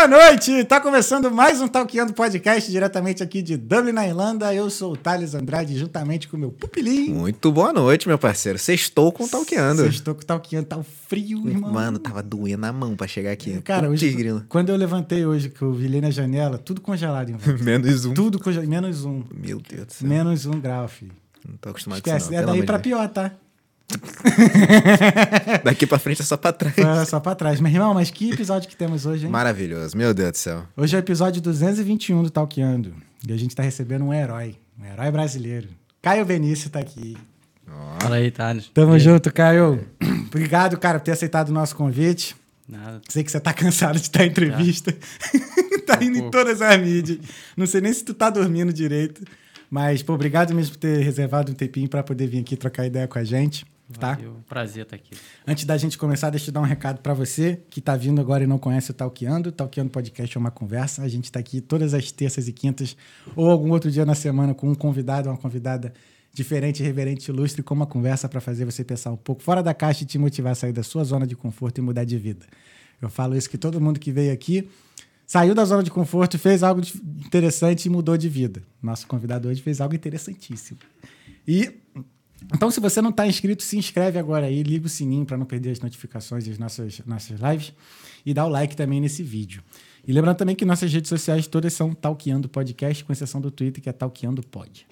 Boa noite! Tá começando mais um Talkando Podcast diretamente aqui de Dublin, na Irlanda. Eu sou o Thales Andrade, juntamente com o meu pupilinho. Muito boa noite, meu parceiro. Sextou com o Talkando. Sextou com o Talkando. Tá o frio, irmão. Mano, tava doendo a mão pra chegar aqui. Cara, Putz, hoje, grilo. quando eu levantei hoje, que eu vi na janela, tudo congelado, irmão. Menos um. tudo congelado. Menos um. Meu Deus do céu. Menos um grau, filho. Não tô acostumado com Esquece. isso, não. é daí pra pior, tá? Daqui pra frente é só pra trás. Só, só pra trás. Mas, irmão, mas que episódio que temos hoje, hein? Maravilhoso. Meu Deus do céu. Hoje é o episódio 221 do Talkeando. E a gente tá recebendo um herói. Um herói brasileiro. Caio Benício tá aqui. Fala aí, Thales. Tamo junto, Caio. Obrigado, cara, por ter aceitado o nosso convite. Nada. Sei que você tá cansado de estar em entrevista. tá indo em pouco. todas as mídias. Não sei nem se tu tá dormindo direito. Mas, pô, obrigado mesmo por ter reservado um tempinho pra poder vir aqui trocar ideia com a gente. Tá? Valeu, prazer estar aqui. Antes da gente começar, deixa eu dar um recado para você que tá vindo agora e não conhece o Talkeando. O Talkeando Podcast é uma conversa. A gente tá aqui todas as terças e quintas ou algum outro dia na semana com um convidado, uma convidada diferente, reverente, ilustre, com uma conversa para fazer você pensar um pouco fora da caixa e te motivar a sair da sua zona de conforto e mudar de vida. Eu falo isso que todo mundo que veio aqui saiu da zona de conforto, fez algo interessante e mudou de vida. Nosso convidado hoje fez algo interessantíssimo. E então, se você não está inscrito, se inscreve agora aí, liga o sininho para não perder as notificações das nossas, nossas lives e dá o like também nesse vídeo. E lembrando também que nossas redes sociais todas são Talkeando Podcast, com exceção do Twitter, que é Talkeando Pod.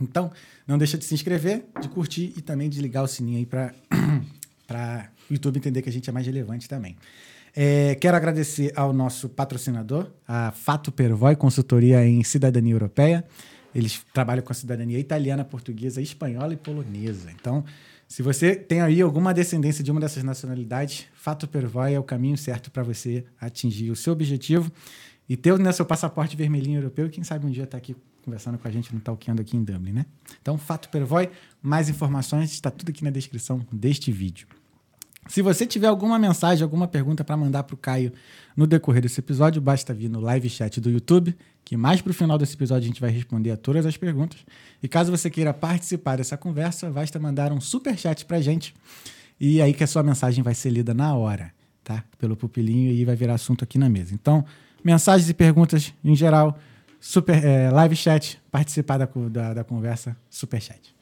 Então, não deixa de se inscrever, de curtir e também de ligar o sininho aí para o YouTube entender que a gente é mais relevante também. É, quero agradecer ao nosso patrocinador, a Fato Pervoy Consultoria em Cidadania Europeia. Eles trabalham com a cidadania italiana, portuguesa, espanhola e polonesa. Então, se você tem aí alguma descendência de uma dessas nacionalidades, Fato Pervoy é o caminho certo para você atingir o seu objetivo e ter né, seu passaporte vermelhinho europeu quem sabe um dia estar aqui conversando com a gente no Talkando aqui em Dublin, né? Então, Fato Pervoy, mais informações, está tudo aqui na descrição deste vídeo. Se você tiver alguma mensagem, alguma pergunta para mandar para o Caio no decorrer desse episódio, basta vir no live chat do YouTube, que mais para o final desse episódio a gente vai responder a todas as perguntas. E caso você queira participar dessa conversa, basta mandar um super chat para gente e aí que a sua mensagem vai ser lida na hora, tá? Pelo pupilinho e vai virar assunto aqui na mesa. Então, mensagens e perguntas em geral, super é, live chat, participar da, da, da conversa, super chat.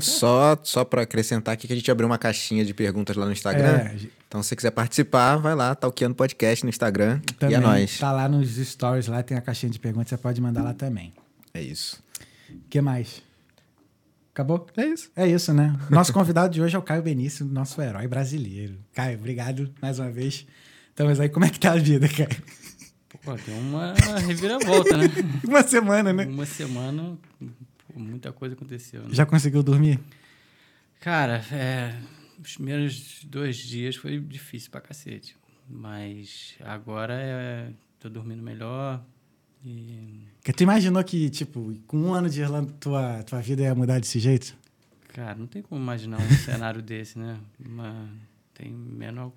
Só, só pra acrescentar aqui que a gente abriu uma caixinha de perguntas lá no Instagram. É, Então, se você quiser participar, vai lá, Talkeando Podcast no Instagram. Também e é nóis. Tá lá nos stories, lá tem a caixinha de perguntas, você pode mandar lá também. É isso. O que mais? Acabou? É isso. É isso, né? Nosso convidado de hoje é o Caio Benício, nosso herói brasileiro. Caio, obrigado mais uma vez. Estamos aí. Como é que tá a vida, Caio? Pô, tem uma reviravolta, né? Uma semana, né? Uma semana, muita coisa aconteceu. Né? Já conseguiu dormir? Cara, é, os primeiros dois dias foi difícil pra cacete. Mas agora é, tô dormindo melhor e... Porque tu imaginou que, tipo, com um ano de Irlanda, tua, tua vida ia mudar desse jeito? Cara, não tem como imaginar um cenário desse, né? Uma, tem menor...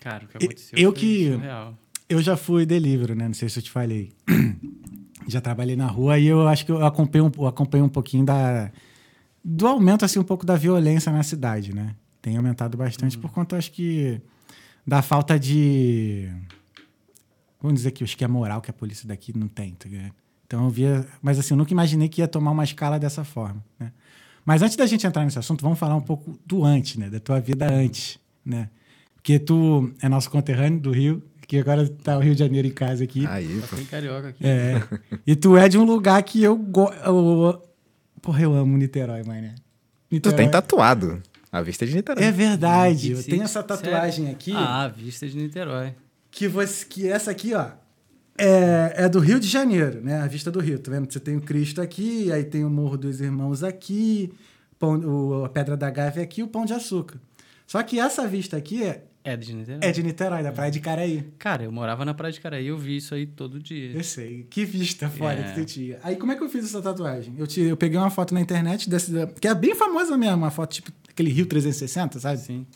Cara, o que aconteceu eu que- surreal. Eu já fui delivery, né? Não sei se eu te falei. já trabalhei na rua e eu acho que eu acompanhei um, eu acompanhei um pouquinho da, do aumento, assim, um pouco da violência na cidade, né? Tem aumentado bastante por conta, acho que, da falta de... Vamos dizer que o esquema moral que a polícia daqui não tem, tá ligado? Então eu via... Mas assim, eu nunca imaginei que ia tomar uma escala dessa forma, né? Mas antes da gente entrar nesse assunto, vamos falar um pouco do antes, né? Da tua vida antes, né? Porque tu é nosso conterrâneo do Rio, que agora tá o Rio de Janeiro em casa aqui. Aí, Tá pô. carioca aqui. É. E tu é de um lugar que eu gosto. Porra, eu amo Niterói, mané. Tu Niterói. tem tatuado. A vista é de Niterói. É verdade. Eu tenho essa sério? tatuagem aqui. Ah, vista de Niterói. Que, você, que essa aqui, ó. É, é do Rio de Janeiro, né? A vista do Rio. Tá vendo? Você tem o Cristo aqui, aí tem o Morro dos Irmãos aqui, pão, o, a Pedra da Gávea aqui e o Pão de Açúcar. Só que essa vista aqui é, É de Niterói. é de Niterói, da Praia de Caraí. Cara, eu morava na Praia de Caraí, eu vi isso aí todo dia. Eu sei. Que vista foda É. que tu tinha. Aí, como é que eu fiz essa tatuagem? Eu, te, eu peguei uma foto na internet, desse, que é bem famosa mesmo, uma foto tipo aquele Rio 360, sabe? Sim.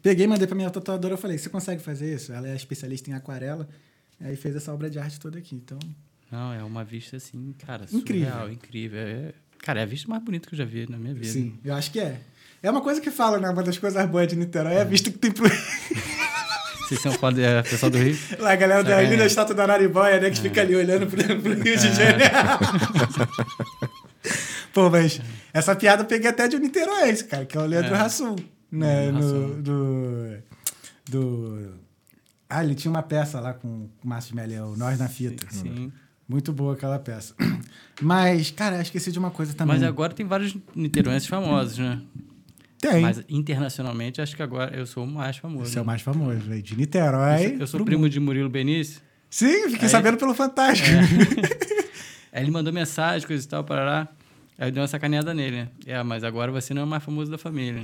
Peguei, mandei pra minha tatuadora, eu falei, você consegue fazer isso? Ela é especialista em aquarela, aí fez essa obra de arte toda aqui. Então, Não, é uma vista assim, cara, Incrível. surreal, incrível. É, cara, é a vista mais bonita que eu já vi na minha vida. sim, eu acho que é. É uma coisa que fala, né? Uma das coisas boas de Niterói é a vista que tem pro. Vocês são foda, é, pessoal do Rio. Lá a galera da É. ali na estátua da Naribóia, né? Que fica ali olhando pro, pro Rio de Janeiro. Pô, mas essa piada eu peguei até de um niteróiense, cara, que é o Leandro É. Hassum. Né? No, do, do... Ah, ele tinha uma peça lá com o Márcio Meliel, Nós na Fita. Sim. Muito boa aquela peça. Mas, cara, eu esqueci de uma coisa também. Mas agora tem vários niteroenses famosos, né? Tem. Mas internacionalmente, acho que agora eu sou o mais famoso. Esse é o né? mais famoso, velho. De Niterói. Eu sou, eu sou primo mundo. de Murilo Benício. Sim, fiquei Aí- sabendo pelo Fantástico. Aí ele mandou mensagem, coisa e tal, parará. Aí eu dei uma sacaneada nele, né? É, mas agora você não é o mais famoso da família.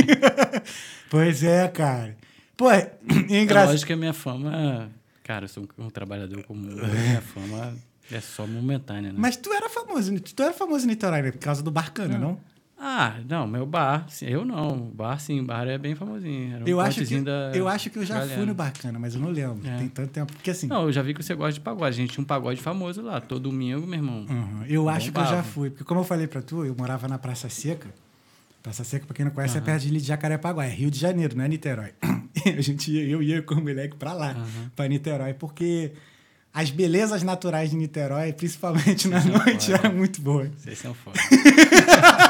pois é, cara. Pô, é É engraçado. lógico que a minha fama... Cara, eu sou um, um trabalhador comum. Minha fama é só momentânea, né? Mas tu era famoso, tu era famoso em Niterói, né? Por causa do Barcana, não? Ah, não, meu bar. sim, Eu não. Bar, sim. O bar é bem famosinho. Era um eu, acho que, da eu acho que eu já galera. fui no Barcana, mas eu não lembro. É. Tem tanto tempo. Porque assim, Não, eu já vi que você gosta de pagode. A gente tinha um pagode famoso lá. Todo domingo, meu irmão. uhum, eu acho que eu já fui. Porque como eu falei pra tu, eu morava na Praça Seca. Praça Seca, pra quem não conhece, é perto de Jacarepaguá. É Rio de Janeiro, não é Niterói. a gente ia, eu ia com o moleque pra lá, pra Niterói, porque as belezas naturais de Niterói, principalmente na são noite, foda. eram muito boas. Vocês são foda.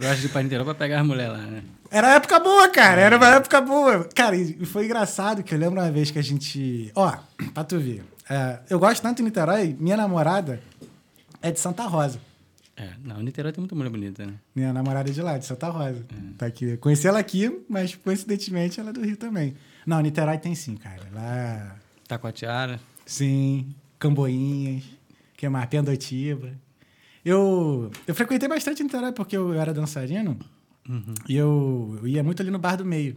Gosto de ir pra Niterói pra pegar as mulheres lá, né? Era época boa, cara. Era uma época boa. Cara, e foi engraçado que eu lembro uma vez que a gente. Ó, pra tu ver. é, eu gosto tanto de Niterói, minha namorada é de Santa Rosa. É, não, Niterói tem muita mulher bonita, né? Minha namorada é de lá, de Santa Rosa. É. Tá aqui. Conheci ela aqui, mas coincidentemente ela é do Rio também. Não, Niterói tem sim, cara. Lá. Taquatiara. Sim. Camboinhas. que mais? Pendotiba. Eu, eu frequentei bastante Niterói porque eu era dançarino. Uhum. E eu, eu ia muito ali no Bar do Meio.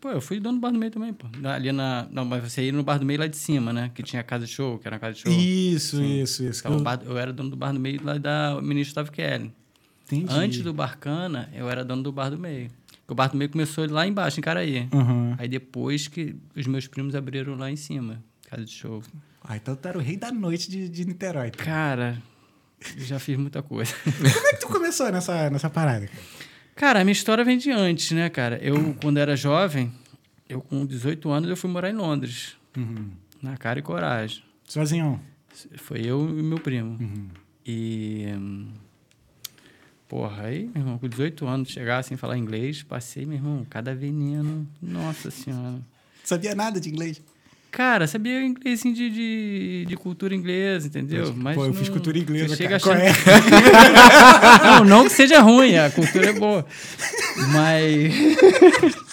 Pô, eu fui dono do bar do meio também, pô. Ali na. Não, mas você ia no bar do meio lá de cima, né? Que tinha a casa de show, que era uma casa de show. Isso, isso, isso. Então, Eu- bar- eu era dono do bar do meio lá da Ministro Otávio Kelly. Entendi. Antes do Barcana, eu era dono do bar do meio. O bar do meio começou lá embaixo, em Caraí. Uhum. Aí depois que os meus primos abriram lá em cima, casa de show. Ah, então tu era o rei da noite de, de Niterói. cara. Cara, já fiz muita coisa. Como é que tu começou nessa, nessa parada? cara? A minha história vem de antes, né, cara? Eu, quando era jovem, eu com 18 anos, eu fui morar em Londres. Na cara e coragem. Sozinhão. Foi eu e meu primo. Uhum. E. Porra, aí, meu irmão, com 18 anos, chegar sem falar inglês, passei, meu irmão, cada veneno. Nossa Senhora. Sabia nada de inglês. Cara, sabia inglês assim, de, de, de cultura inglesa, entendeu? Mas Pô, eu não- fiz cultura inglesa, você chega cara. achando- Qual é? Não, não que seja ruim, a cultura é boa. Mas.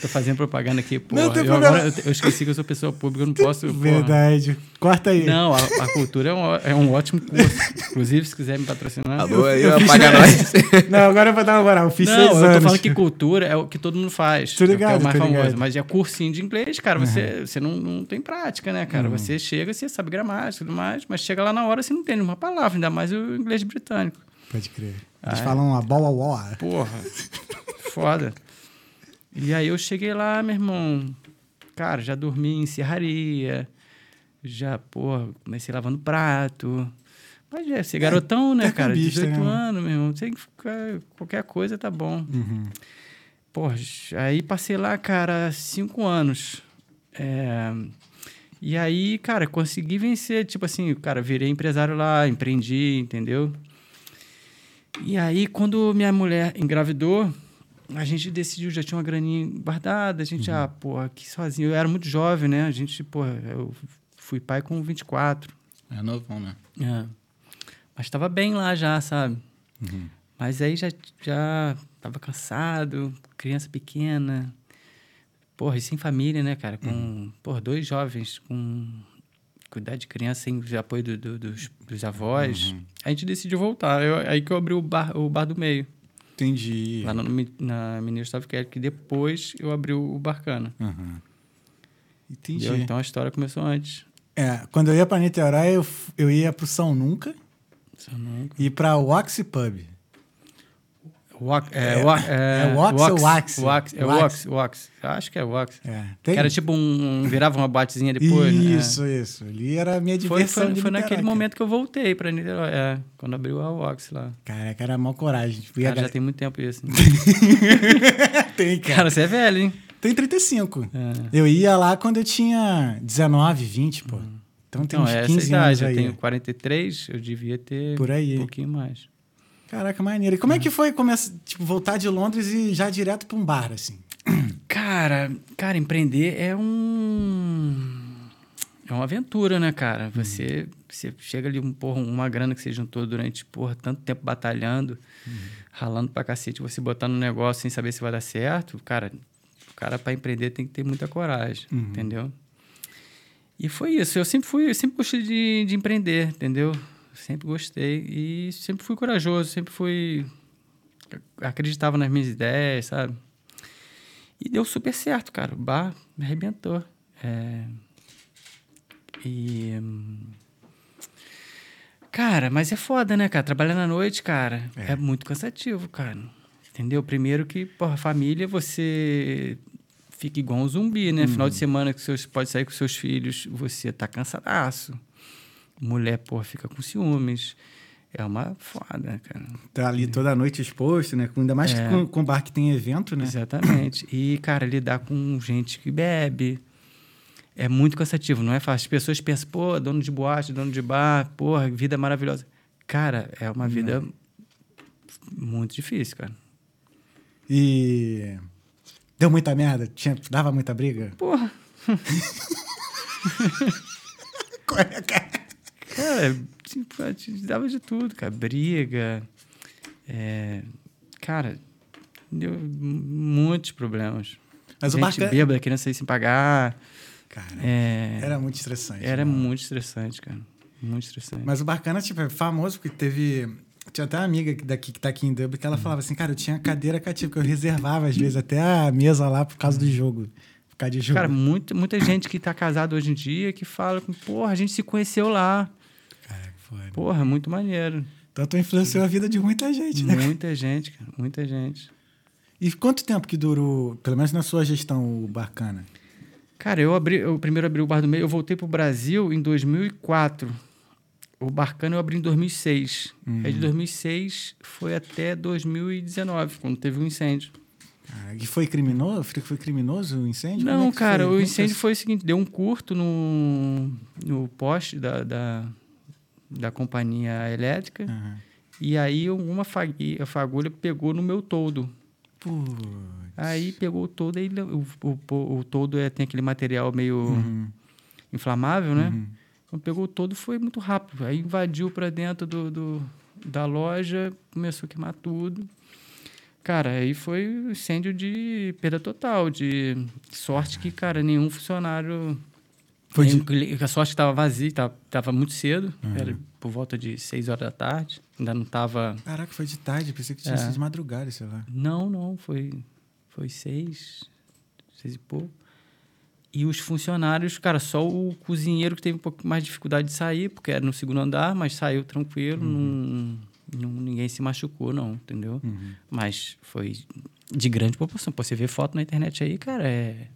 Tô fazendo propaganda aqui, pô. Não tem eu, problema. agora, eu, eu esqueci que eu sou pessoa pública, eu não posso. porra. Verdade. Corta aí. Não, a, a cultura é um, é um ótimo curso. Inclusive, se quiser me patrocinar. Alô, aí, eu fiz- paga nós. Não, agora eu vou dar uma moral. Eu fiz Não, seis eu tô anos. falando que cultura é o que todo mundo faz. Tô é ligado, é o mais tô famoso. ligado. Mas é cursinho de inglês, cara. Você, você não, não tem prática, né, cara? Você chega, você sabe gramática e tudo mais, mas chega lá na hora você não tem nenhuma palavra, ainda mais o inglês britânico. Pode crer. Eles Ah, é? falam a boa boa. Porra, foda. E aí eu cheguei lá, meu irmão. Cara, já dormi em serraria. Já, porra, comecei lavando prato. Mas é, ser garotão, né, cara? intercambista, 18 né? anos, meu irmão. Sei que ficar- qualquer coisa tá bom. Porra, aí passei lá, cara, cinco anos. É, E aí, cara, consegui vencer. Tipo assim, cara, virei empresário lá, empreendi, entendeu? E aí, quando minha mulher engravidou, a gente decidiu, já tinha uma graninha guardada, a gente, ah, porra, aqui sozinho. Eu era muito jovem, né? A gente, porra, eu fui pai com 24. É novão, né? É. Mas estava bem lá já, sabe? Mas aí já, já tava cansado, criança pequena. Porra, e sem família, né, cara? Com, porra, dois jovens com cuidar de criança sem o apoio do- do- dos, dos avós. A gente decidiu voltar. Eu- aí que eu abri o bar, o bar do meio, Entendi. lá no, na Ministro Otávio Kelly, que depois eu abri o Barcana. Uhum. Entendi. Então a história começou antes. É, quando eu ia pra Niterói, eu, eu ia pro São Nunca Só não- e pra Waxy Pub. Wax, é, É- wa- é Wax ou Wax? Wax, é Wax. Wax, Wax. Acho que é Wax. É. Que era tipo um. Virava uma botezinha depois. né? Isso, isso. Ali era a minha É. Foi, diversão foi, foi Niterói, naquele momento que eu voltei pra Niterói. É, quando abriu a Wax lá. Caraca, era mó coragem. Tipo, Cara, já tem muito tempo isso. né? tem, cara. Cara, você é velho, hein? Tem 35. É. Eu ia lá quando eu tinha 19, 20, pô. Então tem Então, uns é 15 essa idade. anos Eu aí. tenho 43, eu devia ter Por aí. um pouquinho mais. Caraca, maneiro. E como é que foi começar, tipo, voltar de Londres e já direto pra um bar, assim? Cara, cara, empreender é um. É uma aventura, né, cara? Você, você chega ali, um, porra, uma grana que você juntou durante, porra, tanto tempo batalhando, ralando pra cacete, você botar no negócio sem saber se vai dar certo, cara, o cara pra empreender tem que ter muita coragem, entendeu? E foi isso. Eu sempre fui, eu sempre gostei de, de empreender, entendeu? Sempre gostei e sempre fui corajoso, sempre fui acreditava nas minhas ideias, sabe? E deu super certo, cara. O bar me arrebentou. É... E. Cara, mas é foda, né, cara? Trabalhar na noite, cara, é, muito cansativo, cara. Entendeu? Primeiro que, porra, família, você fica igual um zumbi, né? Final de semana que seus pode sair com seus filhos, você tá cansadaço. Mulher, porra, fica com ciúmes. É uma foda, cara. Tá ali toda noite exposto, né? Ainda mais que É. com, com bar que tem evento, né? Exatamente. E, cara, lidar com gente que bebe é muito cansativo, não é fácil. As pessoas pensam, pô, dono de boate, dono de bar, porra, vida maravilhosa. Cara, é uma vida muito difícil, cara. E deu muita merda? Tinha, dava muita briga? Porra, Qual é, cara? Cara, tipo, a gente dava de tudo, cara. Briga, é, cara, deu muitos problemas. Mas o gente bacana- bêbada, querendo sair sem pagar. Cara, É, era muito estressante. era né? muito estressante, cara. Muito estressante. Mas o bacana, tipo, é famoso porque teve. Tinha até uma amiga daqui que tá aqui em Dublin que ela Uhum. falava assim, cara, eu tinha cadeira cativa, que eu reservava às vezes até a mesa lá por causa do jogo. Por causa de jogo. Cara, muito, muita gente que tá casado hoje em dia que fala, porra, a gente se conheceu lá. Foda. Porra, muito maneiro. Então tu influenciou a vida de muita gente, né? Muita gente, cara, muita gente. E quanto tempo que durou, pelo menos na sua gestão, o Bacana? Cara, eu abri, eu primeiro abri o Bar do Meio, eu voltei pro Brasil em 2004. O Barcano eu abri em 2006. Aí de 2006 foi até 2019, quando teve um incêndio. Ah, e foi criminoso? Foi foi criminoso o incêndio? Como Não, é cara, foi? o é incêndio foi o seguinte: deu um curto no, no poste da, da, da companhia elétrica. Aham. E aí alguma fagui- a fagulha pegou no meu toldo. Putz. Aí pegou o toldo, aí o, o, o, o toldo é, tem aquele material meio Uhum. inflamável, né? Uhum. Quando pegou o toldo foi muito rápido. Aí invadiu para dentro do, do- da loja, começou a queimar tudo. Cara, aí foi um incêndio de perda total, de sorte que, cara, nenhum funcionário Foi de- cli- A sorte estava vazia, estava tava muito cedo, Uhum. era por volta de 6 horas da tarde, ainda não estava Caraca, foi de tarde, pensei que tinha É. sido de madrugada, sei lá. Não, não, foi, foi seis, seis e pouco. E os funcionários, cara, só o cozinheiro que teve um pouco mais de dificuldade de sair, porque era no segundo andar, mas saiu tranquilo, não, não- ninguém se machucou, não, entendeu? Uhum. Mas foi de grande proporção. Pô, você vê foto na internet aí, cara, é...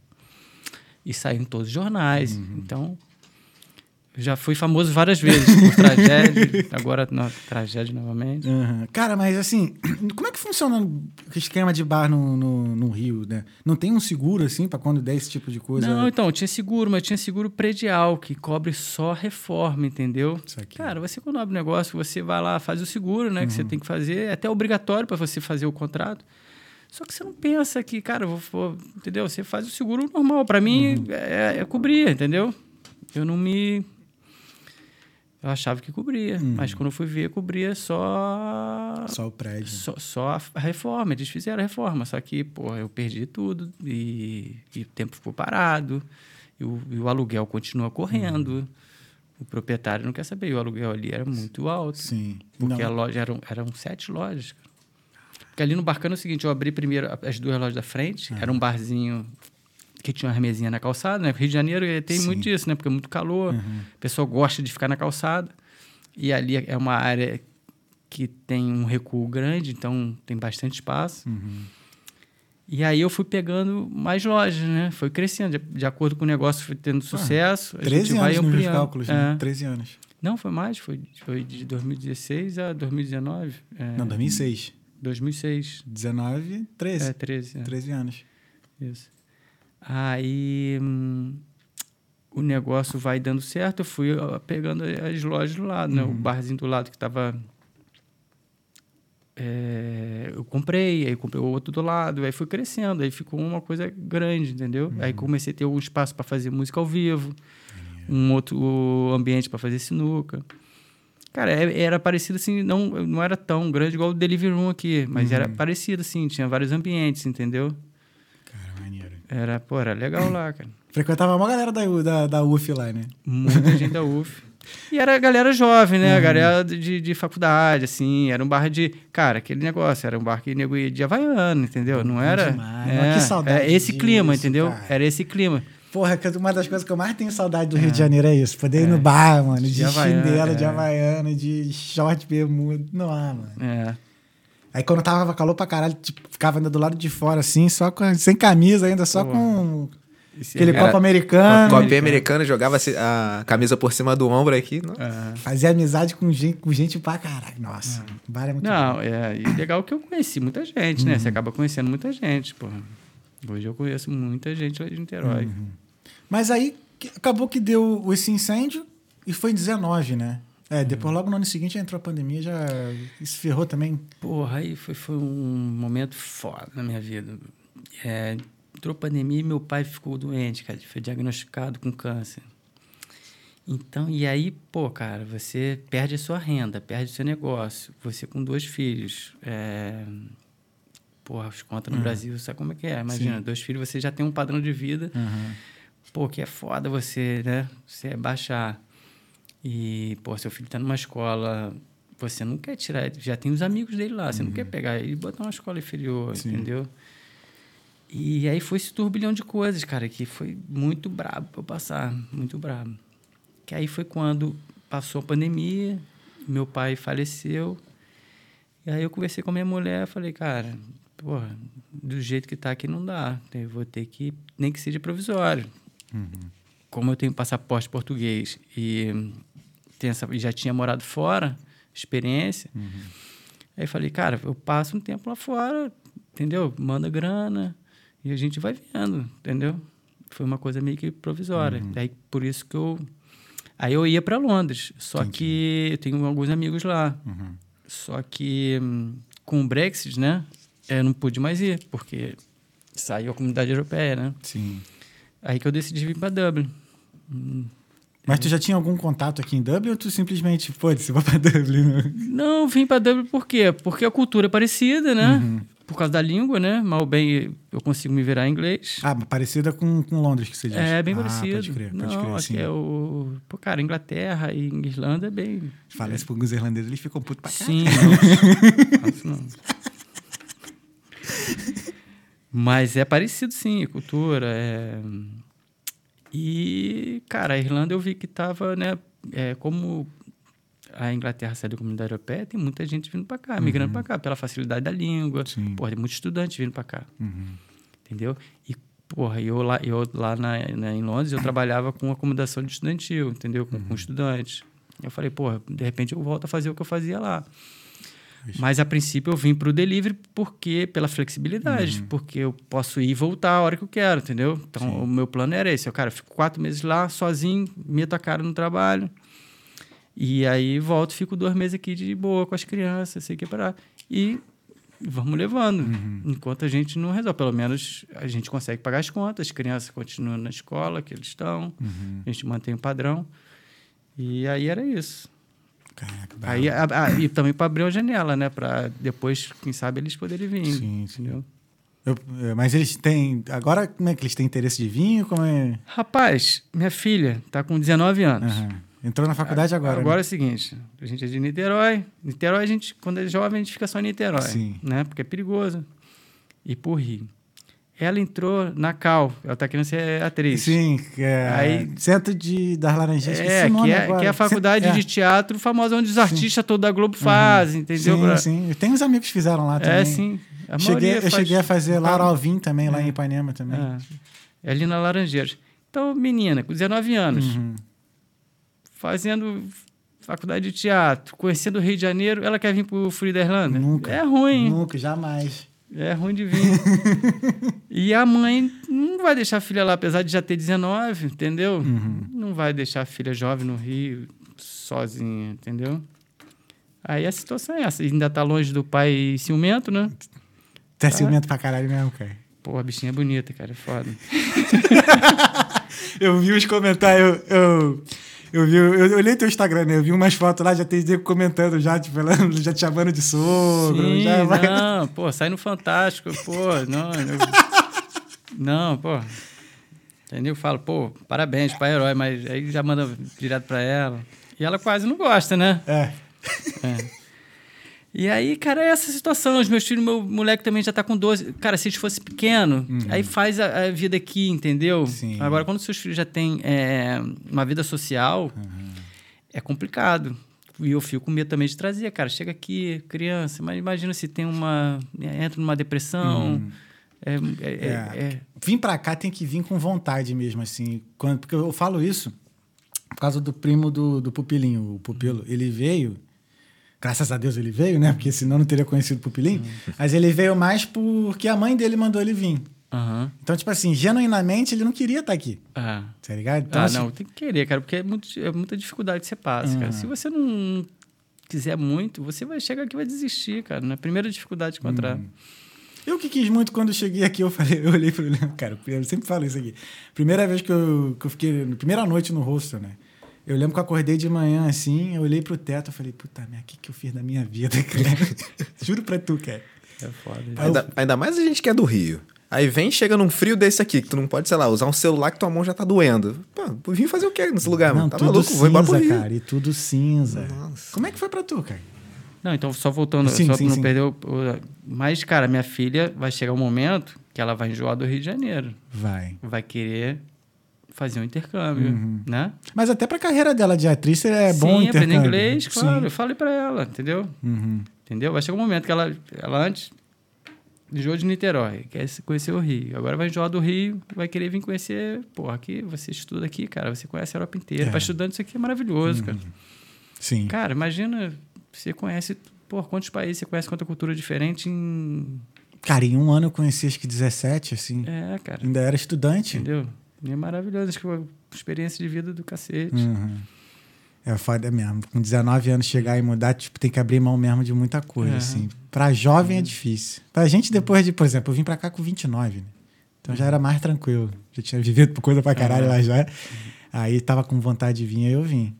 E saiu em todos os jornais, então... eu Já fui famoso várias vezes por tragédia, agora na tragédia novamente. Aham. Cara, mas assim, como é que funciona o esquema de bar no, no, no Rio, né? Não tem um seguro, assim, pra quando der esse tipo de coisa? Não, então, tinha seguro, mas tinha seguro predial, que cobre só reforma, entendeu? Isso aqui. Cara, você quando abre um negócio, você vai lá, faz o seguro, né? Que você tem que fazer, é até obrigatório para você fazer o contrato. Só que você não pensa que, cara, vou, vou- entendeu? Você faz o seguro normal. Para mim, é, é cobrir, entendeu? Eu não me... Eu achava que cobria, mas quando eu fui ver, cobria só Só o prédio. só, só a reforma, eles fizeram a reforma, só que, pô, eu perdi tudo e, e o tempo ficou parado, e o, e o aluguel continua correndo. O proprietário não quer saber, e o aluguel ali era muito alto, Sim. porque Não. a loja eram, eram sete lojas. cara. Porque ali no Barcano é o seguinte, eu abri primeiro as duas lojas da frente, era um barzinho que tinha uma mesinha na calçada, né? Rio de Janeiro eh, tem Sim. muito disso, né? Porque é muito calor, Uhum. o pessoal gosta de ficar na calçada. E ali é uma área que tem um recuo grande, então tem bastante espaço. Uhum. E aí eu fui pegando mais lojas, né? Foi crescendo, de, de acordo com o negócio, foi tendo sucesso. a 13 gente vai anos nos meus cálculos, É. né? 13 anos. Não, foi mais, foi, foi de 2016 a 2019. É, Não, 2006. 2006. 19, 13. É, 13. É, 13 anos. isso. Aí hum, o negócio vai dando certo, eu fui ó, pegando as lojas do lado, né? O barzinho do lado que estava é, eu comprei, aí comprei o outro do lado, aí fui crescendo, aí ficou uma coisa grande, entendeu? Aí comecei a ter um espaço para fazer música ao vivo, um outro ambiente para fazer sinuca. Cara, é- era parecido assim, não, não era tão grande igual o Delivery Room aqui, mas era parecido assim, tinha vários ambientes, entendeu? Cara, maneiro. Era, pô, era legal lá, cara. Frequentava uma galera da, da, da UF lá, né? Muita gente da UF. E era a galera jovem, né? A galera de, de faculdade, assim. Era um bar de. Cara, aquele negócio. Era um bar que nego ia de Havaiano, entendeu? Não era. demais. É, Que saudade é esse clima, entendeu? cara. Era esse clima. Porra, uma das coisas que eu mais tenho saudade do Rio de Janeiro é isso. Poder ir no bar, mano, de, De chinelo, de é. havaiana, de short, bermuda. Não há, mano. É. Aí quando tava calor pra caralho, tipo, ficava ainda do lado de fora, assim, só com, sem camisa ainda, só com Esse aquele era- copo americano. Copinha americana, jogava a camisa por cima do ombro aqui. Não? É. Fazia amizade com gente, com gente pra caralho. Nossa, o bar é muito bom. Não, é. E legal que eu conheci muita gente, né? Você acaba conhecendo muita gente, porra. Hoje eu conheço muita gente lá de Niterói. Mas aí acabou que deu esse incêndio e foi em 19, né? É, depois logo no ano seguinte entrou a pandemia, já isso ferrou também. Porra, aí foi, foi um momento foda na minha vida. É, entrou pandemia e meu pai ficou doente, cara. Foi diagnosticado com câncer. Então, e aí, pô, cara, você perde a sua renda, perde o seu negócio. Você com dois filhos. É... Porra, as contas no Brasil, sabe como é que é? Imagina, dois filhos, você já tem um padrão de vida. Pô, que é foda você, né? Você baixar. E, pô, seu filho tá numa escola, você não quer tirar, já tem os amigos dele lá, você não quer pegar ele e botar uma escola inferior, Sim. entendeu? E aí foi esse turbilhão de coisas, cara, que foi muito brabo pra eu passar, muito brabo. Que aí foi quando passou a pandemia, meu pai faleceu, e aí eu conversei com a minha mulher, falei, cara, porra, do jeito que tá aqui não dá, eu vou ter que, nem que seja provisório. Como eu tenho passaporte português e, essa, já tinha morado fora, experiência, aí eu falei, cara, eu passo um tempo lá fora, entendeu? Manda grana e a gente vai vendo, entendeu? Foi uma coisa meio que provisória. Daí por isso que eu Aí eu ia para Londres, só que eu tenho alguns amigos lá. Só que hum, com o Brexit, né, eu não pude mais ir, porque saiu a comunidade europeia, né? Sim. Aí que eu decidi vir para Dublin. Mas tu já tinha algum contato aqui em Dublin ou tu simplesmente, foda-se, vou pra Dublin? Não, vim para Dublin por quê? Porque a cultura é parecida, né? Uhum. Por causa da língua, né? Mal bem eu consigo me virar em inglês. Ah, parecida com, com Londres que você diz. É bem ah, parecido. Pode crer, pode não, crer, aqui sim. é o. Pô, cara, Inglaterra e Irlanda é bem. Fala isso pros irlandeses, eles ficam putos pra caralho. Sim, não. Não. Mas é parecido, sim, cultura. É... E, cara, a Irlanda eu vi que tava, né? É, como a Inglaterra saiu da comunidade europeia, tem muita gente vindo para cá, migrando para cá, pela facilidade da língua. Sim. Porra, tem muitos estudantes vindo para cá. Uhum. Entendeu? E, porra, eu lá, eu lá na, na- em Londres, eu trabalhava com acomodação de estudantil, entendeu? Com, com estudantes. Eu falei, porra, de repente eu volto a fazer o que eu fazia lá. Mas a princípio eu vim para o delivery porque pela flexibilidade, porque eu posso ir e voltar a hora que eu quero, entendeu? Então o meu plano era esse, eu, cara, eu fico quatro meses lá sozinho, meto a cara no trabalho. E aí volto, fico dois meses aqui de boa com as crianças, sei que para e vamos levando, enquanto a gente não resolve. Pelo menos a gente consegue pagar as contas, as crianças continuam na escola que eles estão, a gente mantém o padrão. E aí era isso. Caraca. Aí, a- a- e também para abrir uma janela, né? Para depois, quem sabe, eles poderem vir. Sim, sim. entendeu? Eu- é, mas eles têm. Agora, como é que eles têm interesse de vinho? Como é. Rapaz, minha filha tá com 19 anos. Aham. Entrou na faculdade agora. Agora é né? o seguinte, a gente é de Niterói. Niterói, a gente, quando é jovem, a gente fica só em Niterói. Sim. Né? Porque é perigoso. E por Rio. Ela entrou na Cal. Ela tá querendo ser atriz. Sim, que é. Aí- Centro de, das Laranjeiras. É, o nome que é, agora. que é a faculdade Centro- de teatro famosa onde os artistas todos da Globo fazem, entendeu? Sim, Pra- sim. Tem uns amigos que fizeram lá também. É, sim. A Cheguei, maioria eu faz- cheguei a fazer Ah. Alvim também, lá em Ipanema também. É. É ali na Laranjeiras. Então, menina, com 19 anos, Uhum. fazendo faculdade de teatro, conhecendo o Rio de Janeiro, ela quer vir pro Frio da Irlanda? Nunca. É ruim. Nunca, jamais. É ruim de vir. e a mãe não vai deixar a filha lá, apesar de já ter 19, entendeu? Uhum. Não vai deixar a filha jovem no Rio, sozinha, entendeu? Aí a situação é essa. Ainda tá longe do pai ciumento, né? Tu é ciumento pra caralho mesmo, cara. Pô, a bichinha é bonita, cara, é foda. Eu vi os comentários, eu, eu, eu vi, eu, eu olhei teu Instagram, né? Eu vi umas fotos lá, já tem nego comentando já, tipo, falando, já te chamando de sogro. Sim, já vai- não, pô, sai no Fantástico, pô, não, eu- não, pô. Entendeu? Eu falo, pô, parabéns, pai herói, mas aí já manda direto pra ela. E ela quase não gosta, né? É. É. E aí, cara, é essa situação. Os meus filhos, meu moleque também já tá com 12. Cara, se eles fossem pequeno, aí faz a, a vida aqui, entendeu? Uhum. Sim. Agora, quando seus filhos já têm é, uma vida social, Uhum. é complicado. E eu fico com medo também de trazer, cara. Chega aqui, criança, mas imagina se tem uma. entra numa depressão. É, é- é- Uhum. É. é- Vim pra cá tem que vir com vontade mesmo, assim. Quando, porque eu falo isso por causa do primo do, do Pupilinho, o Pupilo. Ele veio, graças a Deus ele veio, né? Porque senão não teria conhecido o Pupilinho. Mas ele veio mais porque a mãe dele mandou ele vir. Aham. Então, tipo assim, genuinamente ele não queria estar aqui, Ah. tá ligado? Então, ah, assim, não, tem que querer, cara, porque é, muito, é muita dificuldade que você passa, cara. Uhum. Se você não quiser muito, você vai chegar aqui e vai desistir, cara. Na primeira dificuldade que encontrar. Uhum. Eu que quis muito quando eu cheguei aqui, eu falei, eu olhei pro Leandro, cara, eu sempre falo isso aqui. Primeira vez que eu, que eu fiquei, primeira noite no hostel, né? Eu lembro que eu acordei de manhã assim, eu olhei pro teto, eu falei, puta merda, o que, que eu fiz da minha vida, cara? Juro pra tu, cara. É foda. Ainda, ainda mais a gente que é do Rio. Aí vem, chega num frio desse aqui, que tu não pode, sei lá, usar um celular que tua mão já tá doendo. Pô, vim fazer o quê nesse lugar, mano? Tá tudo maluco? Vou embora pro cinza, Rio. cara, e tudo cinza. Nossa. Como é que foi pra tu, cara? Não, então só voltando, Sim, só sim, pra não sim. perder o, o- Mas, cara, minha filha vai chegar um momento que ela vai enjoar do Rio de Janeiro. Vai. Vai querer fazer um intercâmbio, Uhum. né? Mas até pra carreira dela de atriz é bom Sim, aprender intercâmbio. inglês, claro. Sim. Eu falei pra ela, entendeu? Uhum. Entendeu? Vai chegar um momento que ela, ela antes enjoou de Niterói, quer conhecer o Rio. Agora vai enjoar do Rio, vai querer vir conhecer. Pô, aqui você estuda aqui, cara. Você conhece a Europa inteira. É. Para estudante, isso aqui é maravilhoso, cara. Sim. Cara, imagina, você conhece. Pô, quantos países você conhece, quanta cultura diferente em. Cara, em um ano eu conheci acho que 17, assim. É, cara. Ainda era estudante. Entendeu? É maravilhoso. Acho que é uma experiência de vida do cacete. Uhum. É foda mesmo. Com 19 anos chegar e mudar, tipo, tem que abrir mão mesmo de muita coisa, É. assim. Pra jovem é difícil. Pra gente, depois de, por exemplo, eu vim pra cá com 29, né? Então já era mais tranquilo. Já tinha vivido coisa pra caralho Uhum. lá já. Aí tava com vontade de vir, aí eu vim.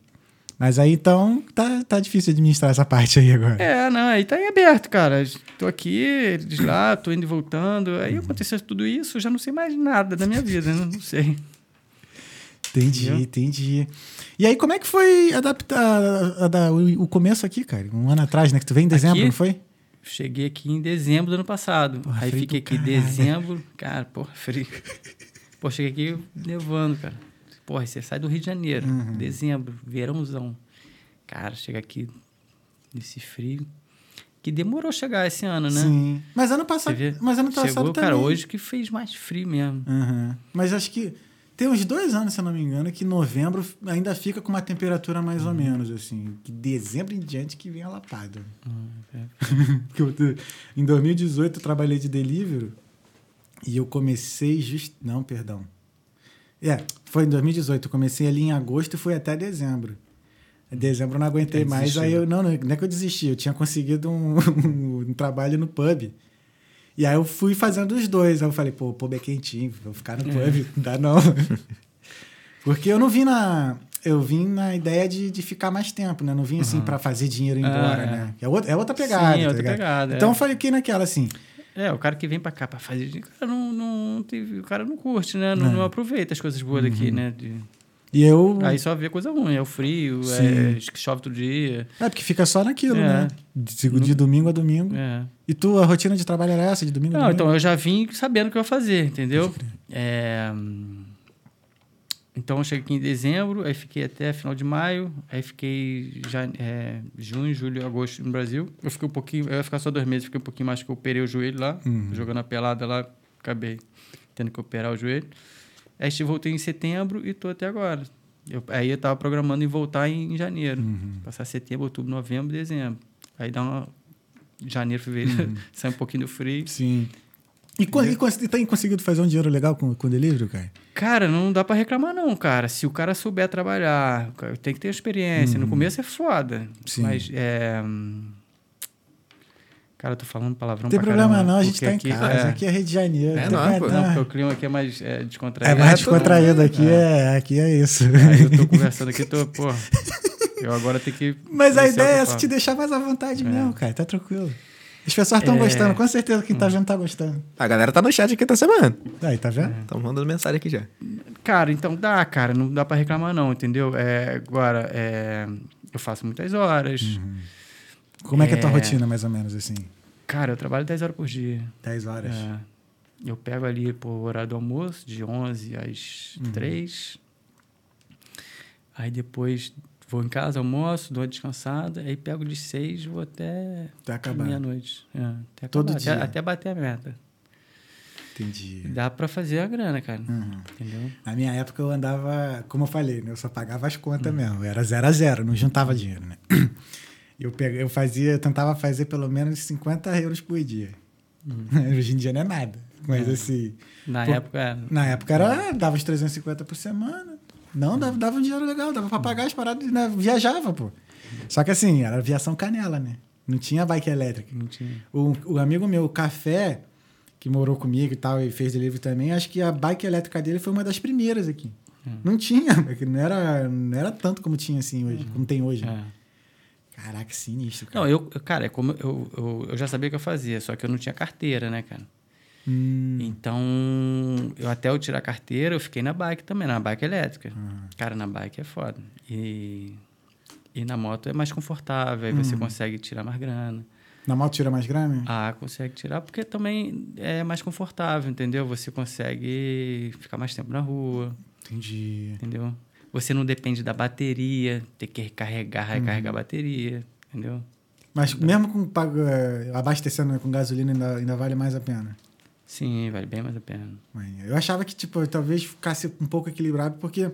Mas aí então tá, tá difícil administrar essa parte aí agora. É, não, aí tá em aberto, cara. Tô aqui, eles lá, tô indo e voltando. Aí aconteceu tudo isso, já não sei mais nada da minha vida, né? Não sei. Entendi, Entendeu? entendi. E aí, como é que foi adaptar a- a- o, o começo aqui, cara? Um ano atrás, né? Que tu veio em dezembro, Aqui? não foi? Cheguei aqui em dezembro do ano passado. Porra, aí fiquei aqui em caralho. dezembro. Cara, porra, frio. Pô, cheguei aqui nevando, cara. Porra, você sai do Rio de Janeiro, Uhum. dezembro, verãozão. Cara, chega aqui nesse frio. Que demorou chegar esse ano, né? Sim. Mas ano passado. Mas ano passado Chegou, também. cara, hoje que fez mais frio mesmo. Aham. Mas acho que tem uns dois anos, se eu não me engano, que novembro ainda fica com uma temperatura mais ou menos, assim. Que dezembro em diante que vem a lapada. Eu te- em 2018 eu trabalhei de delivery e eu comecei just... Não, perdão. É, foi em 2018. Eu comecei ali em agosto e fui até dezembro. Em dezembro eu não aguentei Aí mais. Aí eu, não, não não é que eu desisti. Eu tinha conseguido um, um trabalho no pub. E aí eu fui fazendo os dois. Aí eu falei, pô, o pub é quentinho, vou ficar no pub. Não dá não. Porque eu não vim na... Eu vim na ideia de, de ficar mais tempo, né? Não vim assim pra fazer dinheiro ir embora, é. né? É outra, é outra pegada, Sim, é tá outra ligado? pegada, Então é. eu falei que naquela, assim... É, o cara que vem pra cá pra fazer o cara não, não teve, o cara não curte, né? Não, É. não aproveita as coisas boas daqui, né? De- E eu... Aí só vê coisa ruim, é o frio, Sim. é que chove todo dia. É, porque fica só naquilo, É. né? De, de domingo a domingo. É. E tu, a rotina de trabalho era essa, de domingo a Não, domingo? então eu já vim sabendo o que eu ia fazer, entendeu? É, Então eu cheguei aqui em dezembro, aí fiquei até final de maio, aí fiquei já, é, junho, julho, agosto no Brasil. Eu fiquei um pouquinho, eu ia ficar só dois meses, fiquei um pouquinho mais que eu operei o joelho lá, Uhum. jogando a pelada lá, acabei tendo que operar o joelho. Aí eu voltei em setembro e tô até agora. Eu, aí eu tava programando em voltar em, em janeiro. Uhum. Passar setembro, outubro, novembro, dezembro. Aí dá uma. Janeiro, fevereiro, Uhum. sai um pouquinho do frio. Sim. E, co- e, e tem conseguido fazer um dinheiro legal com, com delivery, cara? Cara, não dá pra reclamar não, cara. Se o cara souber trabalhar, tem que ter experiência. No começo é foda. Uhum. Sim. Mas é... hum, Cara, eu tô falando palavrão Não tem pra problema caramba, não, a gente tá em aqui- casa. é, Aqui é Rio de Janeiro. É tá nóis, pô. Não, porque o clima aqui é mais é, descontraído. É mais É, descontraído aqui, é, aqui é isso. Aí eu tô conversando aqui, tô, pô... Eu agora tenho que... Mas a ideia é te deixar mais à vontade mesmo, cara. Tá tranquilo. As pessoas estão É. gostando, com certeza quem tá vendo tá gostando. A galera tá no chat aqui essa semana. Aí, tá vendo? Estão mandando mensagem aqui já. Cara, então dá, cara. Não dá pra reclamar não, entendeu? É, agora, é, eu faço muitas horas. Como é que é a tua É. rotina, mais ou menos, assim? Cara, eu trabalho 10 horas por dia. 10 horas. É. Eu pego ali por horário do almoço, de 11 às Uhum. 3. Aí depois vou em casa, almoço, dou uma descansada. Aí pego de 6 e vou até Até acabar. meia-noite. É, até Todo acabar, dia. Até, até bater a meta. Entendi. Dá pra fazer a grana, cara. Uhum. Entendeu? Na minha época eu andava, como eu falei, né? Eu só pagava as contas mesmo. Era zero a zero, não juntava dinheiro, né? Eu, pega, eu fazia, eu tentava fazer pelo menos 50 euros por dia. Hoje em dia não é nada. Mas assim, Na Pô, época, é, na época era, dava uns 350 por semana. Não, dava, dava um dinheiro legal, dava pra pagar as paradas, né? viajava, pô. Só que assim, era aviação canela, né? Não tinha bike elétrica. não tinha. O, o amigo meu, o Café, que morou comigo e tal, e fez delivery também, acho que a bike elétrica dele foi uma das primeiras aqui. Não tinha, porque não era, não era tanto como tinha assim hoje, como tem hoje. É. Caraca, sinistro, cara. Não, eu, eu- cara, é como eu, eu, eu já sabia o que eu fazia, só que eu não tinha carteira, né, cara? Hum, Então, eu até eu tirar a carteira, eu fiquei na bike também, na bike elétrica. Ah. Cara, na bike é foda. E, e na moto é mais confortável, aí você consegue tirar mais grana. na moto tira mais grana? Ah, consegue tirar porque também é mais confortável, entendeu? Você consegue ficar mais tempo na rua, Entendi. entendeu? Você não depende da bateria, ter que recarregar, recarregar a bateria, entendeu? Mas mesmo com eh, abastecendo com gasolina ainda, ainda vale mais a pena. Sim, vale bem mais a pena. Eu achava que, tipo, talvez ficasse um pouco equilibrado, porque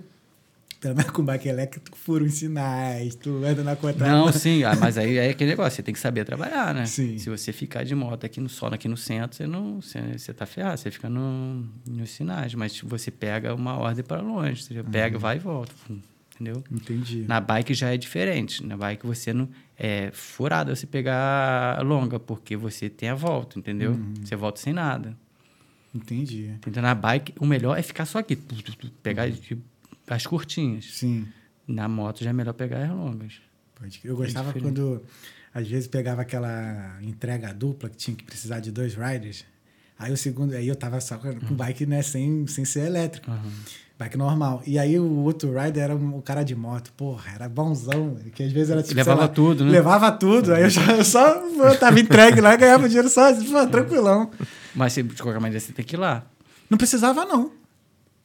pelo menos com bike elétrica tu fura uns sinais, tu anda na contramão. Não, sim, ah, mas aí é aquele negócio, você tem que saber trabalhar, né? Sim. Se você ficar de moto aqui no só aqui no centro, você não, você, você tá ferrado, você fica no, nos sinais, mas você pega uma ordem para longe, você já pega, vai e volta, entendeu? Entendi. Na bike já é diferente, na bike você não é furado você pegar longa, porque você tem a volta, entendeu? Você volta sem nada. Entendi. Então na bike o melhor é ficar só aqui, pegar de- as curtinhas. Sim. Na moto já é melhor pegar as longas. Eu gostava diferente. quando, às vezes, pegava aquela entrega dupla que tinha que precisar de dois riders. Aí o segundo, aí eu tava só com com bike, né, sem, sem ser elétrico. Aham. Bike normal. E aí o outro rider era um cara de moto. Porra, era bonzão. Que às vezes era tipo. Levava lá, tudo, né? Levava tudo. Aí eu, já, eu só eu tava entregue lá e ganhava dinheiro só, assim, tranquilão. Mas você, de qualquer maneira você tem que ir lá. Não precisava, não.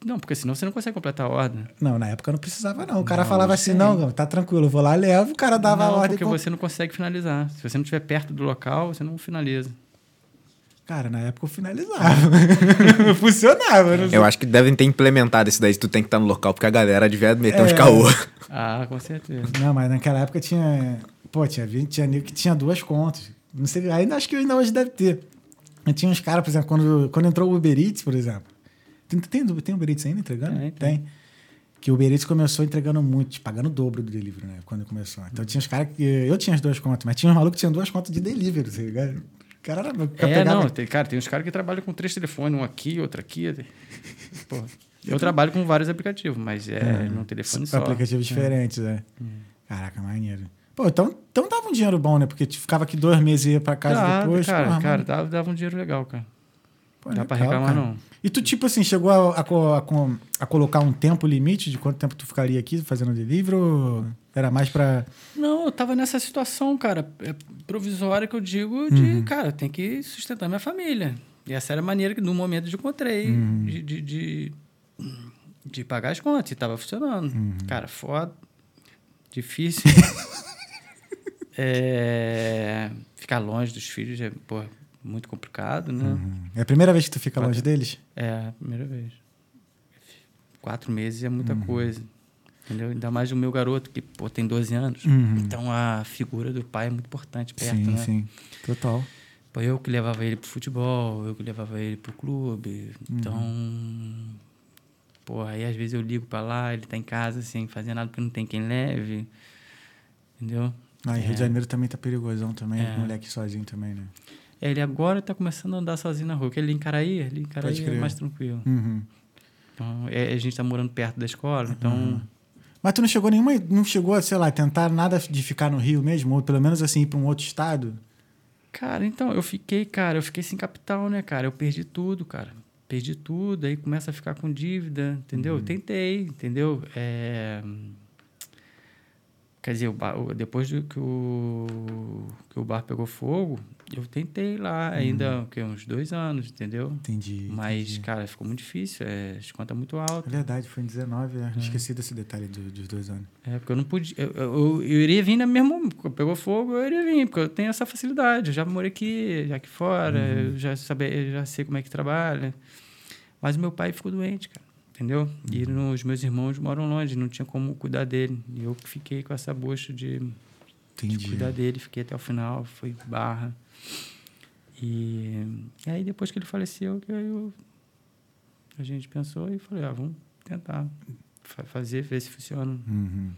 Não, porque senão você não consegue completar a ordem. Não, na época não precisava, não. O cara Não, falava assim, sei. não, tá tranquilo, eu vou lá, levo, o cara dava a não, ordem. porque com- você não consegue finalizar. Se você não estiver perto do local, você não finaliza. Cara, na época eu finalizava. Funcionava. Não sei. Eu acho que devem ter implementado isso daí, se tu tem que estar no local, porque a galera devia meter uns É. caô. Ah, com certeza. Não, mas naquela época tinha. Pô, tinha 20, tinha nego que tinha duas contas. Não sei, ainda acho que ainda hoje deve ter. Eu tinha uns caras, por exemplo, quando, quando entrou o Uber Eats, por exemplo. Tem, tem, tem Uber Eats ainda entregando? Tem, tem. Que o Uber Eats começou entregando muito, pagando o dobro do delivery, né? Quando começou. Então tinha os caras que. Eu tinha as duas contas, mas tinha uns malucos que tinham duas contas de delivery, tá ligado? Cara era. É, não, tem, cara, tem uns caras que trabalham com três telefones, um aqui, outro aqui. Porra. Eu trabalho com vários aplicativos, mas é, num telefone só. Aplicativos diferentes, é. Caraca, maneiro. Pô, então, então dava um dinheiro bom, né? Porque tu ficava aqui dois meses e ia pra casa depois. cara, porra, cara dava, dava um dinheiro legal, cara. Pô, dá pra legal, reclamar, cara. não. E tu, tipo assim, chegou a, a a a colocar um tempo limite de quanto tempo tu ficaria aqui fazendo delivery ou era mais pra... Não, eu tava nessa situação, cara, é provisória que eu digo de, cara, tem que sustentar minha família. E essa era a maneira que, no momento, eu encontrei de, de, de, de pagar as contas. E tava funcionando. Cara, foda. Difícil. É, ficar longe dos filhos é, pô, muito complicado, né? É a primeira vez que tu fica Pode. longe deles? É, a primeira vez. Quatro meses é muita coisa. Entendeu? Ainda mais o meu garoto, que pô, tem 12 anos. Uhum. Então a figura do pai é muito importante perto, sim, né? sim. Total. Pô, eu que levava ele pro futebol, eu que levava ele pro clube. Então. Pô, aí às vezes eu ligo pra lá, ele tá em casa sem fazer nada porque não tem quem leve. Entendeu? Ah, e Rio de É. Janeiro também tá perigosão também, É. moleque sozinho também, né? É, Ele agora tá começando a andar sozinho na rua, porque ele em Caraí, ali em Caraí é mais tranquilo. Uhum. Então, é, a gente tá morando perto da escola, então. Mas tu não chegou nenhuma, não chegou a, sei lá, tentar nada de ficar no Rio mesmo, ou pelo menos assim ir pra um outro estado? Cara, então, eu fiquei, cara, eu fiquei sem capital, né, cara? Eu perdi tudo, cara. Perdi tudo, aí começa a ficar com dívida, entendeu? Uhum. Eu tentei, entendeu? É... Quer dizer, o bar- depois que o, que o bar pegou fogo, eu tentei lá ainda, o quê? uns dois anos, entendeu? Entendi. Mas, entendi. cara, ficou muito difícil, é, as contas muito É altas. verdade, foi em 19, é. Esqueci desse detalhe do- dos dois anos. É, porque eu não podia. Eu, eu, eu iria vir na mesma. Pegou fogo, eu iria vir, porque eu tenho essa facilidade. Eu já morei aqui, já aqui fora, eu já, sabe, já sei como é que trabalha. Mas meu pai ficou doente, cara. Entendeu? E os meus irmãos moram longe, não tinha como cuidar dele. E eu que fiquei com essa bucha de, de cuidar dele, fiquei até o final, foi barra. E, e aí depois que ele faleceu, que eu- a gente pensou e falei, ah, vamos tentar fa- fazer, ver se funciona. Uhum.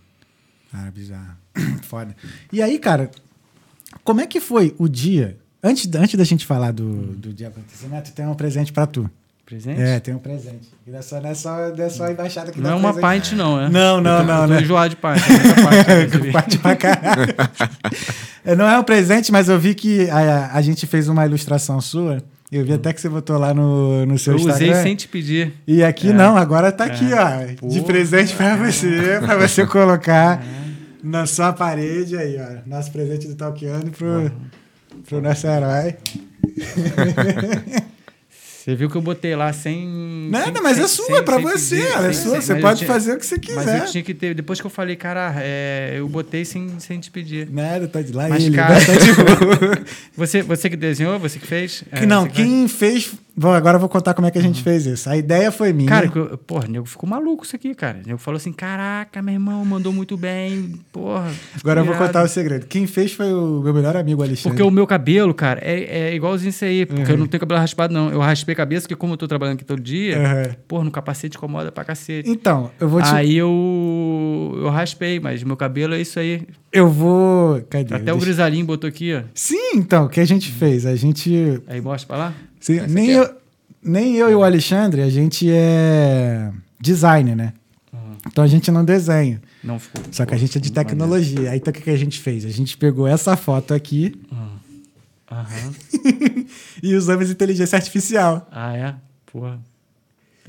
Bizarro. Foda. E aí, cara, como é que foi o dia? Antes, antes da gente falar do, do dia acontecimento, tem um presente pra tu. Presente? É, tem um presente. Não é só, não é só, não é só a embaixada que Não é uma presente. pint, não, é? Não, não, Eu tô- não, eu tô né? enjoado de pint. é pint, pra caralho. É, Não é um presente, mas eu vi que a, a gente fez uma ilustração sua. Eu vi até que você botou lá no, no seu Eu Instagram. usei sem te pedir. E aqui É. não, agora tá aqui, ó. É. De Porra. presente pra você, pra você colocar na sua parede aí, ó. Nosso presente do Talkiano pro, pro nosso herói. Você viu que eu botei lá sem. Nada, sem- mas sem- é sua, sem- é pra você. pedir, é sua. Você mas pode tinha- fazer o que você Mas quiser. eu tinha que ter. Depois que eu falei, cara, é, eu botei sem, sem te pedir. Nada, tá de lá Mas, ele. cara- tá de. Você, você que desenhou? Você que fez? É, Que não, você que quem fez. Bom, agora eu vou contar como é que a gente fez isso. A ideia foi minha. Cara, eu- porra, o nego ficou maluco isso aqui, cara. O nego falou assim: caraca, meu irmão, mandou muito bem. Porra. agora eu vou irado." contar o segredo. Quem fez foi o meu melhor amigo Alexandre. Porque o meu cabelo, cara, é, é igualzinho isso aí. Porque eu Uhum. não tenho cabelo raspado, não. Eu raspei a cabeça, porque como eu tô trabalhando aqui todo dia, Aham. porra, no capacete incomoda pra cacete. Então, eu vou te. Aí eu, eu raspei, mas meu cabelo é isso aí. Eu vou. Cadê? Até o Deixa- grisalinho botou aqui, ó. Sim, então, o que a gente fez? A gente. Aí mostra pra lá. Sim, nem, é- eu, nem eu e o Alexandre, a gente é designer, né? Uhum. Então a gente não desenha. Não ficou. Só que a gente é de tecnologia. Aí então o que que a gente fez? A gente pegou essa foto aqui Aham. e usamos inteligência artificial. Ah, é? Porra.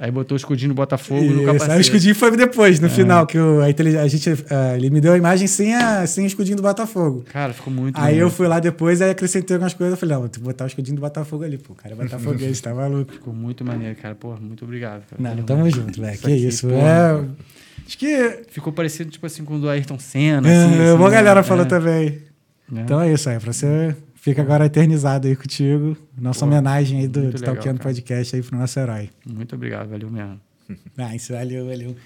Aí botou o escudinho do Botafogo no Isso, capacete. aí o escudinho foi depois, no É. final, que o, a, a gente, ah, ele me deu a imagem sem, a, sem o escudinho do Botafogo. Cara, ficou muito Aí maneiro. eu fui lá depois, aí acrescentei algumas coisas. Eu falei, não, vou botar o escudinho do Botafogo ali, pô. O cara é botafoguense, tá maluco. Ficou muito maneiro, cara. Porra, muito obrigado. Cara. Não, Valeu, tamo junto, velho. Que isso. É... Acho que. Ficou parecido, tipo assim, com o do Ayrton Senna. É, assim, assim, uma né? galera falou É, também. né? Então é isso aí. Pra você fica agora eternizado aí contigo. Nossa Pô, homenagem aí do, do Talkando. Podcast aí pro nosso herói. Muito obrigado, valeu mesmo. Ah, isso valeu, valeu.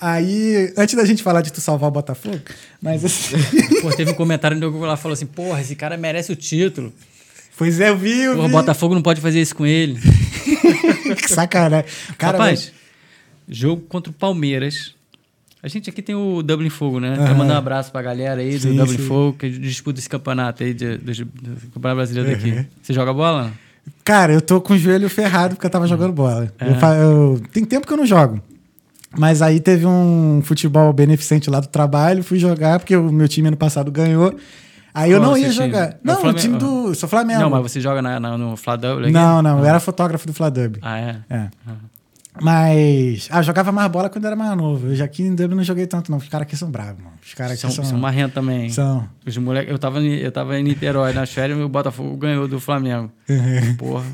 Aí, antes da gente falar de tu salvar o Botafogo, mas assim. Pô, teve um comentário no lá falou assim: porra, esse cara merece o título. pois é, eu vi, eu Porra, o vi. Botafogo não pode fazer isso com ele. que sacanagem. Cara, Rapaz, jogo contra o Palmeiras. A gente aqui tem o Dublin Fogo, né? Aham. Quero mandar um abraço pra galera aí do Sim, Dublin sim. Fogo, que disputa esse campeonato aí de- do, do Campeonato Brasileiro daqui. Uhum. Você joga bola? Cara, eu tô com o joelho ferrado porque eu tava jogando bola. É. Eu eu- tem tempo que eu não jogo. Mas aí teve um futebol beneficente lá do trabalho, fui jogar porque o meu time ano passado ganhou. Aí eu Qual não é o ia seu time? jogar. É Não, o Flamengo? time do. Sou Flamengo. Não, mas você joga na, na- no Fladão? Não, não, eu era fotógrafo do Fladub. Ah, é? É. Mas. Ah, eu jogava mais bola quando eu era mais novo. Eu já aqui em Dublin não joguei tanto, não. Os caras aqui são bravos, mano. Os caras aqui São, são. são marrentos também. são- Os moleques, eu tava, em- eu tava em Niterói nas férias e o Botafogo ganhou do Flamengo. Porra.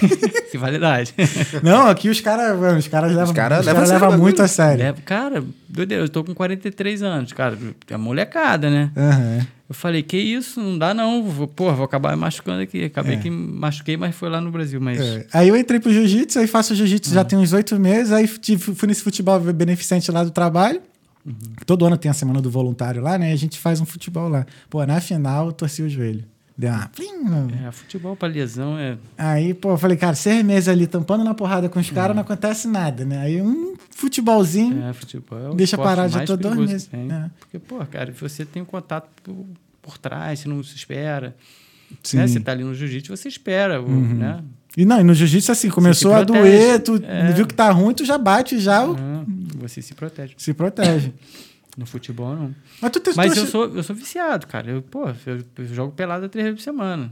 Rivalidade. Não, aqui os caras, os caras levam, os cara caras levam a sério levam o muito a sério. Leva- cara, doideira, eu tô com 43 anos, cara. É molecada, né? Aham. Eu falei, que isso, não dá não. Vou, porra, vou acabar me machucando aqui. Acabei É. que machuquei, mas foi lá no Brasil. Mas É. Aí eu entrei pro jiu-jitsu, aí faço jiu-jitsu Uhum. já tem uns oito meses, aí fui nesse futebol beneficente lá do trabalho. Uhum. Todo ano tem a semana do voluntário lá, né? E a gente faz um futebol lá. Pô, na final eu torci o joelho. Deu uma... É, futebol pra lesão é... Aí, pô, eu falei, cara, seis meses ali tampando na porrada com os caras, não acontece nada, né? Aí um futebolzinho É, futebol é deixa parar já mais tô dois meses. É. Porque, pô, cara, você tem um contato por, por trás, você não se espera. Sim. Né? Você tá ali no jiu-jitsu, você espera, o- né? E não, e no jiu-jitsu, assim, começou a doer, tu É. viu que tá ruim, tu já bate, já Ah, Você se protege. se protege. No futebol, não. Mas tu testou... Mas eu sou, eu sou viciado, cara. Eu, pô, eu, eu jogo pelada três vezes por semana.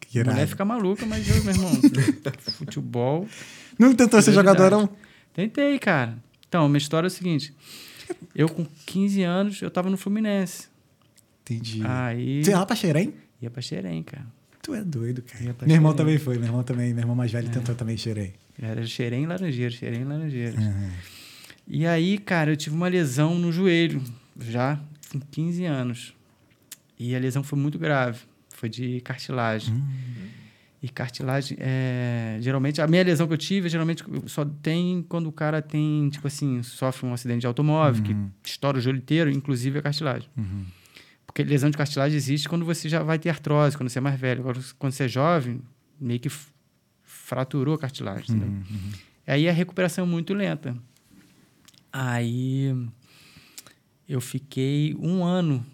Que irado. mulher fica maluca, mas eu, meu irmão, futebol. Não tentou ser Prioridade. jogador, não? Tentei, cara. Então, minha história é o seguinte. Eu, com 15 anos, eu tava no Fluminense. Entendi. Aí. Você ia lá pra Xerém? Ia pra Xerém, cara. Tu é doido, cara. Meu irmão Xerém. também foi, meu irmão também, meu irmão mais É. velho tentou também Xerém. Era Xerém e Laranjeiras, Xerém e Laranjeiras. Uhum. E aí, cara, eu tive uma lesão no joelho, já com 15 anos. E a lesão foi muito grave. Foi de cartilagem. Hum. E cartilagem, é, geralmente, a minha lesão que eu tive, geralmente só tem quando o cara tem, tipo assim, sofre um acidente de automóvel, Uhum. que estoura o joelho inteiro, inclusive a cartilagem. Porque lesão de cartilagem existe quando você já vai ter artrose, quando você é mais velho. Agora, quando você é jovem, meio que fraturou a cartilagem, entendeu? Uhum. Aí a recuperação é muito lenta. Aí eu fiquei um ano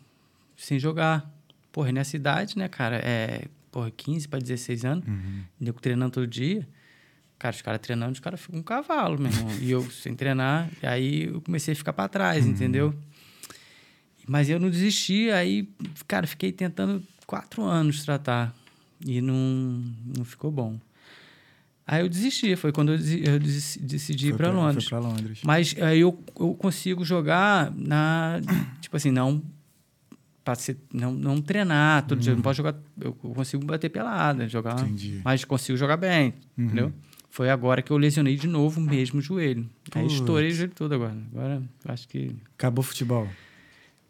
sem jogar. Porra, nessa idade, né, cara? É, porra, 15 para 16 anos. Uhum. Nego treinando todo dia. Cara, os caras treinando, os caras ficam um cavalo, meu irmão. e eu sem treinar, aí eu comecei a ficar para trás, entendeu? Mas eu não desisti, aí, cara, fiquei tentando quatro anos tratar. E não, não ficou bom. Aí eu desisti, foi quando eu, decidi ir para Londres. Foi pra Londres. Mas aí eu, eu consigo jogar na. Tipo assim, não. Ser, não, não treinar todo dia. Não posso jogar. Eu consigo bater pelada, jogar. Entendi. Mas consigo jogar bem, entendeu? Foi agora que eu lesionei de novo o mesmo joelho. Aí Putz. estourei o joelho todo agora. Agora acho que. Acabou o futebol.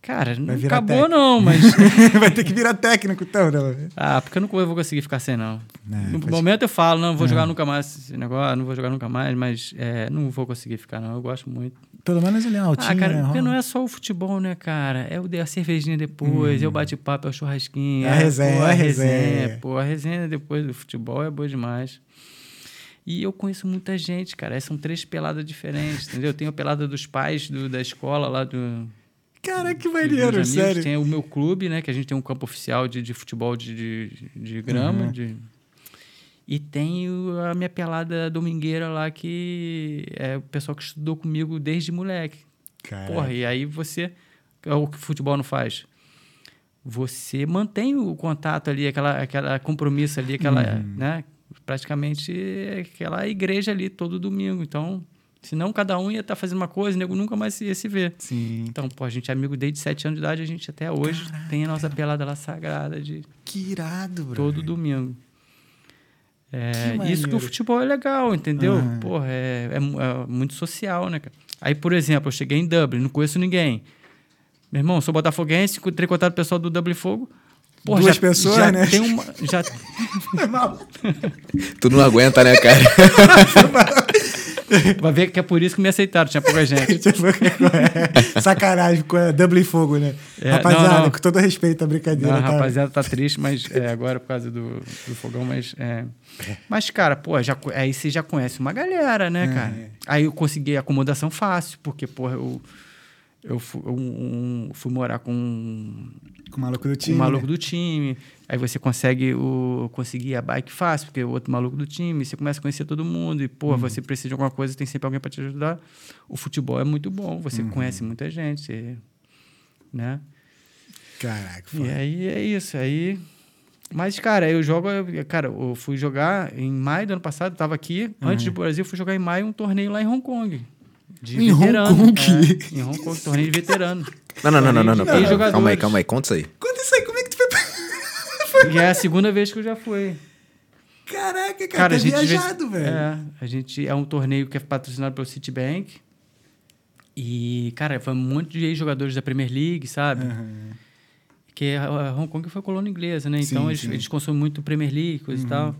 Cara, não acabou técnico. não, mas. Vai ter que virar técnico, então, né? ah, porque eu não vou conseguir ficar sem, não. É, no pode- momento eu falo, não, vou jogar nunca mais esse negócio, não vou jogar nunca mais, mas é, não vou conseguir ficar, não. Eu gosto muito. Pelo menos ele é altinho, Ah, cara, né? porque não é só o futebol, né, cara? É o a cervejinha depois, é o bate-papo, é o churrasquinho. É a resenha, pô, é a resenha. Pô, a resenha depois do futebol é boa demais. E eu conheço muita gente, cara. São três peladas diferentes, entendeu? Eu tenho a pelada dos pais do- da escola lá do. Cara, que maneiro, amigos. sério. Tem o meu clube, né? Que a gente tem um campo oficial de, de futebol de, de, de grama. Uhum. de- E tem a minha pelada domingueira lá, que é o pessoal que estudou comigo desde moleque. Cara, Porra, e aí você. É o que o futebol não faz. Você mantém o contato ali, aquela, aquela compromisso ali, aquela, Uhum. né? Praticamente aquela igreja ali todo domingo. Então, senão cada um ia estar fazendo uma coisa, o nego nunca mais ia se ver. Sim. Então, pô, a gente é amigo desde sete anos de idade, a gente até hoje tem a nossa pelada lá sagrada de Que irado, bro. todo domingo. É, Que isso que o futebol é legal, entendeu? Aham. Porra, é, é é muito social, né, cara? Aí, por exemplo, eu cheguei em Dublin, não conheço ninguém. Meu irmão, sou botafoguense, entrei em contato com o pessoal do Dublin Fogo. Porra, Duas já, pessoas, já né? Tem uma, já, Tu não aguenta, né, cara? vai ver que é por isso que me aceitaram, tinha pouca gente. É, Sacanagem com a Dublin Fogo, né? É, Rapaziada, não, não. com todo respeito à Não, brincadeira, a tá? rapaziada tá triste, mas é, agora por causa do, do fogão, mas. É. Mas, cara, pô, já, aí você já conhece uma galera, né, cara? Aí eu consegui acomodação fácil, porque, porra, eu, eu fui, um- um- fui morar com um, Com o maluco do com time. um maluco né? do time. Aí você consegue o, conseguir a bike fácil, porque o outro maluco do time, você começa a conhecer todo mundo. E, pô, você precisa de alguma coisa, tem sempre alguém para te ajudar. O futebol é muito bom, você conhece muita gente, você, né? Caraca, E aí é isso. Aí. Mas, cara, eu jogo. Cara, eu fui jogar em maio do ano passado, eu tava aqui. Antes do Brasil, eu fui jogar em maio um torneio lá em Hong Kong. De Em Hong veterano. Kong? É, em Hong Kong, torneio de veterano. Não, não, não, não, não. não, Torneio de pera. Calma aí, jogadores. calma aí. Conta isso aí. Conta isso aí, como é que tu foi... E é a segunda vez que eu já fui. Caraca, cara, Cara, tá a gente. viajado, velho. É, a gente é um torneio que é patrocinado pelo Citibank. E, cara, foi um monte de ex-jogadores da Premier League, sabe? Aham. Porque a- a Hong Kong foi colônia inglesa, né? Então Sim, eles, sim. Uhum. eles consomem muito Premier League, coisa e tal.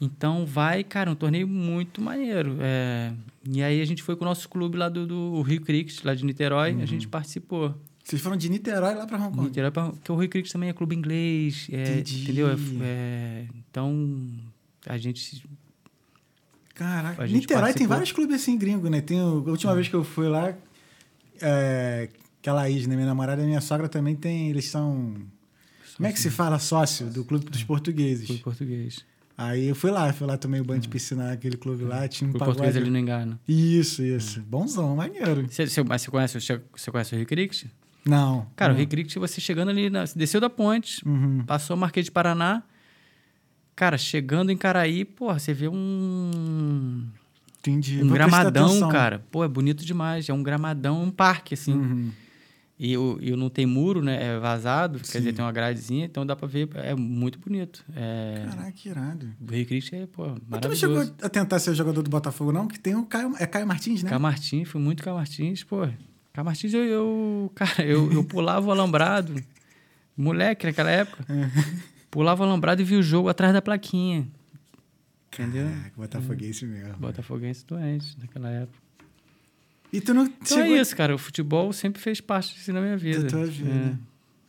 Então vai, cara, um torneio muito maneiro. É, E aí a gente foi com o nosso clube lá do, do Rio Cricket, lá de Niterói, Uhum. a gente participou. Vocês foram de Niterói lá pra Hong Kong? Niterói, pra- porque o Rio Cricks também é clube inglês, é, Entendi. entendeu? É, é, então, a gente... Caraca, A gente Niterói tem participou. vários clubes assim gringos, né? Tem o- a última vez que eu fui lá, é, aquela isla, né? Minha namorada e minha sogra também tem. Eles são. Como é que se fala sócio do clube dos portugueses? Clube português. Aí eu fui lá, fui lá, tomei o banho de piscina naquele clube lá, tinha um Clube pagode. português ali no Engano. Isso, isso. Bonzão, maneiro. Você, você- mas você conhece, o- você conhece o Rio Cricks? Não. Cara, o não. Rio Cricks, você chegando ali, na, desceu da ponte, Uhum. passou o Marquês de Paraná. Cara, chegando em Caraí, porra, você vê um, Entendi. um Vou gramadão, cara. Pô, é bonito demais. É um gramadão, um parque, assim. Uhum. E, o, e não tem muro, né? É vazado, Sim. quer dizer, tem uma gradezinha, então dá pra ver. É muito bonito. É, Caraca, que irado. o Rio Cricks é, pô, Mas tu não maravilhoso. chegou a tentar ser jogador do Botafogo, não? Que tem o Caio, é Caio Martins, né? Camartins, fui muito Camartins, pô. Camartins, eu, eu cara, eu, eu pulava o alambrado. Moleque naquela época. Pulava o alambrado e via o jogo atrás da plaquinha. Entendeu? Caraca, Botafoguense mesmo. Botafoguense doente naquela época. E tu não Então chegou é isso, cara. O futebol sempre fez parte disso na minha vida. da tua vida. É.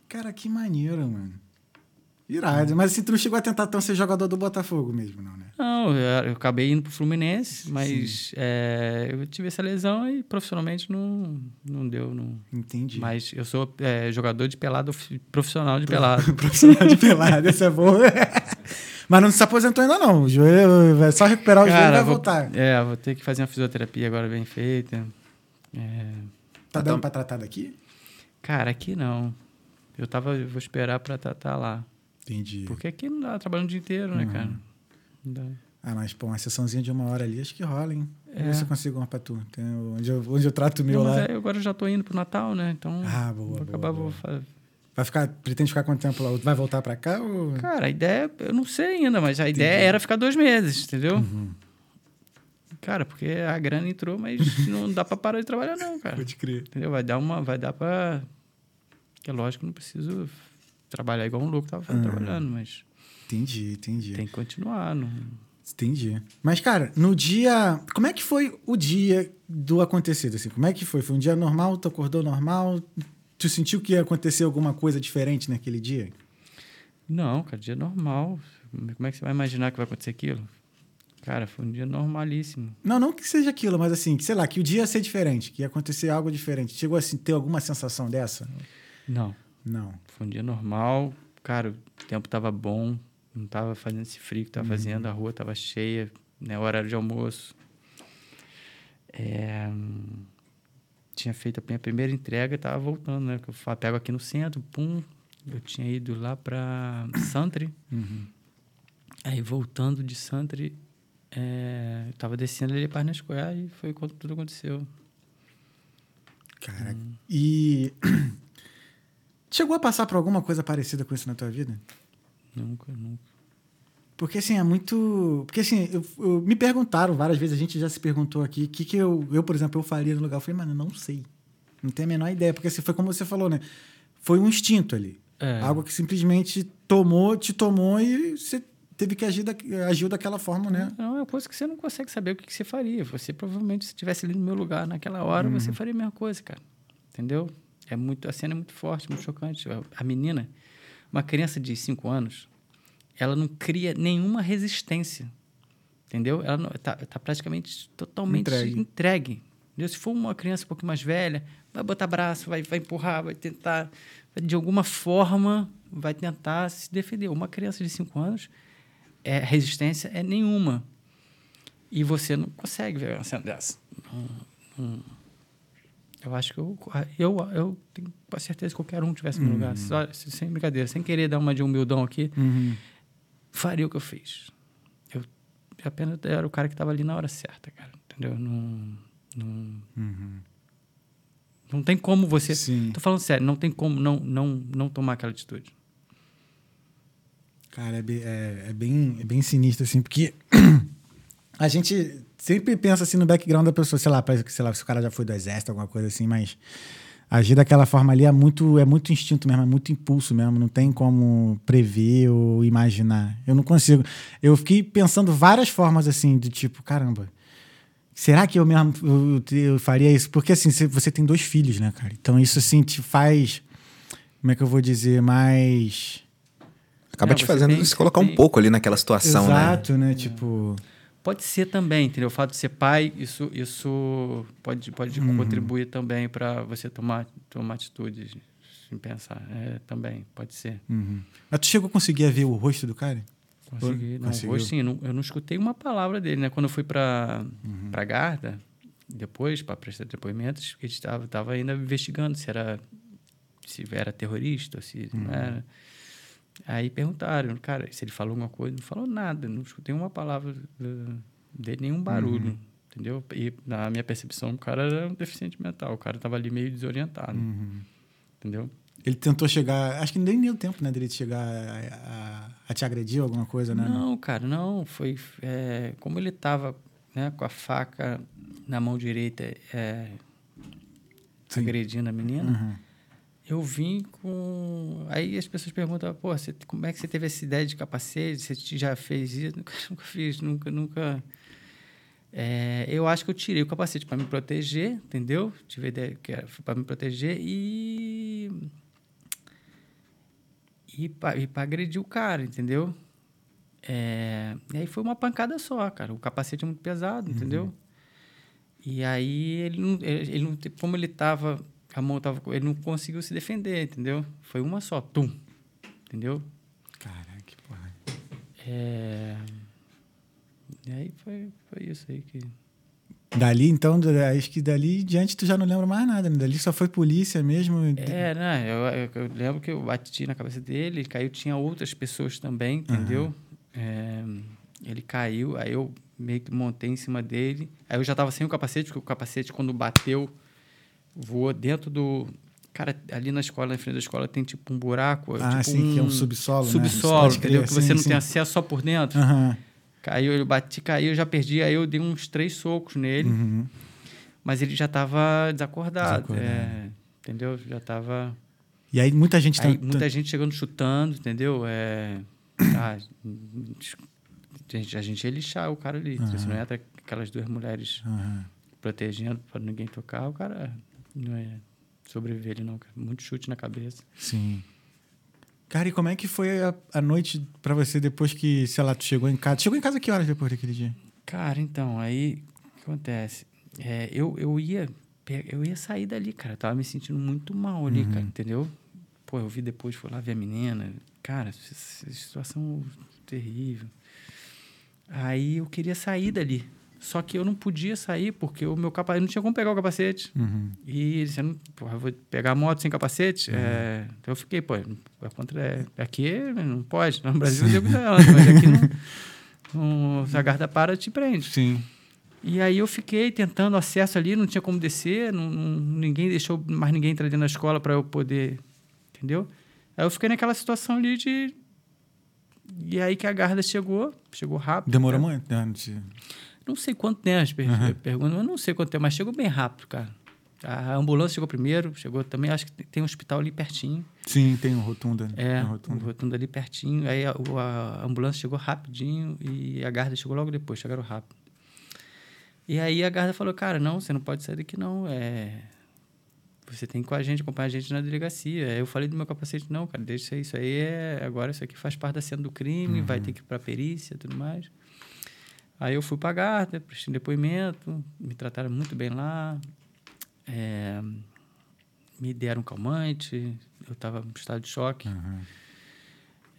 Cara, que maneiro, mano. Irado. Mas assim, tu não chegou a tentar então ser jogador do Botafogo mesmo, não, né? Não, eu, eu acabei indo pro Fluminense, mas é, eu tive essa lesão e profissionalmente não, não deu. Não. Entendi. Mas eu sou é, jogador de pelado, ofi- profissional de pelado. Profissional de pelada, essa é boa. Mas não se aposentou ainda, não. O joelho, é só recuperar o joelho e vai vou, voltar. É, vou ter que fazer uma fisioterapia agora bem feita. É, Tá Tá dando tão- pra tratar daqui? cara, aqui não. Eu tava, eu vou esperar pra estar lá. Entendi. Porque aqui não dá trabalhando o dia inteiro, né, Uhum. cara? Não dá. Ah, mas, pô, uma sessãozinha de uma hora ali, acho que rola, hein? É. Vê se eu consigo uma pra tu. Tem onde, eu, onde eu trato o meu Não, mas lá. é, agora eu já tô indo pro Natal, né? Então. Ah, boa, vou boa, acabar, boa. vou Vai ficar, pretende ficar quanto tempo lá? Vai voltar pra cá ou... Cara, a ideia, eu não sei ainda, mas a ideia era ficar dois meses, entendeu? Uhum. Cara, porque a grana entrou, mas não dá pra parar de trabalhar, não, cara. Pode crer. Entendeu? Vai dar uma. Vai dar pra. Que é lógico não preciso trabalhar igual um louco tava Uhum. trabalhando, mas Entendi, entendi. tem que continuar. Não... Entendi. Mas, cara, no dia. Como é que foi o dia do acontecido? Assim? Como é que foi? Foi um dia normal? Tu acordou normal? Tu sentiu que ia acontecer alguma coisa diferente naquele dia? Não, cara, dia normal. Como é que você vai imaginar que vai acontecer aquilo? Cara, foi um dia normalíssimo. Não, não que seja aquilo, mas assim, que, sei lá, que o dia ia ser diferente, que ia acontecer algo diferente. Chegou a assim, ter alguma sensação dessa? Não. Não. Foi um dia normal. Cara, o tempo tava bom. Não tava fazendo esse frio que tava fazendo. A rua tava cheia, né? Horário de almoço. É, Tinha feito a minha primeira entrega e tava voltando, né? Que eu pego aqui no centro, pum. Eu tinha ido lá pra Santre. Uhum. Aí voltando de Santre, é, eu tava descendo ali para Nescoiá e foi quando tudo aconteceu. Caraca. E. Chegou a passar por alguma coisa parecida com isso na tua vida? Nunca, nunca. Porque assim, é muito. Porque assim, eu, eu- me perguntaram várias vezes, a gente já se perguntou aqui, o que, que eu, eu, por exemplo, eu faria no lugar. Eu falei, mano, não sei. Não tenho a menor ideia. Porque assim, foi como você falou, né? Foi um instinto ali. É. Algo que simplesmente tomou, te tomou e você teve que agir da, agiu daquela forma, né? Não, é uma coisa que você não consegue saber o que, que você faria. Você provavelmente, se estivesse ali no meu lugar naquela hora, você faria a mesma coisa, cara. Entendeu? É muito, a cena é muito forte, muito chocante. A- menina, uma criança de 5 anos, ela não cria nenhuma resistência. Entendeu? Ela não, tá, praticamente totalmente Entregue. entregue. entendeu? Se for uma criança um pouco mais velha, vai botar braço, vai, vai empurrar, vai tentar, de alguma forma, vai tentar se defender. Uma criança de 5 anos, é, resistência é nenhuma. E você não consegue ver uma cena dessa. Não- não- eu acho que eu, eu, eu tenho quase certeza que qualquer um tivesse no meu lugar. Só- sem brincadeira, sem querer dar uma de humildão aqui, faria o que eu fiz. Eu apenas era o cara que estava ali na hora certa, cara. Entendeu? Não, não, não tem como você. Sim. Tô falando sério, não tem como não, não, não tomar aquela atitude. Cara, é é, é bem, é bem sinistro, assim, porque a gente sempre pensa assim no background da pessoa, sei lá, sei lá, se o cara já foi do exército, alguma coisa assim, mas agir daquela forma ali é muito, é muito instinto mesmo, é muito impulso mesmo, não tem como prever ou imaginar. Eu não consigo. Eu fiquei pensando várias formas assim, de tipo, caramba, Será que eu mesmo eu, eu faria isso? Porque assim, você tem dois filhos, né, cara? Então isso assim te faz. Como é que eu vou dizer? Mais. Acaba Não, te fazendo tem- se colocar um tem- pouco ali naquela situação, né? Exato, né? Tipo. Pode ser também, entendeu? O fato de ser pai, isso, isso pode, pode Uhum. contribuir também para você tomar, tomar atitudes sem pensar. É, também, pode ser. uhum. Mas tu chegou a conseguir ver o rosto do cara? Consegui. Não, Conseguiu? hoje sim, eu não, eu não escutei uma palavra dele, né? Quando eu fui para Uhum. para Garda, depois, para prestar depoimentos, eles estavam tava ainda investigando se era, se era terrorista se Uhum. não era. Aí perguntaram, cara, se ele falou alguma coisa. Não falou nada, não escutei uma palavra dele, nenhum barulho. Uhum. Entendeu? E na minha percepção, o cara era um deficiente mental. O cara tava ali meio desorientado. Uhum. Entendeu? Ele tentou chegar. Acho que nem deu tempo, né, dele de chegar a, a- a te agredir alguma coisa, né? Não, cara, não. Foi. é, como ele tava né, com a faca na mão direita é, agredindo a menina, Uhum. Eu vim com. Aí as pessoas perguntam, pô, você, como é que você teve essa ideia de capacete? Você já fez isso? Nunca, nunca fiz, nunca, nunca. É, eu acho que eu tirei o capacete para me proteger, entendeu? Tive a ideia que era para me proteger e. E para agredir o cara, entendeu? É, e aí foi uma pancada só, cara. O capacete é muito pesado, entendeu? E aí ele não, ele não, como ele tava, a mão tava, com- ele não conseguiu se defender, entendeu? Foi uma só, tum, entendeu? Caraca, que porra. É, e aí foi, foi isso aí que Dali, então, acho que dali em diante tu já não lembra mais nada, né? Dali só foi polícia mesmo. É, né? Eu, eu- eu lembro que eu bati na cabeça dele, ele caiu, tinha outras pessoas também, entendeu? É, ele caiu, aí eu meio que montei em cima dele. Aí eu já tava sem o capacete, porque o capacete, quando bateu, voou dentro do. Cara, ali na escola, na frente da escola, tem tipo um buraco. Ah, tipo sim, que é um subsolo, né? Subsolo, crer, entendeu? Que você sim, não sim. tem acesso só por dentro. Aham. Caiu, eu bati, caiu, eu já perdi. Aí eu dei uns três socos nele. Uhum. Mas ele já estava desacordado. Desacordado. é, entendeu? Já estava. E aí muita gente Aí, tá- muita gente chegando chutando, entendeu? É, ah, a gente, a gente ia lixar o cara ali. Se não entra aquelas duas mulheres Aham. protegendo para ninguém tocar, o cara não ia sobreviver ele não. cara. Muito chute na cabeça. Sim. Cara, e como é que foi a, a noite pra você depois que, sei lá, tu chegou em casa? Chegou em casa que horas depois daquele dia? Cara, então, aí o que acontece? É, eu, eu ia eu ia sair dali, cara. Eu tava me sentindo muito mal ali, cara, entendeu? Pô, eu vi depois, fui lá ver a menina. Cara, situação terrível. Aí eu queria sair dali. Só que eu não podia sair porque o meu capacete. Não tinha como pegar o capacete. Uhum. E você não. Porra, eu vou pegar a moto sem capacete? É, então eu fiquei, pô, é contra, é, aqui não pode. No Brasil eu digo, não, mas aqui não. não se a guarda para, te prende. Sim. E aí eu fiquei tentando acesso ali, não tinha como descer, não, não- ninguém deixou mais ninguém entrar dentro da escola para eu poder, entendeu? Aí eu fiquei naquela situação ali de e aí que a guarda chegou, chegou rápido. Demorou né? muito? né? Não sei. Quanto tempo, as per- perguntas, mas não sei quanto tempo, mas chegou bem rápido, cara. A ambulância chegou primeiro, chegou também, acho que tem- um hospital ali pertinho. Sim, tem um rotunda. É, Tem um um rotunda. ali pertinho. Aí a, a ambulância chegou rapidinho e a guarda chegou logo depois, chegaram rápido. E aí a guarda falou, cara, não, você não pode sair daqui não, é... Você tem que ir com a gente, acompanhar a gente na delegacia. Eu falei do meu capacete, não, cara, deixa isso aí, é... agora isso aqui faz parte da cena do crime, vai ter que ir pra perícia e tudo mais. Aí eu fui pra guarda, prestei um depoimento, me trataram muito bem lá, é, me deram um calmante, eu tava em estado de choque. Aham.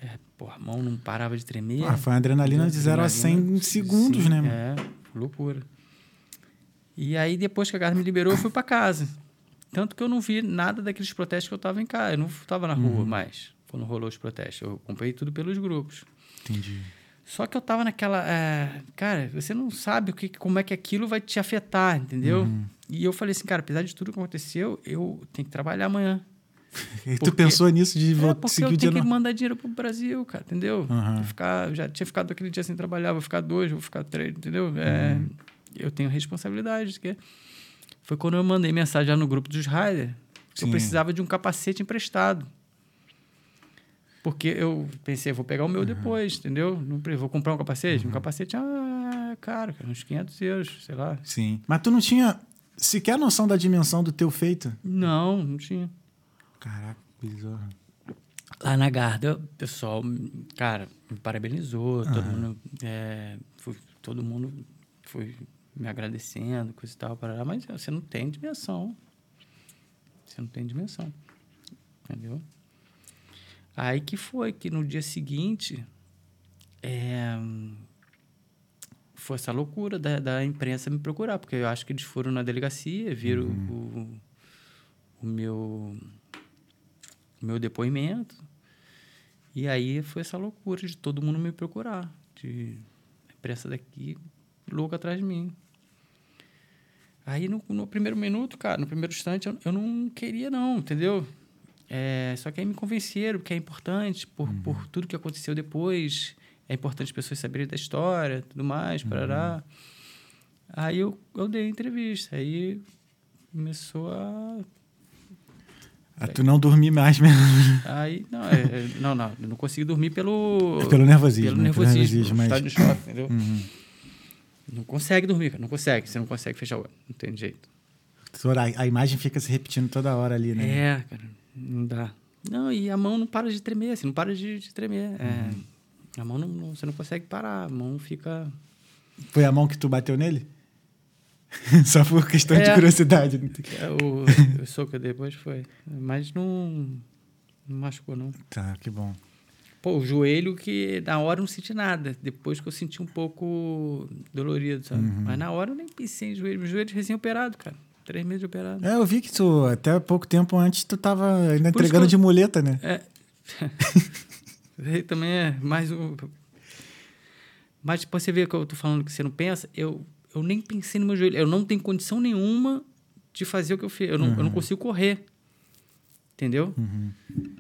É, porra, a mão não parava de tremer. Ah, foi uma adrenalina de 0 a 100 em segundos, Sim, né, mano? É, loucura. E aí, depois que a guarda me liberou, eu fui para casa. Tanto que eu não vi nada daqueles protestos que eu tava em casa. Eu não tava na Uhum. rua mais, quando rolou os protestos. Eu acompanhei tudo pelos grupos. Entendi. Só que eu tava naquela. é, cara, você não sabe o que, como é que aquilo vai te afetar, entendeu? Uhum. E eu falei assim, cara, apesar de tudo que aconteceu, eu tenho que trabalhar amanhã. E tu Porque- pensou nisso de É, porque seguir eu tenho que no... mandar dinheiro pro Brasil, cara, entendeu? Eu Ficar, eu já tinha ficado aquele dia sem trabalhar, vou ficar dois, vou ficar três, entendeu? É, Uhum. Eu tenho responsabilidade. Que foi quando eu mandei mensagem lá no grupo dos Riders que eu precisava de um capacete emprestado. Porque eu pensei, vou pegar o meu depois, entendeu? Vou comprar um capacete. Um capacete, ah, caro, cara, uns 500 euros, sei lá. Sim. Mas tu não tinha sequer noção da dimensão do teu feito? Não, não tinha. Caraca, bizarro. Lá na Garda, o pessoal, cara, me parabenizou, todo mundo, é, foi, todo mundo foi me agradecendo, coisa e tal, parará, mas você não tem dimensão. Você não tem dimensão. Entendeu? Aí que foi que no dia seguinte é, foi essa loucura da, da imprensa me procurar, porque eu acho que eles foram na delegacia, viram o, o meu o meu depoimento. E aí foi essa loucura de todo mundo me procurar, de a imprensa daqui louca atrás de mim. Aí no, no primeiro minuto, cara, no primeiro instante, eu, eu não queria não, entendeu? É, só que aí me convenceram que é importante por, por tudo que aconteceu depois. É importante as pessoas saberem da história, tudo mais, parará. Aí eu, eu dei a entrevista. Aí começou a Ah, tu não dormir mais mesmo. Aí, não, é, é- não, não, eu não consegui dormir pelo... É pelo nervosismo, Pelo né? Nervosismo, nervosismo, mas- estado de choque, entendeu? Uhum. Não consegue dormir, cara, não consegue. Você não consegue fechar o olho, não tem jeito. A, a imagem fica se repetindo toda hora ali, né? É, cara, não dá. Não, e a mão não para de tremer, assim, não para de, de tremer. É, a mão não, não- você não consegue parar, a mão fica... Foi a mão que tu bateu nele? Só por questão de É. curiosidade. É, o, o soco depois foi. Mas não, não machucou, não. Tá, que bom. Pô, o joelho que na hora eu não senti nada. Depois que eu senti um pouco dolorido, sabe? Uhum. Mas na hora eu nem pensei em joelho. Meu joelho recém-operado, cara. Três meses de operado. É, eu vi que tu, até pouco tempo antes, tu tava ainda entregando eu- de muleta, né? É. Também é mais um. Mas depois você vê que eu tô falando que você não pensa, eu, eu nem pensei no meu joelho. Eu não tenho condição nenhuma de fazer o que eu fiz. Eu não, eu não consigo correr. Entendeu?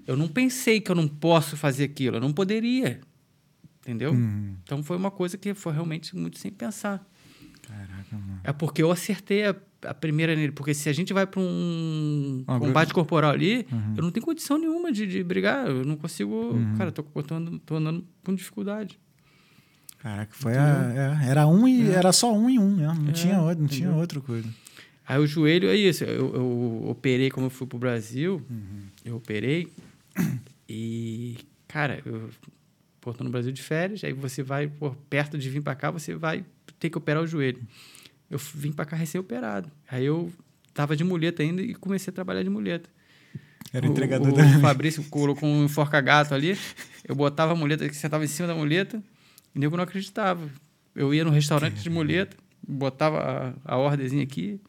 Eu não pensei que eu não posso fazer aquilo. Eu não poderia. Entendeu? Uhum. Então foi uma coisa que foi realmente muito sem pensar. Caraca, mano. É porque eu acertei a, a primeira nele. Porque se a gente vai para um combate corporal ali, Uhum. eu não tenho condição nenhuma de, de brigar. Eu não consigo. Cara, eu tô, tô, andando, tô andando com dificuldade. Caraca, foi a, é, era um e era só um em um mesmo. Não É, tinha outro, não tinha outra coisa. Aí o joelho é isso. Eu, eu operei como eu fui pro Brasil. Eu operei. E, cara, eu pô, no Brasil de férias. Aí você vai, pô, perto de vir para cá, você vai ter que operar o joelho. Eu vim para cá recém-operado. Aí eu tava de muleta ainda e comecei a trabalhar de muleta. Era o, entregador o também. Fabrício colocou um enforca-gato ali. Eu botava a muleta, sentava em cima da muleta, e o nego não acreditava. Eu ia no restaurante de muleta, botava a, a ordezinha aqui.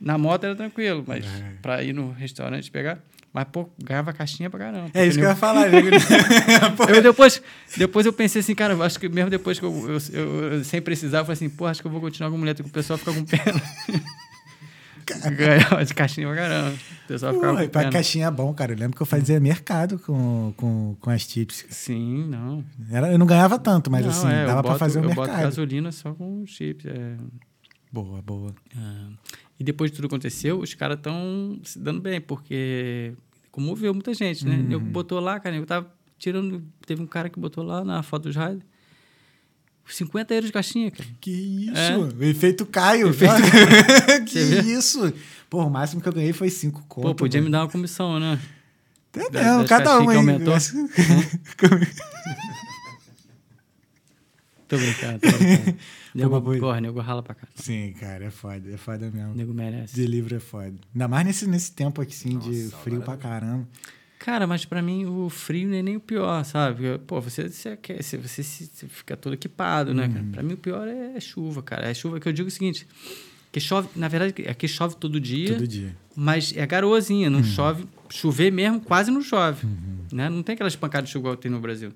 Na moto era tranquilo, mas É. para ir no restaurante pegar. Mas, pô, ganhava caixinha pra caramba. É isso que eu ia Porque falar. eu depois, depois eu pensei assim, cara, acho que mesmo depois que eu, eu, eu- eu- sem precisar, eu falei assim, pô, acho que eu vou continuar com muleta, que o pessoal fica com pena. Ganhava de caixinha pra caramba. O pessoal ficava Porra, com pra pena. caixinha é bom, cara. Eu lembro que eu fazia mercado com, com, com as chips. Sim, não. Era, eu não ganhava tanto, mas Não, assim, é, dava pra boto- fazer o Eu boto mercado. gasolina só com chips. é. Boa, boa. Ah, e depois de tudo aconteceu, os caras estão se dando bem, porque comoveu muita gente, né? Uhum. Eu botou lá, cara, eu tava tirando. Teve um cara que botou lá na foto dos rádios 50 euros de caixinha, cara. Que isso? É. O efeito Caio. Efeito que isso? Pô, o máximo que eu ganhei foi cinco conto. Pô, podia mano. me dar uma comissão, né? Mesmo, cada um aumentou. Tô brincando, tô brincando. nego, boa- porra, nego rala pra cá. Sim, cara, é foda, é foda mesmo. Nego merece. De livro é foda. Ainda mais nesse, nesse tempo aqui, assim, de Nossa, frio agora- pra caramba. Cara, mas pra mim o frio não é nem o pior, sabe? Porque, Pô, você, você, quer- você, você, se- você fica todo equipado, né, cara? Pra mim o pior é chuva, cara. É chuva que eu digo o seguinte: que chove, na verdade, aqui chove todo dia, Todo dia. mas é garoazinha, não chove. Chover mesmo, quase não chove. Né? Não tem aquelas pancadas de chuva igual tem no Brasil.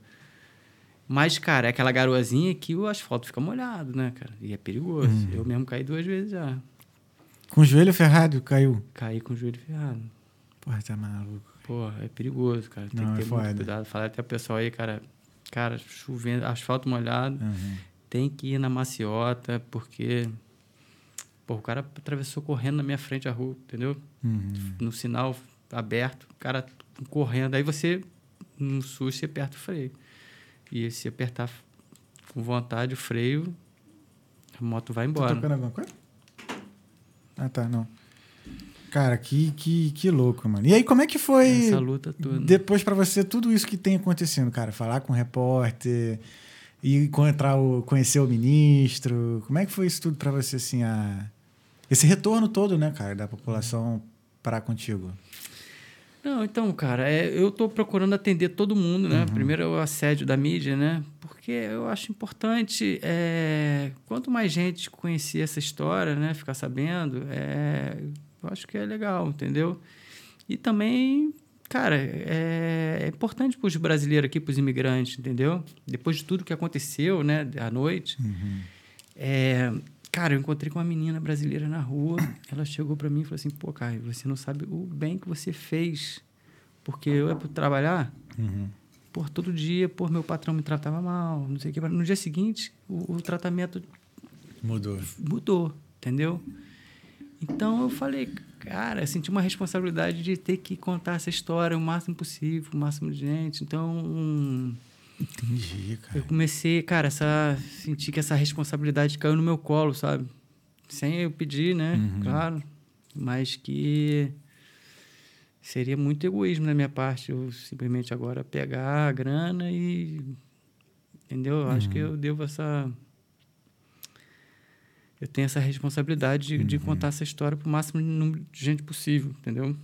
Mas, cara, é aquela garoazinha que o asfalto fica molhado, né, cara? E é perigoso. Eu mesmo caí duas vezes já. Com o joelho ferrado, caiu. Caí com o joelho ferrado. Porra, tá maluco. Pô, é perigoso, cara. Tem Não, que é ter muito foda. cuidado. Falar até o pessoal aí, cara. Cara, chovendo, asfalto molhado, Uhum. tem que ir na maciota, porque. Pô, o cara atravessou correndo na minha frente a rua, entendeu? Uhum. No sinal aberto, o cara correndo. Aí você, no susto, você aperta o freio. E se apertar com vontade o freio, A moto vai Tá embora. tocando alguma coisa? Ah, tá, não. Cara, que, que, que louco, mano. E aí, como é que foi Essa luta toda. depois pra você tudo isso que tem acontecendo, cara? Falar com o repórter e encontrar o, conhecer o ministro. Como é que foi isso tudo pra você, assim, a... esse retorno todo, né, cara, da população parar contigo? Não, então, cara, é, eu tô procurando atender todo mundo, né? Primeiro é o assédio da mídia, né? Porque eu acho importante, é, quanto mais gente conhecer essa história, né? Ficar sabendo, é, eu acho que é legal, entendeu? E também, cara, é, é importante para os brasileiros aqui, para os imigrantes, entendeu? Depois de tudo que aconteceu, né? À noite, é, cara, eu encontrei com uma menina brasileira na rua. Ela chegou para mim e falou assim: pô, Caio, você não sabe o bem que você fez. Porque eu ia trabalhar, por todo dia, por meu patrão me tratava mal, não sei o que. No dia seguinte, o, o tratamento Mudou. mudou, entendeu? Então eu falei, cara, eu senti uma responsabilidade de ter que contar essa história o máximo possível, o máximo de gente. Então, hum, Entendi, cara. eu comecei, cara, essa senti que essa responsabilidade caiu no meu colo, sabe? Sem eu pedir, né? Claro, mas que seria muito egoísmo da minha parte eu simplesmente agora pegar a grana e entendeu? Eu Acho que eu devo essa eu tenho essa responsabilidade de, de contar essa história para o máximo número de gente possível, entendeu?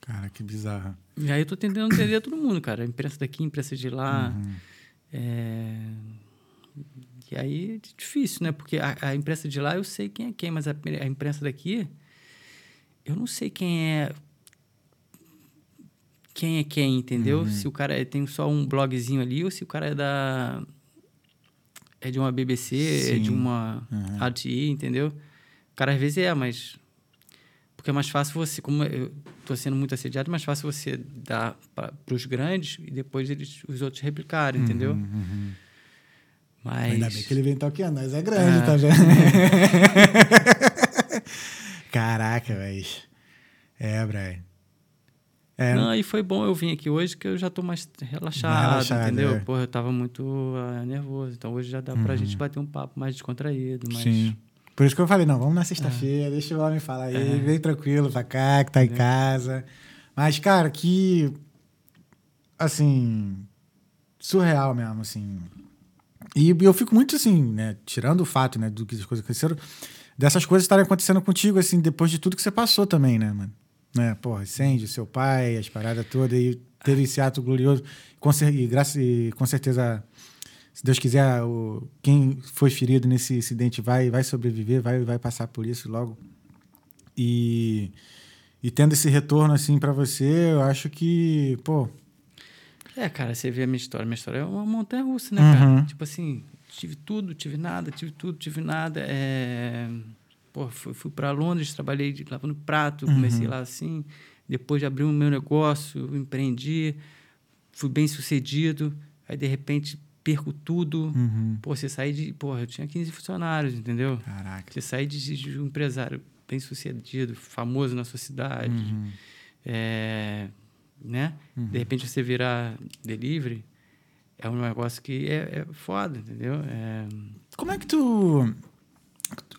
Cara, que bizarro. E aí eu tô tentando entender todo mundo, cara. Imprensa daqui, imprensa de lá. É... E aí é difícil, né? Porque a, a imprensa de lá eu sei quem é quem, mas a, a imprensa daqui eu não sei quem é quem é quem, entendeu? Se o cara tem só um blogzinho ali ou se o cara é da é de uma BBC, é de Sim. uma Uhum. RTI, entendeu? O cara às vezes é, mas porque é mais fácil você, como eu tô sendo muito assediado, é mais fácil você dar para os grandes e depois eles, os outros replicarem, entendeu? Uhum. Mas Ainda bem que ele vem toqueando, nós é grande, Ah. tá vendo? Caraca, velho. É, Brian. É, Não, e foi bom eu vir aqui hoje que eu já tô mais relaxado, relaxado, entendeu? é. Pô, eu tava muito ah, nervoso. Então hoje já dá pra gente bater um papo mais descontraído, mais... Uhum. Sim. Por isso que eu falei, não, vamos na sexta-feira, deixa o homem falar aí, vem tranquilo pra cá, que tá em casa. Mas, cara, que. Assim. Surreal mesmo, assim. E eu fico muito assim, né? Tirando o fato, né, do que as coisas aconteceram, dessas coisas estarem acontecendo contigo, assim, depois de tudo que você passou também, né, mano? Né? Porra, incêndio, seu pai, as paradas todas, e teve esse ato glorioso. Com, cer- e, graças, e com certeza se Deus quiser, o, quem foi ferido nesse acidente vai, vai sobreviver, vai, vai passar por isso logo. E, e tendo esse retorno assim para você, eu acho que, pô, É, cara, você vê a minha história. Minha história é uma montanha russa, né, Uhum. cara? Tipo assim, tive tudo, tive nada, tive tudo, tive nada. É... Pô, fui, fui para Londres, trabalhei de lavando prato, comecei lá assim. Depois de abrir o meu negócio, empreendi, fui bem sucedido. Aí, de repente, perco tudo. Pô, você sai de. Pô, eu tinha 15 funcionários, entendeu? caraca. Você sai de, de um empresário bem sucedido, famoso na sua cidade, Uhum. é, né? De repente você virar delivery, é um negócio que é, é foda, entendeu? É, Como é que tu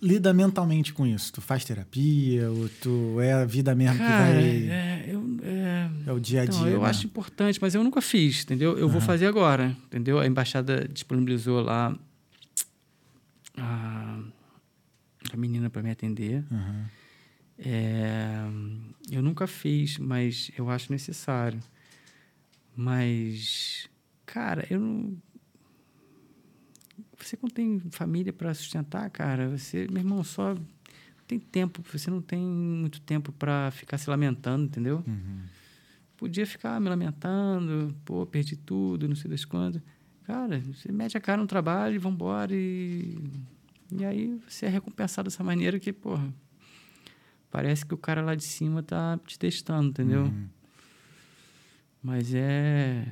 lida mentalmente com isso? Tu faz terapia ou tu é a vida mesmo cara, que vai é, eu, é, é o dia a dia? então, eu né? acho importante, mas eu nunca fiz, entendeu? Eu vou fazer agora, entendeu? A embaixada disponibilizou lá a, a menina para me atender. Uhum. É, eu nunca fiz, mas eu acho necessário. Mas, cara, eu não. Você quando tem família para sustentar, cara, você, meu irmão, só tem tempo, você não tem muito tempo para ficar se lamentando, entendeu? Uhum. Podia ficar me lamentando, pô, perdi tudo, não sei das quantas. Cara, você mete a cara no trabalho e vambora e. E aí você é recompensado dessa maneira que, porra, parece que o cara lá de cima tá te testando, entendeu? Uhum. Mas é.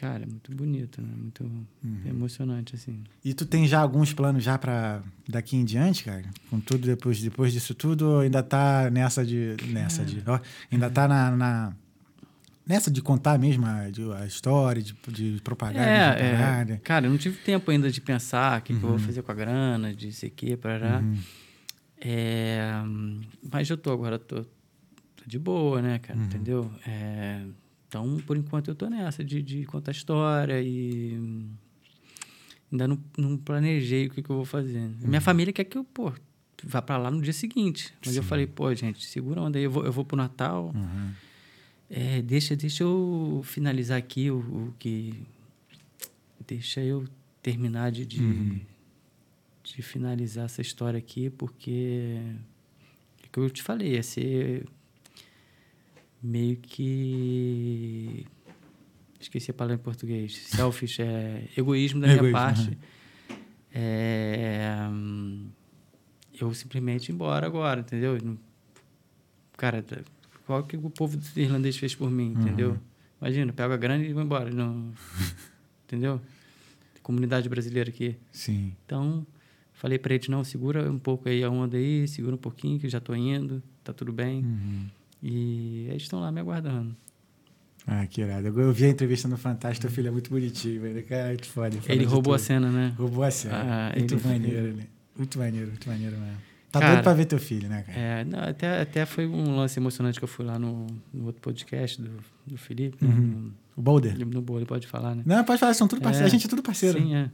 Cara, é muito bonito, né? Muito emocionante, assim. E tu tem já alguns planos já para daqui em diante, cara? Com tudo depois, depois disso tudo, ou ainda tá nessa de nessa de, ó, ainda tá na, na nessa de contar mesmo a, de- a história, de, de propagar É, a é, parada. cara, eu não tive tempo ainda de pensar o que, que eu Uhum. vou fazer com a grana, de sei o que, parará. É, mas eu tô agora, tô, tô de boa, né, Uhum. cara, entendeu? É, então, por enquanto, eu tô nessa de, de contar história e ainda não, não planejei o que, que eu vou fazer. Uhum. Minha família quer que eu, pô, vá pra lá no dia seguinte. Mas eu Sim. falei, pô, gente, segura a onda aí, eu vou, eu vou pro Natal. Uhum. É, deixa, deixa eu finalizar aqui o, o que. Deixa eu terminar de, de, Uhum. de finalizar essa história aqui, porque. É que eu te falei, ia ser meio que. Esqueci a palavra em português. Selfish é egoísmo da minha Egoísmo, parte. uhum. É, eu simplesmente ir embora agora, entendeu? Cara, tá- qual que o povo irlandês fez por mim, Uhum. entendeu? Imagina, pego a grana e vou embora. Não, entendeu? Comunidade brasileira aqui. Sim. Então, falei pra eles, não, segura um pouco aí a onda aí, segura um pouquinho que já tô indo, tá tudo bem. Uhum. E eles estão lá me aguardando. Ah, que irado. Eu, vi a entrevista no Fantástico, teu filho é muito bonitinho, velho. Cara, muito foda. fala Ele roubou a tudo. cena, né? Roubou a cena. Ah, muito ele- maneiro, né? Muito maneiro, muito maneiro mesmo. Tá Cara, doido pra ver teu filho, né, cara? É, não, até, até foi um lance emocionante que eu fui lá no, no outro podcast do, do Felipe, né? Uhum. O Boulder. no, no Bolo, pode falar, né? Não, pode falar, são tudo parceiro. É. A gente é tudo parceiro. Sim, é.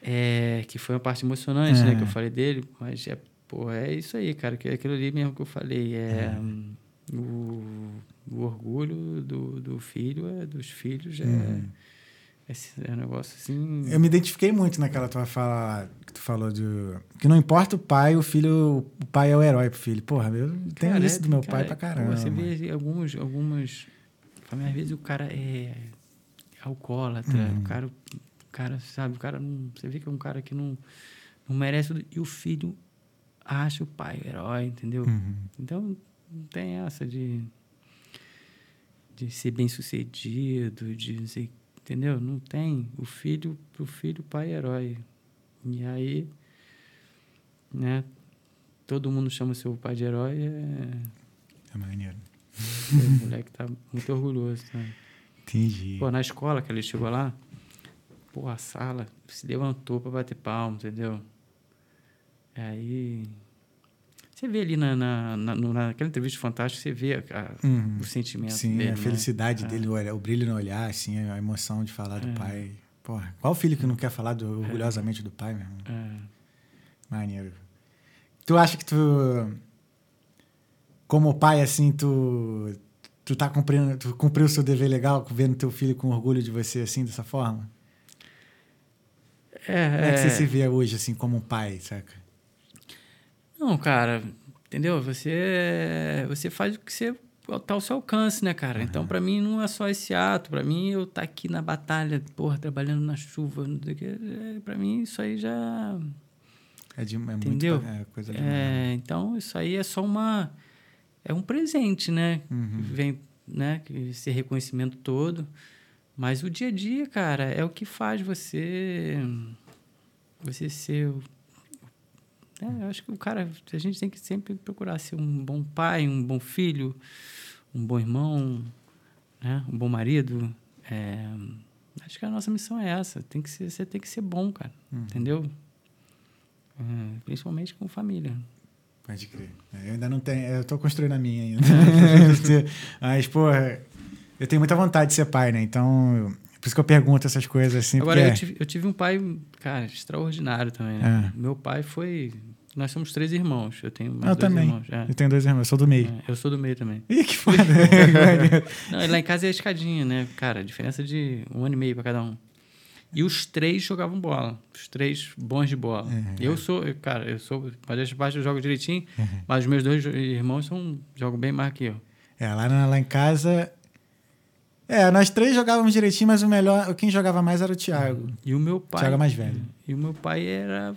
É, que foi uma parte emocionante, É. né? Que eu falei dele, mas é, pô, é isso aí, cara, que é aquilo ali mesmo que eu falei. É, hum, o, o orgulho do, do filho, é, dos filhos, é, Uhum. esse é um negócio assim. Eu me identifiquei muito naquela tua fala que tu falou de. Que não importa o pai, o filho. O pai é o herói pro filho. Porra, eu tenho Cara, isso é- do meu cara, pai pra caramba. Você vê alguns, algumas. Às vezes o cara é alcoólatra, Uhum. o cara, o cara, sabe, o cara não. Você vê que é um cara que não, não merece. E o filho acha o pai o herói, entendeu? Uhum. Então não tem essa de. de ser bem sucedido, de não sei. Entendeu? Não tem. O filho, pro filho, pai é herói. E aí. Né? Todo mundo chama seu pai de herói. É, É maneiro. o moleque tá muito orgulhoso. Tá? Entendi. Pô, na escola que ele chegou lá, pô, a sala se levantou pra bater palma, entendeu? Aí. Você vê ali na, na, na, naquela entrevista fantástica, você vê a- a- Uhum. o sentimento Sim, dele. a né? felicidade É. dele, o, o brilho no olhar, assim, a emoção de falar do É. pai. Porra, qual filho que não quer falar do- orgulhosamente do pai, meu irmão? É. Maneiro. Tu acha que tu, como pai, assim, tu, tu tá cumprindo, tu cumpriu o seu dever legal vendo teu filho com orgulho de você, assim, dessa forma? É, Como é que você é. se vê hoje, assim, como um pai, saca? Não, cara, entendeu? Você você faz o que você tá ao seu alcance, né, cara? Então, pra mim não é só esse ato, Pra mim eu tá aqui na batalha, porra, trabalhando na chuva, não sei o quê, é, para mim isso aí já É, de, é muito Entendeu? é coisa demais. é, então isso aí é só uma é um presente, né? Uhum. Vem, né, que esse reconhecimento todo, mas o dia a dia, cara, é o que faz você você ser é, eu acho que o cara, a gente tem que sempre procurar ser um bom pai, um bom filho, um bom irmão, né? um bom marido. É, acho que a nossa missão é essa. Tem que ser, você tem que ser bom, cara. Uhum. Entendeu? É, principalmente com família. Pode crer. É, Eu ainda não tenho. Eu tô construindo a minha ainda. Mas, porra, eu tenho muita vontade de ser pai, né? Então, por isso que eu pergunto essas coisas assim. Agora, porque eu tive, eu tive um pai, cara, extraordinário também. Né? É. Meu pai foi. Nós somos três irmãos. Eu tenho mais Eu dois também. irmãos. é. Eu tenho dois irmãos, eu sou do meio. É, eu sou do meio também. Ih, que foda. Não, lá em casa é a escadinha, né? Cara, diferença de um ano e meio pra cada um. E os três jogavam bola. Os três bons de bola. Uhum. Eu sou, eu, cara, eu sou. Mas parte eu jogo direitinho, Uhum. mas os meus dois irmãos são, jogam bem mais que eu. é, lá, na- lá em casa. É, nós três jogávamos direitinho, mas o melhor, quem jogava mais era o Thiago. E o meu pai. Thiago é mais velho. E o meu pai era,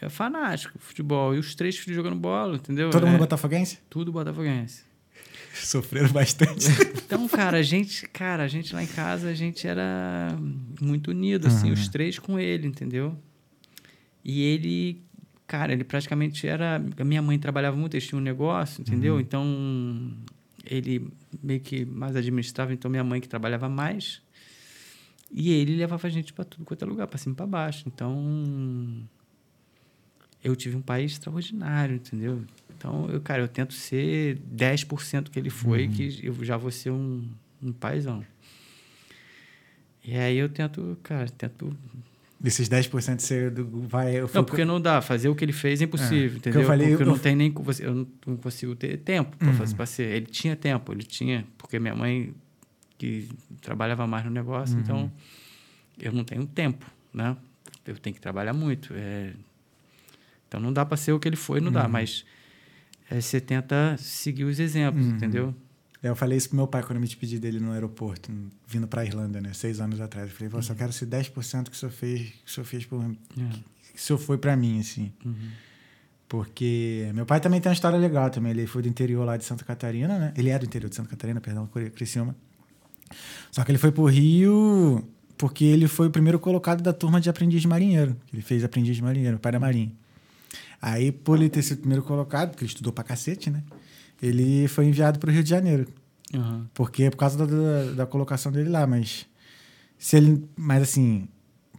é fanático futebol. E os três filhos jogando bola, entendeu? Todo É, mundo botafoguense? Tudo botafoguense. Sofreram bastante. Então, cara, a gente, cara, a gente lá em casa, a gente era muito unido, assim, Uhum. os três com ele, entendeu? E ele, cara, ele praticamente era. A minha mãe trabalhava muito, eles tinham um negócio, entendeu? Uhum. Então, ele meio que mais administrava, então minha mãe que trabalhava mais. E ele levava a gente para tudo quanto é lugar, para cima e para baixo. Então, eu tive um pai extraordinário, entendeu? Então, eu, cara, eu tento ser 10% que ele foi, uhum. que eu já vou ser um, um paizão. E aí eu tento, cara, tento Desses 10% você vai. Eu não, porque não dá. Fazer o que ele fez é impossível, é, entendeu? Eu falei, porque eu, eu não tenho nem. Eu não consigo ter tempo para uhum. fazer pra ser. Ele tinha tempo, ele tinha. Porque minha mãe, que trabalhava mais no negócio, uhum. então eu não tenho tempo, né? Eu tenho que trabalhar muito. É... Então não dá para ser o que ele foi, não uhum. dá. Mas é, você tenta seguir os exemplos, uhum. entendeu? Eu falei isso pro meu pai quando eu me despedi dele no aeroporto, vindo para a Irlanda, né? Seis anos atrás. Eu falei, uhum. só quero ser 10% que o senhor fez, que o senhor fez por. Yeah. É. Que o senhor foi para mim, assim. Uhum. Porque meu pai também tem uma história legal também. Ele foi do interior lá de Santa Catarina, né? Ele é do interior de Santa Catarina, perdão, Criciúma. Só que ele foi pro Rio porque ele foi o primeiro colocado da turma de aprendiz de marinheiro. Ele fez aprendiz de marinheiro, pai da marinha. Aí, por ele ter sido primeiro colocado, porque ele estudou pra cacete, né? ele foi enviado para o Rio de Janeiro. Uhum. Porque é por causa da, da, da, colocação dele lá, mas se ele, mas assim,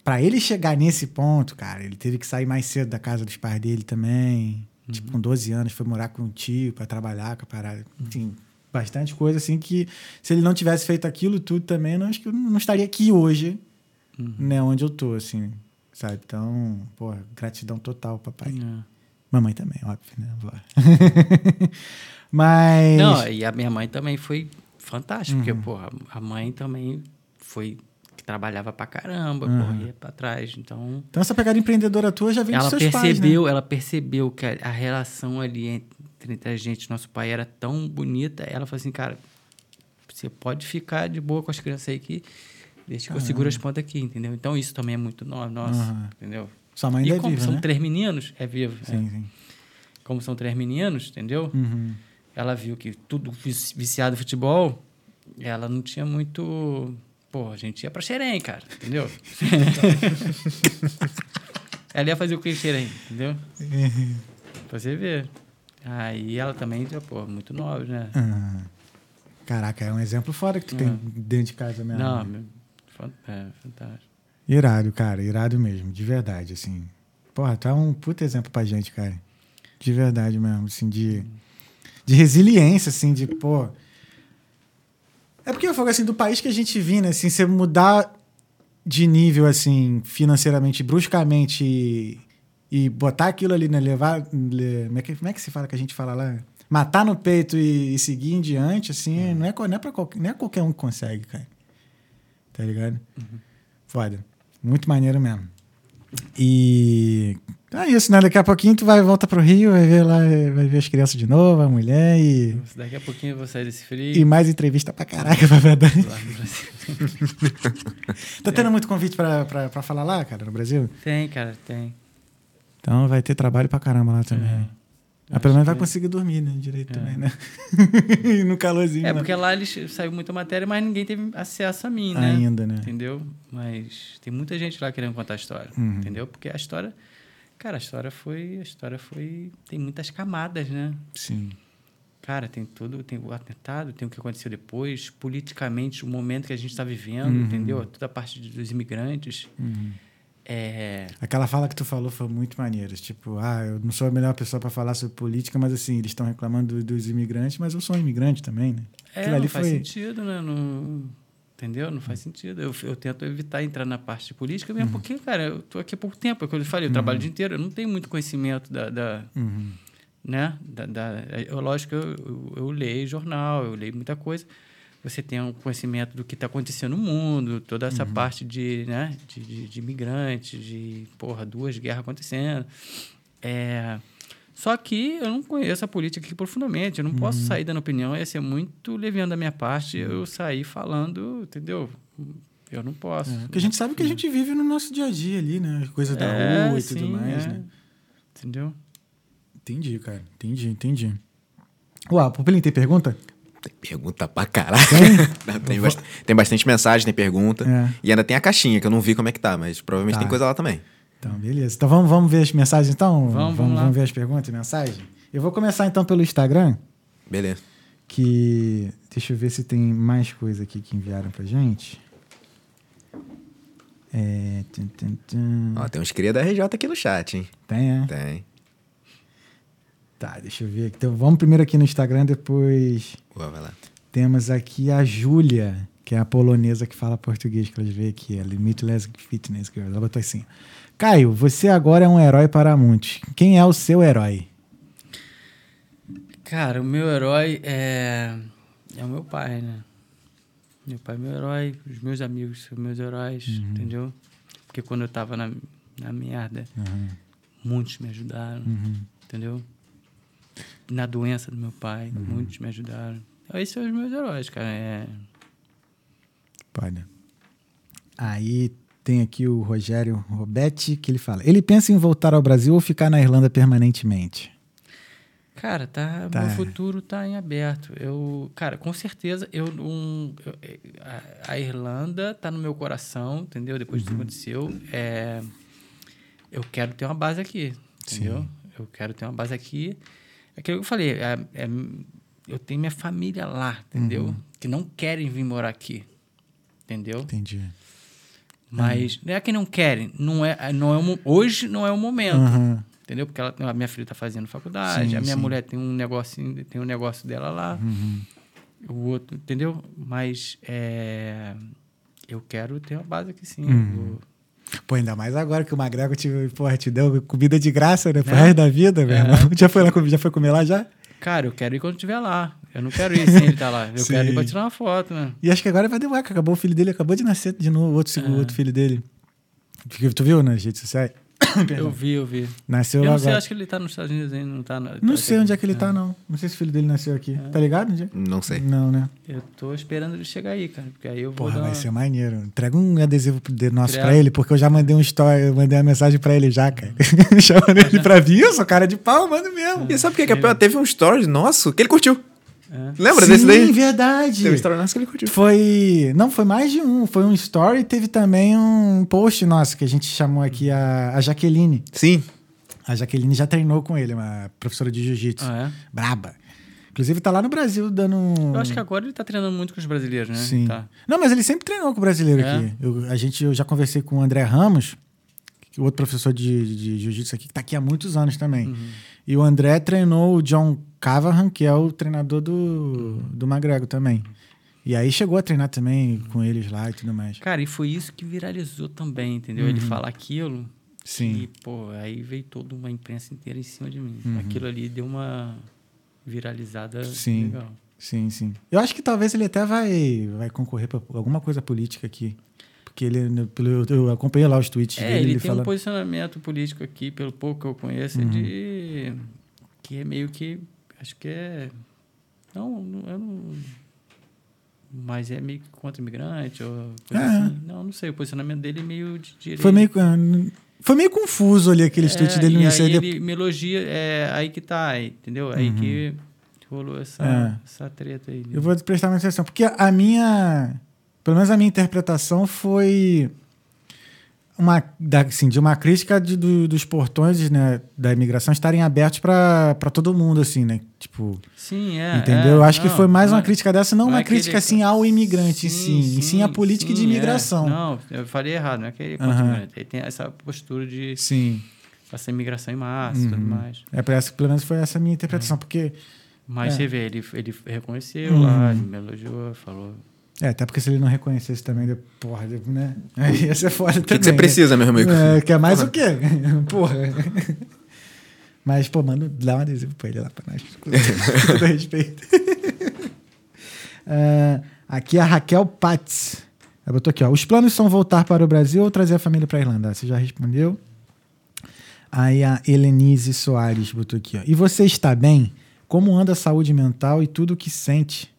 para ele chegar nesse ponto, cara, ele teve que sair mais cedo da casa dos pais dele também. Uhum. Tipo, com 12 anos, foi morar com um tio para trabalhar com a parada. Uhum. Enfim, bastante coisa assim que se ele não tivesse feito aquilo tudo também, não acho que eu não estaria aqui hoje, uhum. né, onde eu tô, assim, sabe? Então, pô, gratidão total, papai. É. Mamãe também, óbvio, né? Mas. Não, e a minha mãe também foi fantástica, uhum. porque, pô, a mãe também foi. que trabalhava pra caramba, uhum. corria pra trás. Então. Então, essa pegada empreendedora tua já vem ela dos seus percebeu, pais, né? Ela percebeu que a, a relação ali entre, entre a gente, nosso pai, era tão bonita. Ela falou assim, cara, você pode ficar de boa com as crianças aí que. Deixa que eu seguro as pontas aqui, entendeu? Então, isso também é muito nosso, uhum. entendeu? Sua mãe e é como viva, são né? três meninos, é vivo. Sim, é. sim. Como são três meninos, entendeu? Uhum ela viu que tudo viciado em futebol, ela não tinha muito. Pô, a gente ia pra Xerém, cara, entendeu? ela ia fazer o que em Xerém, entendeu? pra você ver. Aí ela também, pô, muito nova, né? Uhum. Caraca, é um exemplo fora que tu uhum. tem dentro de casa mesmo. Não, né? É fantástico. Irado, cara, irado mesmo, de verdade, assim. Porra, tu é um puta exemplo pra gente, cara. De verdade mesmo, assim, de. De resiliência, assim, de, pô. É porque eu falo assim, do país que a gente vive, né? Assim, você mudar de nível, assim, financeiramente, bruscamente e, e botar aquilo ali, né? Levar. Le, como, é que, como é que se fala que a gente fala lá? Matar no peito e, e seguir em diante, assim, uhum. não, é, não, é pra não é qualquer um que consegue, cara. Tá ligado? Uhum. Foda. Muito maneiro mesmo. E é isso, né? Daqui a pouquinho tu vai volta pro Rio, vai ver lá, vai ver as crianças de novo, a mulher e. Daqui a pouquinho eu vou sair desse frio. E mais entrevista pra caraca, pra verdade. tá tendo é. muito convite pra, pra, pra falar lá, cara, no Brasil? Tem, cara, tem. Então vai ter trabalho pra caramba lá também. É. Ah, pelo menos vai conseguir dormir, né? Direito é. também, né? no calorzinho. É, porque lá eles saiu muita matéria, mas ninguém teve acesso a mim, né? Ainda, né? Entendeu? Mas tem muita gente lá querendo contar a história, uhum. entendeu? Porque a história Cara, a história foi. A história foi. Tem muitas camadas, né? Sim. Cara, tem tudo, tem o atentado, tem o que aconteceu depois, politicamente, o momento que a gente está vivendo, uhum. entendeu? Toda a parte dos imigrantes. Uhum. É... Aquela fala que tu falou foi muito maneira. Tipo, ah, eu não sou a melhor pessoa para falar sobre política, mas assim, eles estão reclamando dos imigrantes, mas eu sou um imigrante também, né? É, Aquilo não faz foi... sentido, né? No... Entendeu? Não faz sentido. Eu, eu tento evitar entrar na parte política mesmo, uhum. porque, cara, eu tô aqui há pouco tempo. É o que eu falei, eu uhum. trabalho o dia inteiro, eu não tenho muito conhecimento da. da uhum. né? Da, da, eu, lógico, eu, eu, eu, leio jornal, eu leio muita coisa. Você tem um conhecimento do que está acontecendo no mundo, toda essa uhum. parte de, né? de, de, de imigrantes, de, porra, duas guerras acontecendo. É só que eu não conheço a política aqui profundamente. Eu não uhum. posso sair dando opinião. Ia ser muito leviano da minha parte eu sair falando, entendeu? Eu não posso. É, porque a gente sabe que a gente vive no nosso dia a dia ali, né? Coisa da é, rua e sim, tudo mais, é. né? Entendeu? Entendi, cara. Entendi, entendi. Uau, Pupilinho, tem pergunta? Tem pergunta pra caralho. Tem, tem, bastante, tem bastante mensagem, tem pergunta. É. E ainda tem a caixinha, que eu não vi como é que tá, mas provavelmente tá. tem coisa lá também. Então, beleza. Então vamos, vamos ver as mensagens então? Vamos, vamos, vamos ver as perguntas e mensagens? Eu vou começar então pelo Instagram. Beleza. que. Deixa eu ver se tem mais coisa aqui que enviaram pra gente. É. tum, tum, tum. Ó, tem uns cria da RJ aqui no chat, hein? Tem, é? Tem. Tá, deixa eu ver aqui. Então, vamos primeiro aqui no Instagram, depois Boa, vai lá. temos aqui a Júlia, que é a polonesa que fala português, que elas veio aqui, é Limitless Fitness Girl. Ela botou assim: Caio, você agora é um herói para muitos. Quem é o seu herói? Cara, o meu herói é. É o meu pai, né? Meu pai é meu herói, os meus amigos são meus heróis, entendeu? Porque quando eu tava na, na merda, muitos me ajudaram, entendeu? Na doença do meu pai, muitos me ajudaram. Então, esses são os meus heróis, cara. É... Pode. Aí tem aqui o Rogério Robetti, que ele fala: ele pensa em voltar ao Brasil ou ficar na Irlanda permanentemente? Cara, tá, Tá. meu futuro tá em aberto. Eu, cara, com certeza eu eu- é, a, a Irlanda tá no meu coração, entendeu? Depois Uhum. disso que aconteceu, é eu quero ter uma base aqui, entendeu? Eu quero ter uma base aqui. É que eu falei, é, é- eu tenho minha família lá, entendeu? Uhum. Que não querem vir morar aqui. Entendeu? Entendi. Mas não é que não querem, não é, não é o mo- hoje não é o momento. Aham. Entendeu? Porque ela, a minha filha está fazendo faculdade, Sim, a minha sim. mulher tem um negocinho, tem um negócio dela lá, Uhum. o outro, entendeu? Mas é, eu quero ter uma base aqui sim. Uhum. Pô, ainda mais agora que o Magrego te, porra, te deu comida de graça, né? Pro É. resto da vida, meu É. irmão. Já foi, lá, comer- já foi comer lá já? Cara, eu quero ir quando estiver lá. Eu não quero ir sem ele estar lá. Eu Sim. quero ir para tirar uma foto, né? E acho que agora vai demorar, que acabou o filho dele, acabou de nascer de novo, outro, É. outro filho dele. Tu viu nas redes sociais? Eu vi, eu vi. Nasceu Eu lá não sei, agora. acho que ele tá nos Estados Unidos ainda, não tá? na- Não tá sei aqui. onde é que ele tá, não. Não sei se o filho dele nasceu aqui. Tá ligado? Onde é? Não sei. Não, né? Eu tô esperando ele chegar aí, cara. Porque aí eu vou Porra, vai uma... ser maneiro. Entrega um adesivo de nosso Entrega. pra ele, porque eu já mandei um story, eu mandei uma mensagem pra ele já, cara. Chamando ele pra vir, eu sou cara de pau, mando mesmo. E sabe o que, é? Teve um story nosso que ele curtiu. É. Lembra Sim, desse daí? verdade. Teve um story nosso que ele curtiu. Foi. Não, foi mais de um. Foi um story e teve também um post nosso que a gente chamou aqui a, a Jaqueline. Sim. A Jaqueline já treinou com ele, uma professora de jiu-jitsu. Ah, é? Braba. Inclusive tá lá no Brasil dando. Eu acho que agora ele tá treinando muito com os brasileiros, né? Sim. Tá. Não, mas ele sempre treinou com o brasileiro É? aqui. Eu, a gente, eu já conversei com o André Ramos, que é outro professor de, de jiu-jitsu aqui, que tá aqui há muitos anos também. Uhum. E o André treinou o John Cavahan, que é o treinador do, do McGregor também. E aí chegou a treinar também com eles lá e tudo mais. Cara, e foi isso que viralizou também, entendeu? Ele fala aquilo. Uhum. Sim. E, pô, aí veio toda uma imprensa inteira em cima de mim. Uhum. Aquilo ali deu uma viralizada Sim. legal. Sim, sim. Eu acho que talvez ele até vai, vai concorrer para alguma coisa política aqui. Porque ele, no- pelo, eu acompanhei lá os tweets É, dele. ele, Ele, tem fala. um posicionamento político aqui, pelo pouco que eu conheço, Uhum. de. que é meio que. acho que é. Não, não, eu não. Mas é meio que contra imigrante ou coisa É. assim. Não, não sei. O posicionamento dele é meio de direita. Foi meio, ah, foi meio confuso ali tweets É, dele e início. aí Ele- ele me elogia, é aí que tá, entendeu? Aí que rolou essa, Uhum. É. essa treta aí. Eu vou prestar mais atenção. Porque a minha. Pelo menos a minha interpretação foi. Uma, assim, de uma crítica de- do- dos portões né, da imigração estarem abertos para todo mundo, assim, né? Tipo, Sim, é. entendeu? é, Eu acho que não, foi mais não uma é- crítica dessa, não, não uma é crítica aquele- assim ao imigrante em si, e sim a política de sim, é. imigração. Não, eu falei errado, não é que ele é imigrante. Ele tem essa postura de Sim. essa imigração em massa e tudo Uhum. mais. É, parece que pelo menos foi essa a minha interpretação, porque. Mas É. você vê, ele, ele reconheceu Uhum. lá, ele me elogiou, falou. É, até porque se ele não reconhecesse também, porra, né? Aí ia ser foda O que, também. que você precisa, meu amigo? É, quer mais o quê? Porra. Mas, pô, manda dá um adesivo pra ele lá pra nós. Com todo respeito. Ah, aqui é a Raquel Patz. Ela botou aqui, ó. Os planos são voltar para o Brasil ou trazer a família para a Irlanda? Você já respondeu. Aí a Helenise Soares botou aqui, ó. E você está bem? Como anda a saúde mental e tudo que sente?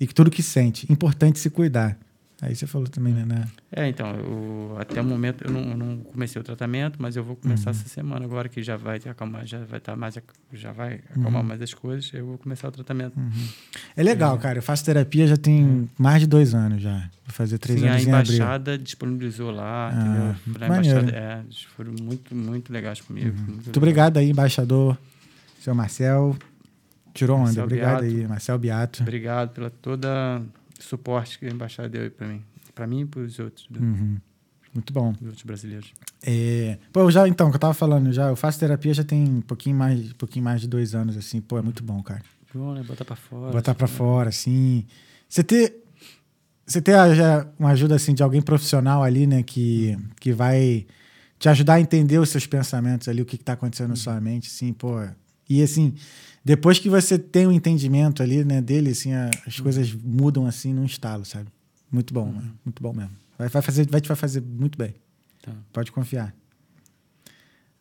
E tudo que sente. Importante se cuidar. Aí você falou também, né? né? É, então, eu, até o momento eu não, não comecei o tratamento, mas eu vou começar Uhum. essa semana agora que já vai acalmar, já vai estar mais, ac- já vai Uhum. acalmar mais as coisas, eu vou começar o tratamento. É legal, cara. Eu faço terapia já tem mais de dois anos já. Vou fazer três Sim, a anos em abril. embaixada disponibilizou lá, Ah, entendeu? muito A embaixada, é, eles foram muito, muito legais comigo. Muito legal. obrigado aí, embaixador, seu Marcel. Tirou onda. Marcel Obrigado Beato. aí, Marcel Beato. Obrigado pela toda suporte que a embaixada deu aí para mim. Para mim e para os outros, do- Uhum. Muito bom. os outros brasileiros. É, pô, já, então, que eu tava falando, já, eu faço terapia já tem um pouquinho mais, um pouquinho mais de dois anos, assim, pô, é muito bom, cara. Bom, né? Botar para fora. Botar pra né? fora, assim. Você ter, você ter uma ajuda, assim, de alguém profissional ali, né, que, que vai te ajudar a entender os seus pensamentos ali, o que, que tá acontecendo na sua mente, assim, pô. E, assim, depois que você tem o entendimento ali, né, dele, assim, a- as coisas mudam, assim, num estalo, sabe? Muito bom, mano, muito bom mesmo. Vai, vai, fazer, vai te vai fazer muito bem. Tá. Pode confiar.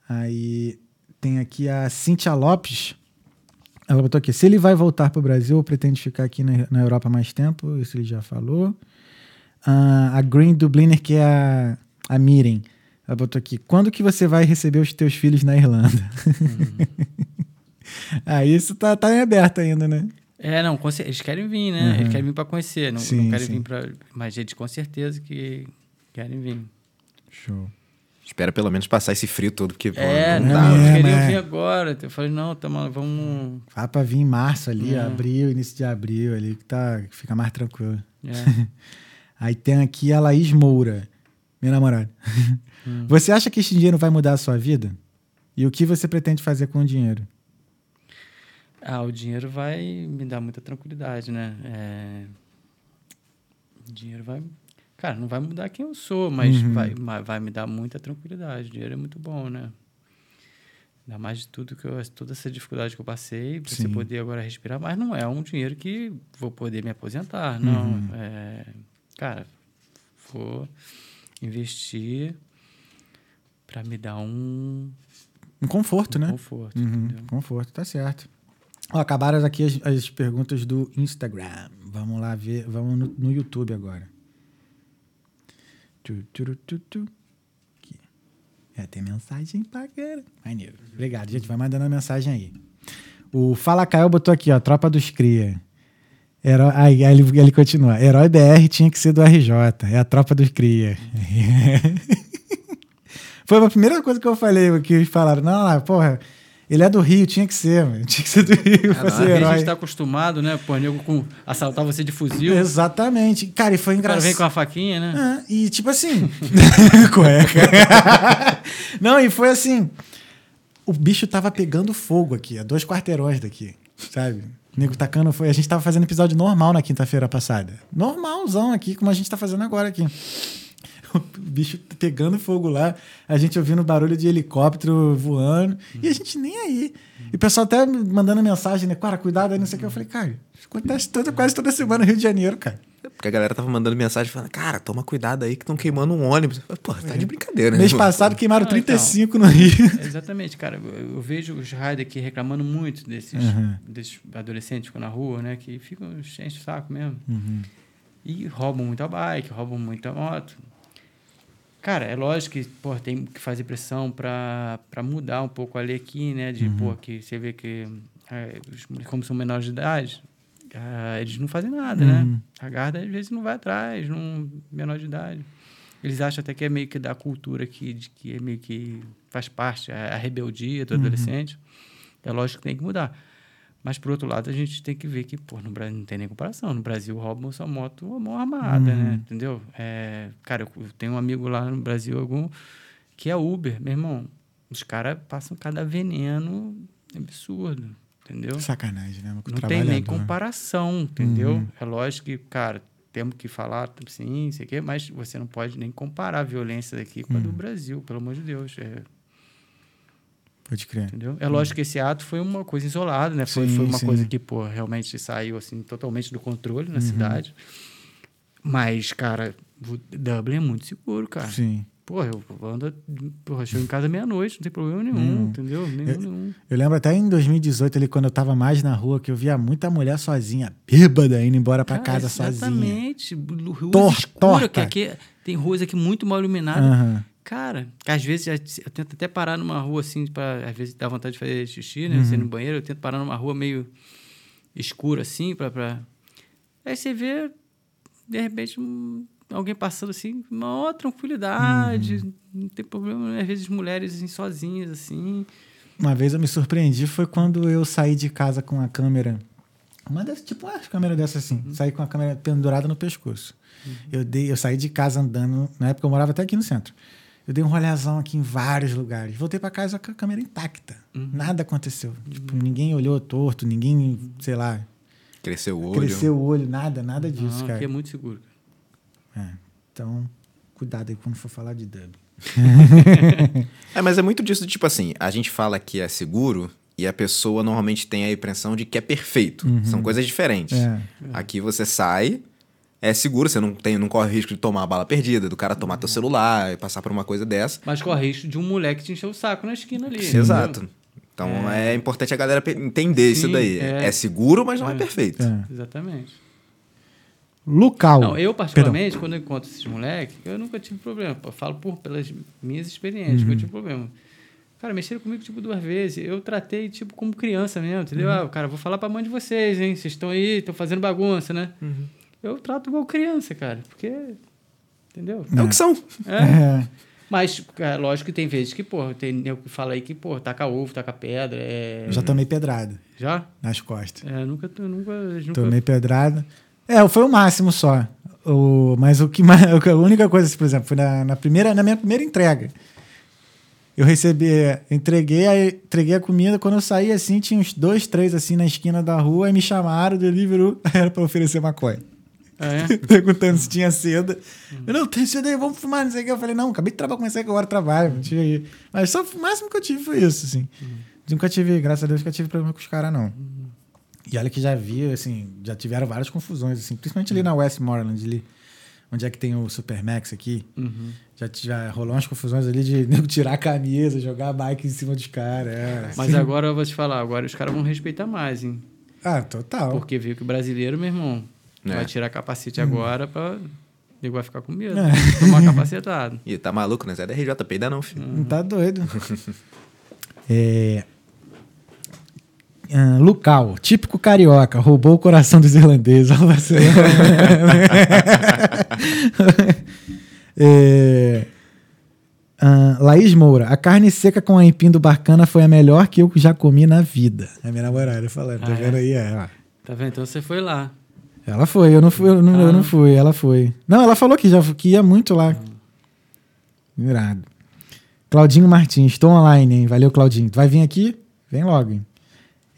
Aí tem aqui a Cintia Lopes. Ela botou aqui: se ele vai voltar para o Brasil ou pretende ficar aqui na, na Europa mais tempo, isso ele já falou. Ah, a Green Dubliner, que é a, a Miren, ela botou aqui: quando que você vai receber os teus filhos na Irlanda? Aí isso tá, tá em aberto ainda, né? É, não, eles querem vir, né? Uhum. Eles querem vir para conhecer, não, Sim, não querem sim. vir para. Mas eles com certeza que querem vir. Show. Espera pelo menos passar esse frio todo, porque É, não não, dá. é, eles queriam mas- vir agora. Eu falei, não, tá, mano, vamos. Vai para vir em março ali, É. abril, início de abril ali, que tá, fica mais tranquilo. É. Aí tem aqui a Laís Moura, minha namorada. Hum. Você acha que esse dinheiro vai mudar a sua vida? E o que você pretende fazer com o dinheiro? Ah, o dinheiro vai me dar muita tranquilidade, né? É... O dinheiro vai. Cara, não vai mudar quem eu sou, mas Uhum. vai, vai me dar muita tranquilidade. O dinheiro é muito bom, né? Ainda mais de tudo que eu, toda essa dificuldade que eu passei, pra você poder agora respirar, mas não é um dinheiro que vou poder me aposentar, não. Uhum. É, cara, vou investir para me dar um, Um conforto, um né? conforto. Uhum, conforto, tá certo. Acabaram aqui as, as perguntas do Instagram. Vamos lá ver. Vamos no, no YouTube agora. Tu, tu, tu, tu. É, tem mensagem pra. Maneiro. Obrigado, gente. Vai mandando a mensagem aí. O Fala Caio botou aqui, ó. Tropa dos Cria. Herói, aí, aí ele, ele continua. Herói BR tinha que ser do RJ. É a tropa dos Cria. Foi a primeira coisa que eu falei, que falaram. Não, não, porra, ele é do Rio, tinha que ser, mano. Tinha que ser do Rio não, ser vezes a herói. gente tá acostumado, né? Pô, nego com assaltar você de fuzil. Exatamente. Cara, e foi O cara vem engraçado. com a faquinha, né? Ah, e tipo assim. Cueca. Não, e foi assim. O bicho tava pegando fogo aqui, a dois quarteirões daqui, sabe? O nego tacando foi. A gente tava fazendo episódio normal na quinta-feira passada. Normalzão aqui, como a gente tá fazendo agora aqui. O bicho pegando fogo lá, a gente ouvindo barulho de helicóptero voando, e a gente nem aí. E o pessoal até me mandando mensagem, né? Cara, cuidado aí, não sei o que. Eu falei, cara, acontece toda, quase toda semana no Rio de Janeiro, cara. Porque a galera tava mandando mensagem falando, cara, toma cuidado aí que estão queimando um ônibus. Porra, tá de brincadeira, né? Mês passado queimaram Não, então. 35 no Rio. Exatamente, cara. Eu, eu vejo os riders aqui reclamando muito desses, Uhum. desses adolescentes que ficam na rua, né? Que ficam enchem o saco mesmo. Uhum. E roubam muito a bike, roubam muito a moto. Cara, é lógico que pô, tem que fazer pressão para mudar um pouco a lei aqui, né? De, pô, que você vê que é, como são menores de idade, ah, eles não fazem nada, Uhum. né? A guarda, às vezes, não vai atrás, não menor de idade. Eles acham até que é meio que da cultura aqui, de que é meio que faz parte, a, a rebeldia do adolescente. É lógico que tem que mudar. Mas, por outro lado, a gente tem que ver que, pô, no Brasil não tem nem comparação. No Brasil, roubam sua moto a mão armada, né? Entendeu? É, cara, eu tenho um amigo lá no Brasil, algum, que é Uber. Meu irmão, os caras passam cada veneno absurdo, entendeu? Sacanagem, né? Não tem nem comparação, entendeu? Uhum. É lógico que, cara, temos que falar sim, sei o quê, mas você não pode nem comparar a violência daqui com a Uhum. do Brasil, pelo amor de Deus. É, Pode crer. entendeu? É lógico que esse ato foi uma coisa isolada, né? Foi, Sim, foi uma sim. coisa que, pô, realmente saiu, assim, totalmente do controle Uhum. na cidade. Mas, cara, Dublin é muito seguro, cara. Sim. Porra, eu ando, porra, chego em casa meia-noite, não tem problema nenhum, Nenhum. entendeu? Nenhum, nenhum. Eu lembro até em 2018, ali, quando eu tava mais na rua, que eu via muita mulher sozinha, bêbada, indo embora pra Cara, casa sozinha. Exatamente. Ruas Tor- escuras, torta. que aqui tem ruas aqui muito mal iluminadas. Aham. Cara, às vezes eu tento até parar numa rua assim, pra, às vezes dá vontade de fazer xixi, né? Uhum. Você no banheiro, eu tento parar numa rua meio escura assim, pra. pra... Aí você vê, de repente, um- alguém passando assim, uma maior tranquilidade, Uhum. não tem problema, né? às vezes mulheres assim, sozinhas, assim. Uma vez eu me surpreendi foi quando eu saí de casa com a câmera. Uma dessas, tipo uma câmera dessa assim. Saí com a câmera pendurada no pescoço. Eu, dei, eu saí de casa andando. Na época eu morava até aqui no centro. Eu dei um rolezão aqui em vários lugares. Voltei para casa com a câmera intacta. Nada aconteceu. Tipo, ninguém olhou torto, ninguém, sei lá, Cresceu o olho. cresceu o olho, nada, nada disso, Não, cara. aqui é muito seguro. É. Então, cuidado aí quando for falar de dub. É, mas é muito disso, tipo assim, a gente fala que é seguro e a pessoa normalmente tem a impressão de que é perfeito. São coisas diferentes. É. Aqui você sai, é seguro, você não, tem, não corre risco de tomar a bala perdida, do cara tomar teu celular e passar por uma coisa dessa. Mas corre risco de um moleque te encher o saco na esquina ali. Exato. Então é. importante a galera entender isso Sim, daí. é. É. seguro, mas não é, É. perfeito. É. Exatamente. Local. Não, eu, particularmente, quando eu encontro esses moleques, eu nunca tive problema. Eu falo por, pelas minhas experiências, nunca tive problema. Cara, mexeram comigo, tipo, duas vezes. Eu tratei, tipo, como criança mesmo, entendeu? Ah, cara, vou falar pra mãe de vocês, hein? Vocês estão aí, estão fazendo bagunça, né? Eu trato igual criança, cara. Porque... Entendeu? É, o que são. É. É. Mas, cara, lógico que tem vezes que, pô, tem nego que fala aí que, pô, taca ovo, taca pedra, é... Eu já tomei pedrada Já? nas costas. É, nunca... nunca, nunca... Tomei pedrada. É, foi o máximo só. O, mas o que mais. A única coisa, assim, por exemplo, foi na, na, primeira, na minha primeira entrega. Eu recebi, entreguei, a, entreguei a comida. Quando eu saí assim, tinha uns dois, três assim na esquina da rua, e me chamaram, delivery, era pra oferecer maconha. É? Perguntando se tinha seda. Eu não, tem seda aí, vamos fumar, não sei o que. Eu falei, não, acabei de trabalhar, comecei agora trabalho. Não tinha aí. Mas só o máximo que eu tive foi isso, assim. Nunca tive, graças a Deus, nunca tive problema com os caras, não. E olha que já vi, assim, já tiveram várias confusões, assim, principalmente ali na Westmoreland, ali, onde é que tem o Supermax aqui. Uhum. Já, já rolou umas confusões ali de nego tirar a camisa, jogar a bike em cima dos caras. É, Mas agora eu vou te falar, agora os caras vão respeitar mais, hein? Ah, total. Porque viu que o brasileiro, meu irmão, É. vai tirar capacete agora pra. Ele vai ficar com medo. É. Tomar capacetado. Ih, tá maluco, né? Zé da RJP ainda não, filho. Não tá doido. é... ah, Lucal, típico carioca, roubou o coração dos irlandeses. É... ah, Laís Moura, a carne seca com aipim do Barcana foi a melhor que eu já comi na vida. É minha namorada falando, tá Ah, vendo é? aí? É. Tá vendo? Então você foi lá. Ela foi, eu não fui, eu não, eu Ah. não fui, ela foi. Não, ela falou que já que ia muito lá. Irado. Claudinho Martins, estou online, hein? Valeu, Claudinho. Tu vai vir aqui? Vem logo, hein?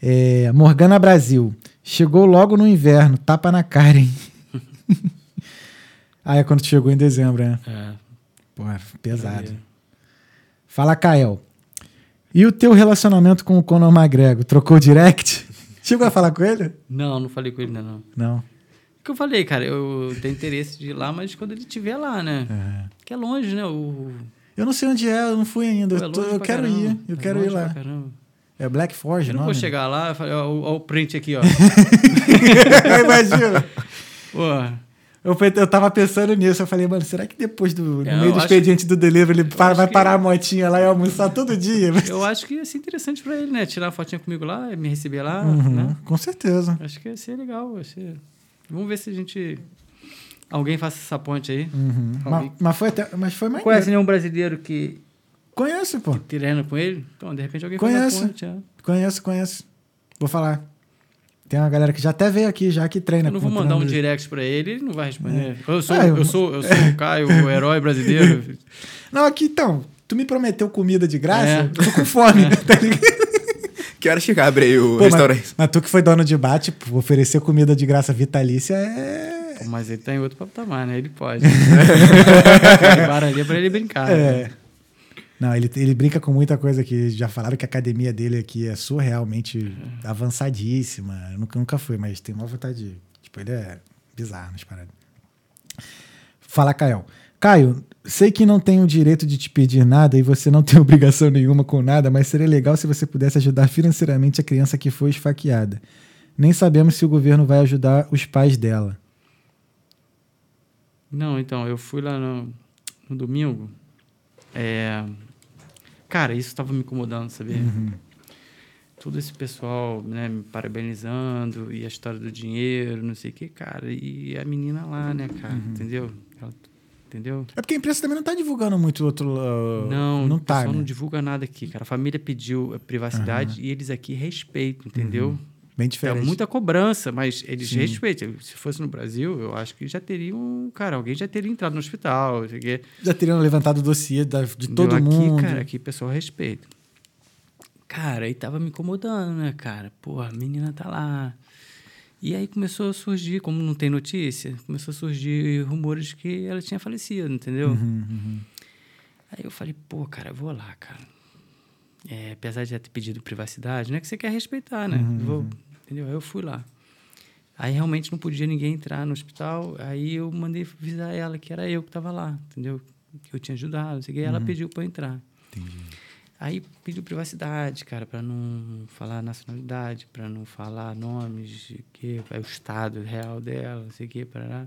É, Morgana Brasil. Chegou logo no inverno, tapa na cara, hein? ah, é quando chegou em dezembro, né? É. Porra, pesado. Fala, Kael. E o teu relacionamento com o Conor McGregor? Trocou direct? Chegou a falar com ele? Não, não falei com ele ainda não. Não. Que eu falei, cara, eu tenho interesse de ir lá, mas quando ele estiver lá, né? É. Que é longe, né? O... Eu não sei onde é, eu não fui ainda. É Eu, tô- quero caramba. ir, eu É quero ir lá. É Black Forge, Eu não vou chegar lá ó, o print aqui, ó. Imagina. Pô, Eu, eu tava pensando nisso, eu falei, mano, será que depois do no É, meio do expediente do delivery ele para- vai que- parar a motinha lá e almoçar todo dia? eu acho que ia ser interessante pra ele, né? Tirar uma fotinha comigo lá, me receber lá, Uhum, né? Com certeza. Acho que ia ser legal. Ia ser... Vamos ver se a gente... Alguém faça essa ponte aí. Uhum. Mas, mas foi até, mas foi mais Conhece nenhum brasileiro que Conheço, pô. treina com ele? Então, de repente alguém Conheço. faz a ponte. é. Conheço, conheço. Vou falar. Tem uma galera que já até veio aqui, já que treina. Eu não vou mandar um direct pra ele, ele não vai responder. Eu, sou, Ah, eu- eu, sou, eu sou o Caio, o herói brasileiro. Não, aqui então. Tu me prometeu comida de graça? É. Tô com fome, tá ligado? Que hora que abre aí o Pô, restaurante? mas, mas tu que foi dono de bar, tipo, oferecer comida de graça vitalícia é. Pô, Mas ele tá em outro patamar, né? Ele pode. Aquele bar ali é pra ele brincar. É. né? Não, ele, ele brinca com muita coisa aqui. Já falaram que a academia dele aqui é surrealmente avançadíssima. Eu nunca, nunca fui, mas tem uma vontade de. Tipo, ele é bizarro nas paradas. Fala, Caio. Caio, sei que não tenho o direito de te pedir nada e você não tem obrigação nenhuma com nada, mas seria legal se você pudesse ajudar financeiramente a criança que foi esfaqueada. Nem sabemos se o governo vai ajudar os pais dela. Não, então, eu fui lá no, no domingo. É... Cara, isso tava me incomodando, sabia? Todo esse pessoal, né, me parabenizando e a história do dinheiro, não sei o que, cara. E a menina lá, né, cara, entendeu? Ela entendeu? É porque a imprensa também não está divulgando muito outro. Uh, não, não tá. Né? não divulga nada aqui, cara. A família pediu a privacidade e eles aqui respeitam, entendeu? Uhum. Bem É diferente. muita cobrança, mas eles Sim. respeitam. Se fosse no Brasil, eu acho que já teriam. Cara, alguém já teria entrado no hospital. Já teriam levantado o dossiê da- de todo aqui, mundo. cara, aqui o pessoal respeita. Cara, aí tava me incomodando, né, cara? Porra, a menina tá lá. E aí começou a surgir, como não tem notícia, começou a surgir rumores que ela tinha falecido, entendeu? Uhum, uhum. Aí eu falei, pô, cara, vou lá, cara. É, apesar de já ter pedido privacidade, não é que você quer respeitar, né? Uhum, vou, entendeu? Aí eu fui lá. Aí realmente não podia ninguém entrar no hospital. Aí eu mandei avisar ela que era eu que estava lá, entendeu? Que eu tinha ajudado, não sei o quê. Ela Uhum. pediu para entrar. Aí pediu privacidade, cara, para não falar nacionalidade, para não falar nomes, de que, é o estado real dela, não sei o quê, para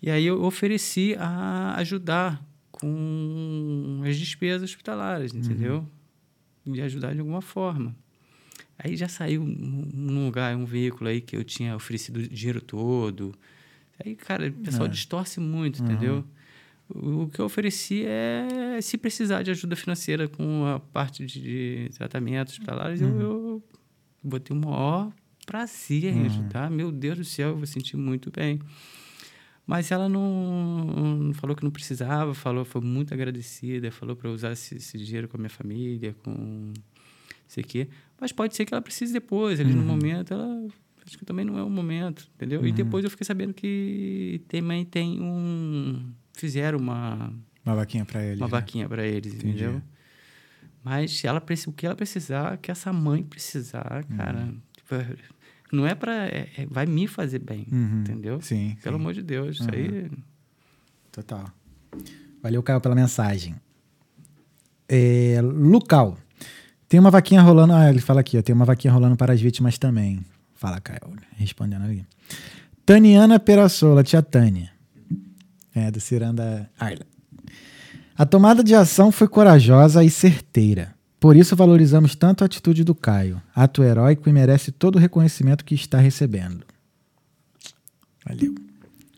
E aí eu ofereci a ajudar com as despesas hospitalares, entendeu? De ajudar de alguma forma. Aí já saiu um um lugar, um veículo aí que eu tinha oferecido o dinheiro todo. Aí, cara, o pessoal É. distorce muito, entendeu? O que eu ofereci é, se precisar de ajuda financeira com a parte de tratamentos hospitalares, eu, eu botei o maior prazer em ajudar. Meu Deus do céu, eu vou sentir muito bem. Mas ela não, não falou que não precisava, falou, foi muito agradecida, falou para usar esse, esse dinheiro com a minha família, com sei quê. Mas pode ser que ela precise depois, ali no momento, ela acho que também não é o momento, entendeu? E depois eu fiquei sabendo que também tem um fizeram uma Uma vaquinha pra ele. uma né? vaquinha para eles, Entendi. entendeu? Mas ela o que ela precisar, que essa mãe precisar, cara, tipo, é- não é para vai me fazer bem, Uhum. entendeu? Sim. Pelo sim. amor de Deus, isso aí Total. Valeu, Caio, pela mensagem. É, Lucal. Tem uma vaquinha rolando. Ah, ele fala aqui, ó. Tem uma vaquinha rolando para as vítimas também. Fala, Caio. Respondendo ali. Taniana Perassola, tia Tânia. É, do Ciranda Arla. A tomada de ação foi corajosa e certeira. Por isso valorizamos tanto a atitude do Caio. Ato heróico e merece todo o reconhecimento que está recebendo. Valeu.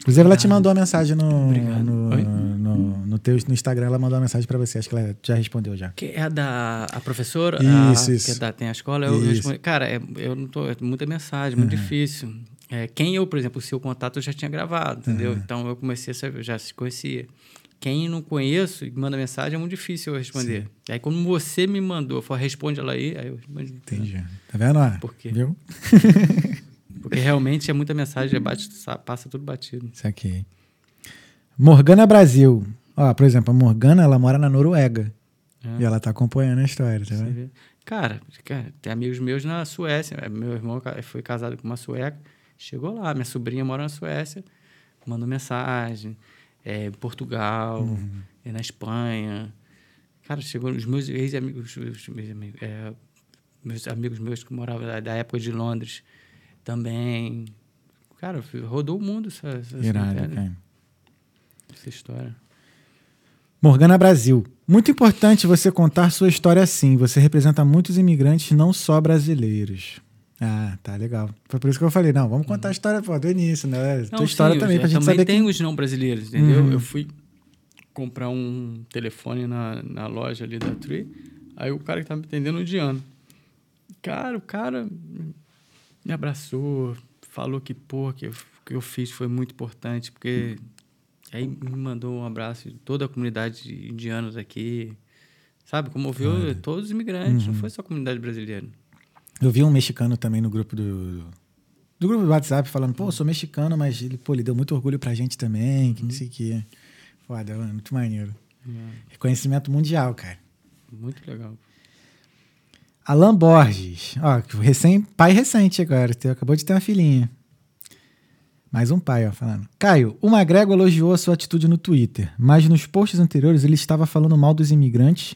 Inclusive, ela te mandou uma mensagem no, no, no, no teu no Instagram. Ela mandou uma mensagem pra você. Acho que ela já respondeu já. que é a da a professora, Isso, a, isso. que é da, tem a escola, eu, eu Isso. respondi, cara, é, eu não tô, é muita mensagem, muito difícil. É, quem eu, por exemplo, o seu contato eu já tinha gravado, entendeu? Então eu comecei a já se conhecia. Quem não conheço e manda mensagem é muito difícil eu responder. Aí quando você me mandou, eu falei, responde ela aí, aí eu respondi. Entendi. Tá vendo? ó? Por quê? Viu? Porque realmente é muita mensagem, bate, sa- passa tudo batido. Isso aqui. Morgana Brasil. Ó, por exemplo, a Morgana, ela mora na Noruega. É. E ela tá acompanhando a história, tá vendo? Cara, cara, tem amigos meus na Suécia. É, Meu irmão foi casado com uma sueca. Chegou lá, minha sobrinha mora na Suécia, mandou mensagem. É, em Portugal, Uhum. é, na Espanha. Cara, chegou os meus ex-amigos, os meus amigos, é, meus amigos meus que moravam da, da época de Londres também. Cara, rodou o mundo essa, essa, Irado, essa, cara. essa história. Morgana Brasil. Muito importante você contar sua história assim. Você representa muitos imigrantes, não só brasileiros. Ah, tá legal. Foi por isso que eu falei, não, vamos contar a história pô, do início, né? Tua história sim, também, pra gente também saber tem quem... os não brasileiros, entendeu? Uhum. Eu fui comprar um telefone na, na loja ali da Tree, aí o cara que tava me atendendo um indiano. Cara, o cara me abraçou, falou que, pô, que eu, que eu fiz foi muito importante, porque aí me mandou um abraço de toda a comunidade de indianos aqui, sabe? Comoveu todos os imigrantes, Uhum. não foi só a comunidade brasileira. Eu vi um mexicano também no grupo do. Do grupo do WhatsApp falando, pô, sou mexicano, mas ele, pô, ele deu muito orgulho pra gente também, que não sei o quê. Foda, mano, muito maneiro. Reconhecimento mundial, cara. Muito legal. Alan Borges, ó, recém, pai recente agora, acabou de ter uma filhinha. Mais um pai, ó, falando. Caio, o Magrego elogiou a sua atitude no Twitter, mas nos posts anteriores ele estava falando mal dos imigrantes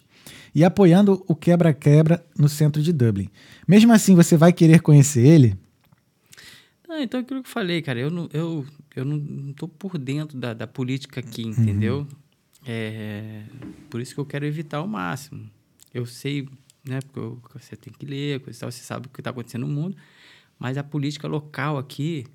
e apoiando o quebra-quebra no centro de Dublin. Mesmo assim, você vai querer conhecer ele? Ah, então é aquilo que eu falei, cara, eu não, eu, eu não, tô por dentro da, da política aqui, entendeu? É, por isso que eu quero evitar ao máximo. Eu sei, né, porque eu- você tem que ler, coisa tal, você sabe o que está acontecendo no mundo, mas a política local aqui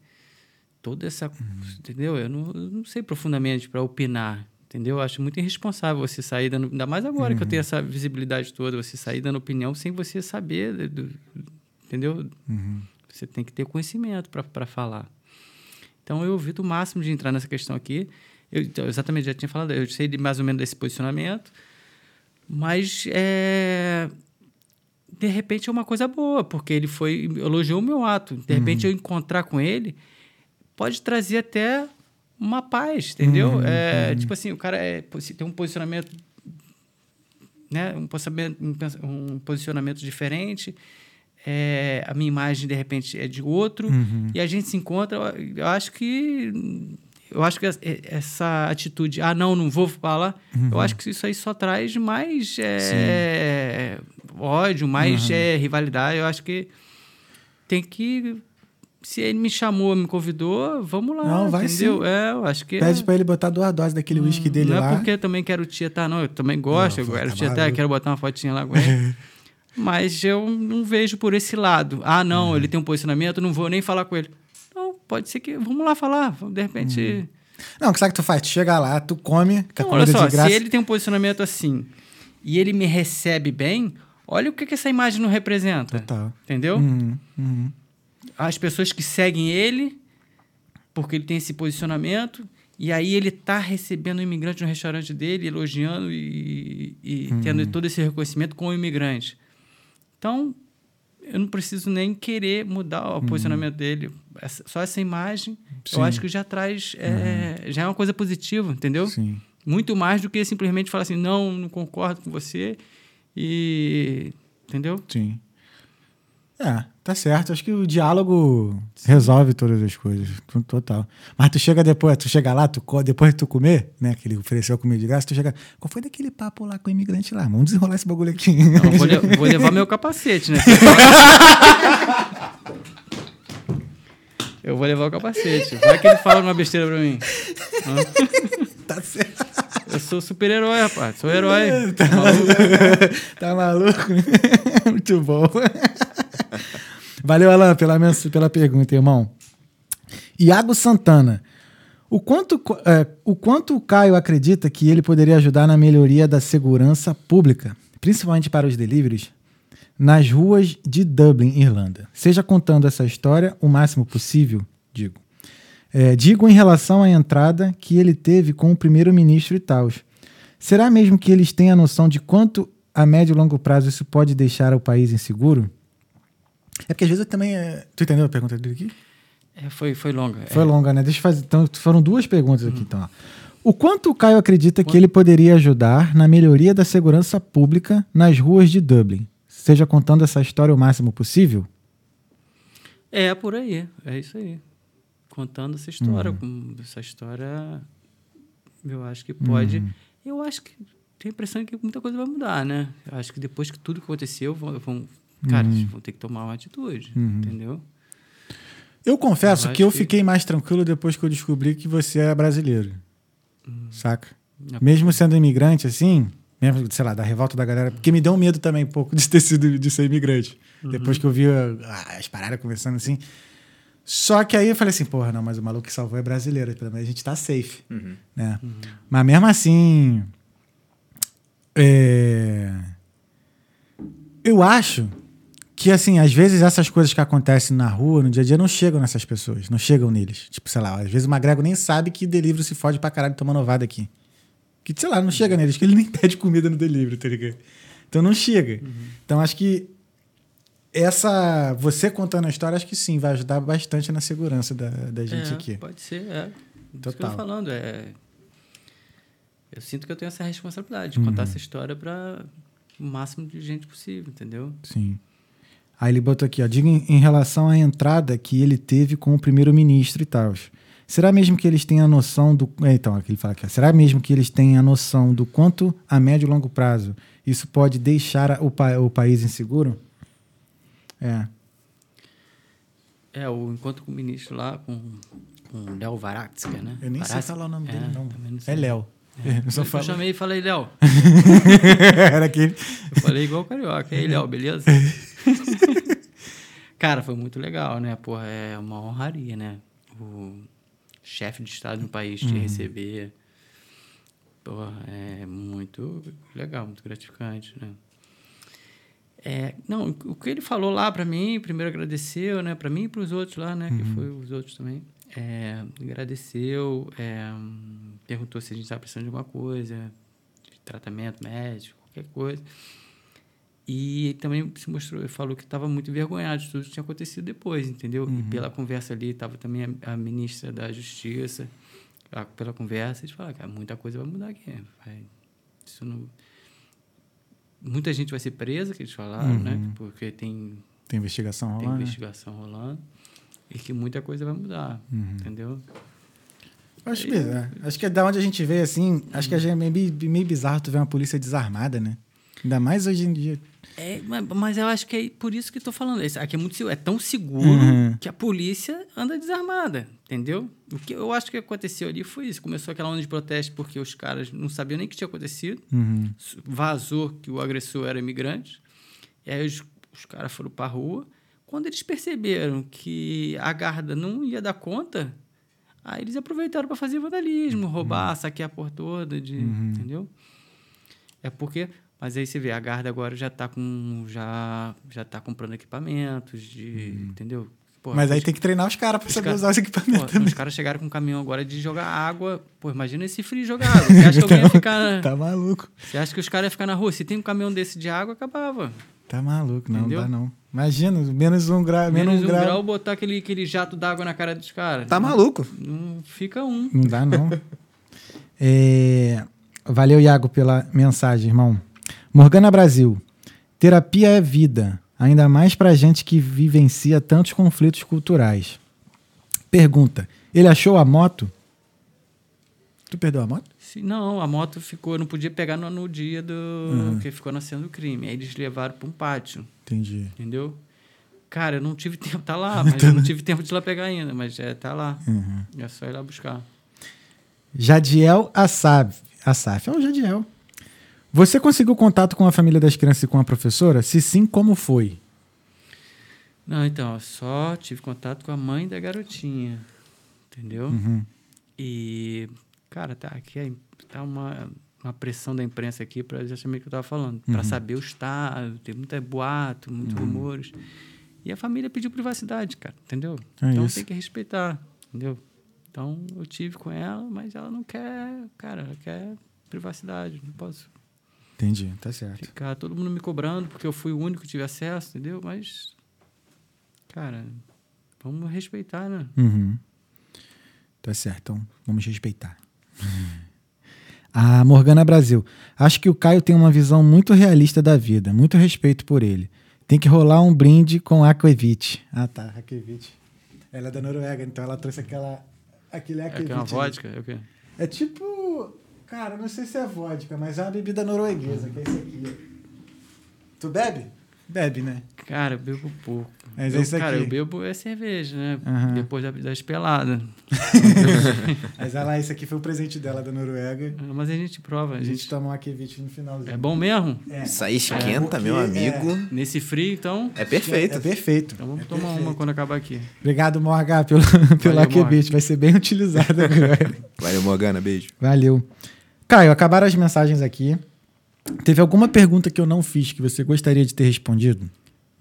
toda essa. Uhum. Entendeu? Eu não, eu não sei profundamente para opinar. Entendeu? Eu acho muito irresponsável você sair dando. Ainda mais agora uhum. que eu tenho uhum. essa visibilidade toda, você sair dando opinião sem você saber. Do, entendeu? Uhum. Você tem que ter conhecimento para falar. Então eu evito o máximo de entrar nessa questão aqui. Eu então, exatamente já tinha falado, eu sei de mais ou menos desse posicionamento, mas é, de repente é uma coisa boa, porque ele foi elogiou o meu ato. De repente uhum. eu encontrar com ele pode trazer até uma paz, entendeu? Uhum, é, uhum. Tipo assim, o cara é, tem um posicionamento, né? Um posicionamento, um posicionamento diferente. É, a minha imagem de repente é de outro uhum. e a gente se encontra. Eu acho que eu acho que essa atitude, ah, não, não vou falar, uhum. eu acho que isso aí só traz mais é, ódio, mais uhum. é, rivalidade. Eu acho que tem que se ele me chamou, me convidou, vamos lá. Não, vai entendeu? Sim. É, eu acho que. Pede é. pra ele botar duas doses daquele uísque hum, dele não lá. Não é porque eu também quero tietar, não. Eu também gosto, não, eu quero tietar, quero botar uma fotinha lá com ele. Mas eu não vejo por esse lado. Ah, não, uhum. ele tem um posicionamento, não vou nem falar com ele. Não, pode ser que. Vamos lá falar. De repente. Uhum. Não, o que tu faz? Tu chega lá, tu come, que não, olha só, de graça. Se ele tem um posicionamento assim e ele me recebe bem, olha o que, que essa imagem não representa. Total. Entendeu? Uhum. Uhum as pessoas que seguem ele, porque ele tem esse posicionamento, e aí ele está recebendo um imigrante no restaurante dele, elogiando e, e hum. tendo todo esse reconhecimento com o imigrante. Então, eu não preciso nem querer mudar o hum. posicionamento dele. Essa, só essa imagem, Sim. eu acho que já traz. É, uhum. Já é uma coisa positiva, entendeu? Sim. Muito mais do que simplesmente falar assim, não, não concordo com você. E. Entendeu? Sim. É, tá certo. Acho que o diálogo resolve todas as coisas. Total. Mas tu chega depois, tu chega lá, tu, depois de tu comer, né? Que ele ofereceu comida de graça, tu chega. Qual foi daquele papo lá com o imigrante lá? Vamos desenrolar esse bagulho aqui. Não, vou, le vou levar meu capacete, né? Eu vou levar o capacete. Vai que ele fala uma besteira pra mim. tá certo. Eu sou super-herói, rapaz. Sou herói. Tá, tá maluco? tá maluco? Muito bom. Valeu, Alan, pela, pela pergunta, irmão. Iago Santana. O quanto, é, o quanto o Caio acredita que ele poderia ajudar na melhoria da segurança pública, principalmente para os deliveries, nas ruas de Dublin, Irlanda? Seja contando essa história o máximo possível, digo. É, digo em relação à entrada que ele teve com o primeiro-ministro e tal. Será mesmo que eles têm a noção de quanto a médio e longo prazo isso pode deixar o país inseguro? É porque às vezes eu também. É... Tu entendeu a pergunta dele aqui? É, foi, foi longa. Foi é. longa, né? Deixa eu fazer. Então, foram duas perguntas aqui, hum. então. O quanto o Caio acredita Quanto? que ele poderia ajudar na melhoria da segurança pública nas ruas de Dublin? Seja contando essa história o máximo possível? É, por aí. É isso aí. Contando essa história. Uhum. Essa história, eu acho que pode. Uhum. Eu acho que tenho a impressão que muita coisa vai mudar, né? Eu acho que depois que tudo que aconteceu, vão, vão Cara, uhum. vão ter que tomar uma atitude, uhum. entendeu? Eu confesso eu que eu que... fiquei mais tranquilo depois que eu descobri que você é brasileiro. Uhum. Saca? É mesmo sendo imigrante, assim, mesmo, sei lá, da revolta da galera, porque me deu um medo também um pouco de ter sido, de ser imigrante. Uhum. Depois que eu vi ah, as paradas conversando assim. Só que aí eu falei assim, porra, não, mas o maluco que salvou é brasileiro, pelo menos a gente tá safe. Uhum. Né? Uhum. Mas mesmo assim. É... Eu acho que assim, às vezes essas coisas que acontecem na rua, no dia a dia, não chegam nessas pessoas, não chegam neles. Tipo, sei lá, às vezes o magrego nem sabe que delivery se fode pra caralho tomando ovada aqui. Que, sei lá, não chega neles, que ele nem pede comida no delivery, tá ligado? Então não chega. Uhum. Então acho que essa. Você contando a história, acho que sim, vai ajudar bastante na segurança da, da gente é, aqui. Pode ser, é. Total. Isso que eu tô falando, é. Eu sinto que eu tenho essa responsabilidade de uhum. contar essa história para o máximo de gente possível, entendeu? Sim. Aí ele botou aqui, ó, diga em, relação à entrada que ele teve com o primeiro-ministro e tal. Será mesmo que eles têm a noção do. É, então, aqui ele fala aqui, ó, será mesmo que eles têm a noção do quanto a médio e longo prazo isso pode deixar o, pa o país inseguro? É. É, o encontro com o ministro lá, com, com Léo Varatska, né? Eu nem sei falar o nome é, dele, não. não é Léo. É, eu, só eu chamei e falei, Léo. Era aquele. Eu falei igual carioca. E aí, Léo, beleza? Cara, foi muito legal, né? Porra, é uma honraria, né? o chefe de Estado de um país te receber. Pô, é muito legal, muito gratificante, né? É, não, o que ele falou lá para mim, primeiro agradeceu, né, para mim e para os outros lá, né, que foi os outros também. É, agradeceu, é, perguntou se a gente estava precisando de alguma coisa, de tratamento médico, qualquer coisa. E também se mostrou, falou que estava muito envergonhado de tudo que tinha acontecido depois, entendeu? E pela conversa ali, estava também a, a ministra da Justiça, a- pela conversa, eles falaram, cara, muita coisa vai mudar aqui. Vai, isso não... Muita gente vai ser presa, que eles falaram, né? Porque tem, Tem investigação tem rolando? né? investigação rolando. E que muita coisa vai mudar, entendeu? Acho, bizarro. acho que é da onde a gente vê, assim, acho que é meio, meio bizarro tu ver uma polícia desarmada, né? Ainda mais hoje em dia. É, mas, eu acho que é por isso que tô falando. Esse aqui é muito seguro. É tão seguro Uhum. que a polícia anda desarmada, entendeu? O que eu acho que aconteceu ali foi isso. Começou aquela onda de protesto porque os caras não sabiam nem o que tinha acontecido. Uhum. Vazou que o agressor era imigrante. E aí os, os caras foram pra rua. Quando eles perceberam que a guarda não ia dar conta, aí eles aproveitaram para fazer vandalismo, roubar, saquear a porra toda, de, entendeu? É porque, mas aí você vê, a guarda agora já tá com já já tá comprando equipamentos de, entendeu? Pô, Mas aí tem que treinar os caras pra os saber cara- usar os equipamentos os caras chegaram com um caminhão agora de jogar água. Pô, imagina esse frio jogar água. Você acha que alguém ia ficar. Tá maluco. Você acha que os caras iam ficar na rua? Se tem um caminhão desse de água, acabava. Tá maluco, não, Entendeu? dá não. Imagina, menos um grau. Menos, Menos um um grau. grau, botar aquele, aquele jato d'água na cara dos caras. Tá maluco. Não fica um. Não dá, não. É, Valeu, Iago, pela mensagem, irmão. Morgana Brasil. Terapia é vida, ainda mais pra gente que vivencia tantos conflitos culturais. Pergunta: ele achou a moto? Tu perdeu a moto? Se- não, a moto ficou, não podia pegar no, no dia do Uhum. que ficou nascendo o crime. Aí eles levaram para um pátio, Entendi. entendeu? Cara, eu não tive tempo, tá lá, mas eu não tive tempo de ir lá pegar ainda, mas é, tá lá. Uhum. É só ir lá buscar. Jadiel Assaf. Assaf é o Jadiel. Você conseguiu contato com a família das crianças e com a professora? Se sim, como foi? Não, então, só tive contato com a mãe da garotinha, entendeu? Uhum. E, cara, tá aqui é- tá uma, uma pressão da imprensa aqui para justamente o que eu tava falando, para saber o estado, tem muita boato, muitos rumores. E a família pediu privacidade, cara, entendeu? É então isso. tem que respeitar, entendeu? Então eu tive com ela, mas ela não quer, cara, ela quer privacidade, não posso Entendi, tá certo. ficar todo mundo me cobrando porque eu fui o único que tive acesso, entendeu? Mas cara, vamos respeitar, né? Uhum. Tá certo, então vamos respeitar. A Morgana Brasil. Acho que o Caio tem uma visão muito realista da vida. Muito respeito por ele. Tem que rolar um brinde com Aquavit. Ah, tá. Aquavit. Ela é da Noruega, então ela trouxe aquela. Aquele É Aquavit. que é uma ali. vodka, é o quê? É tipo. Cara, não sei se é vodka, mas é uma bebida norueguesa, que é isso aqui. Tu bebe? Bebe, né? Cara, eu bebo pouco. Mas eu, esse cara, aqui. eu bebo é cerveja, né? Aham. Depois da, das peladas. Mas olha lá, esse aqui foi o presente dela da Noruega. Ah, Mas a gente prova, A a gente gente... toma um Aquavit no finalzinho. É bom mesmo? É. Isso aí esquenta, É, meu amigo. Nesse frio, então... É, perfeito. É perfeito. Então vamos É tomar perfeito. uma quando acabar aqui. Obrigado, Morga, pelo, pelo Aquavit. Vai ser bem utilizado agora. Valeu, Morgana. Beijo. Valeu. Caio, acabaram as mensagens aqui. Teve alguma pergunta que eu não fiz que você gostaria de ter respondido?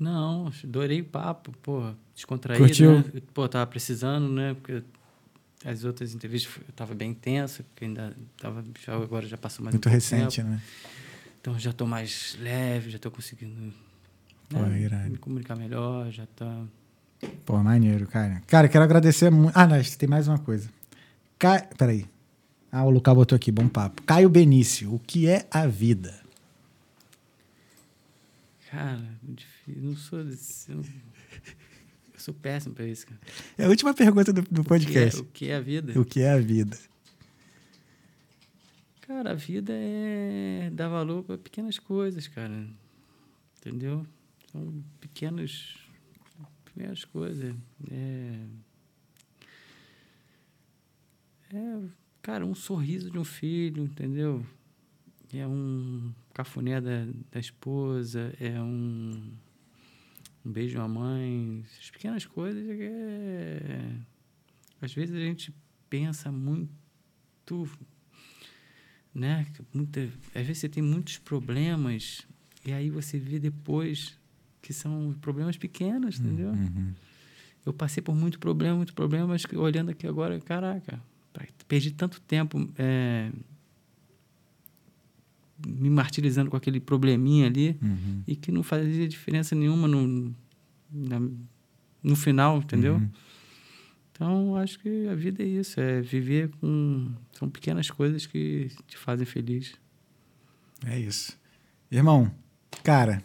Não, adorei o papo, porra. Descontraído, Curtiu? né? Pô, tava precisando, né? Porque as outras entrevistas eu tava bem tensa, porque ainda tava... Já, agora já passou mais Muito um recente, tempo. né? Então já tô mais leve, já tô conseguindo... Pô, né, irado. me comunicar melhor, já tá... Pô, maneiro, cara. Cara, quero agradecer muito. Ah, não, tem mais uma coisa. Ca... Peraí. Ah, o Lucas botou aqui, bom papo. Caio Benício, o que é a vida? Cara, difícil. Não sou desse. Eu, sou péssimo pra isso, cara. É a última pergunta do, do O que, é, podcast. o que é a vida? O que é a vida? Cara, a vida é dar valor para pequenas coisas, cara. Entendeu? São pequenos, pequenas coisas. É, é, cara, um sorriso de um filho, entendeu? É um cafuné da, da esposa, é um, um beijo de uma mãe. Essas pequenas coisas é, às vezes a gente pensa muito, né? Muita, às vezes você tem muitos problemas e aí você vê depois que são problemas pequenos, entendeu? Uhum. Eu passei por muito problema, muito problema, mas olhando aqui agora, caraca, perdi tanto tempo é, me martirizando com aquele probleminha ali Uhum. e que não fazia diferença nenhuma no, na- no final, entendeu? Uhum. Então, acho que a vida é isso, é viver com... São pequenas coisas que te fazem feliz. É isso. Irmão, cara,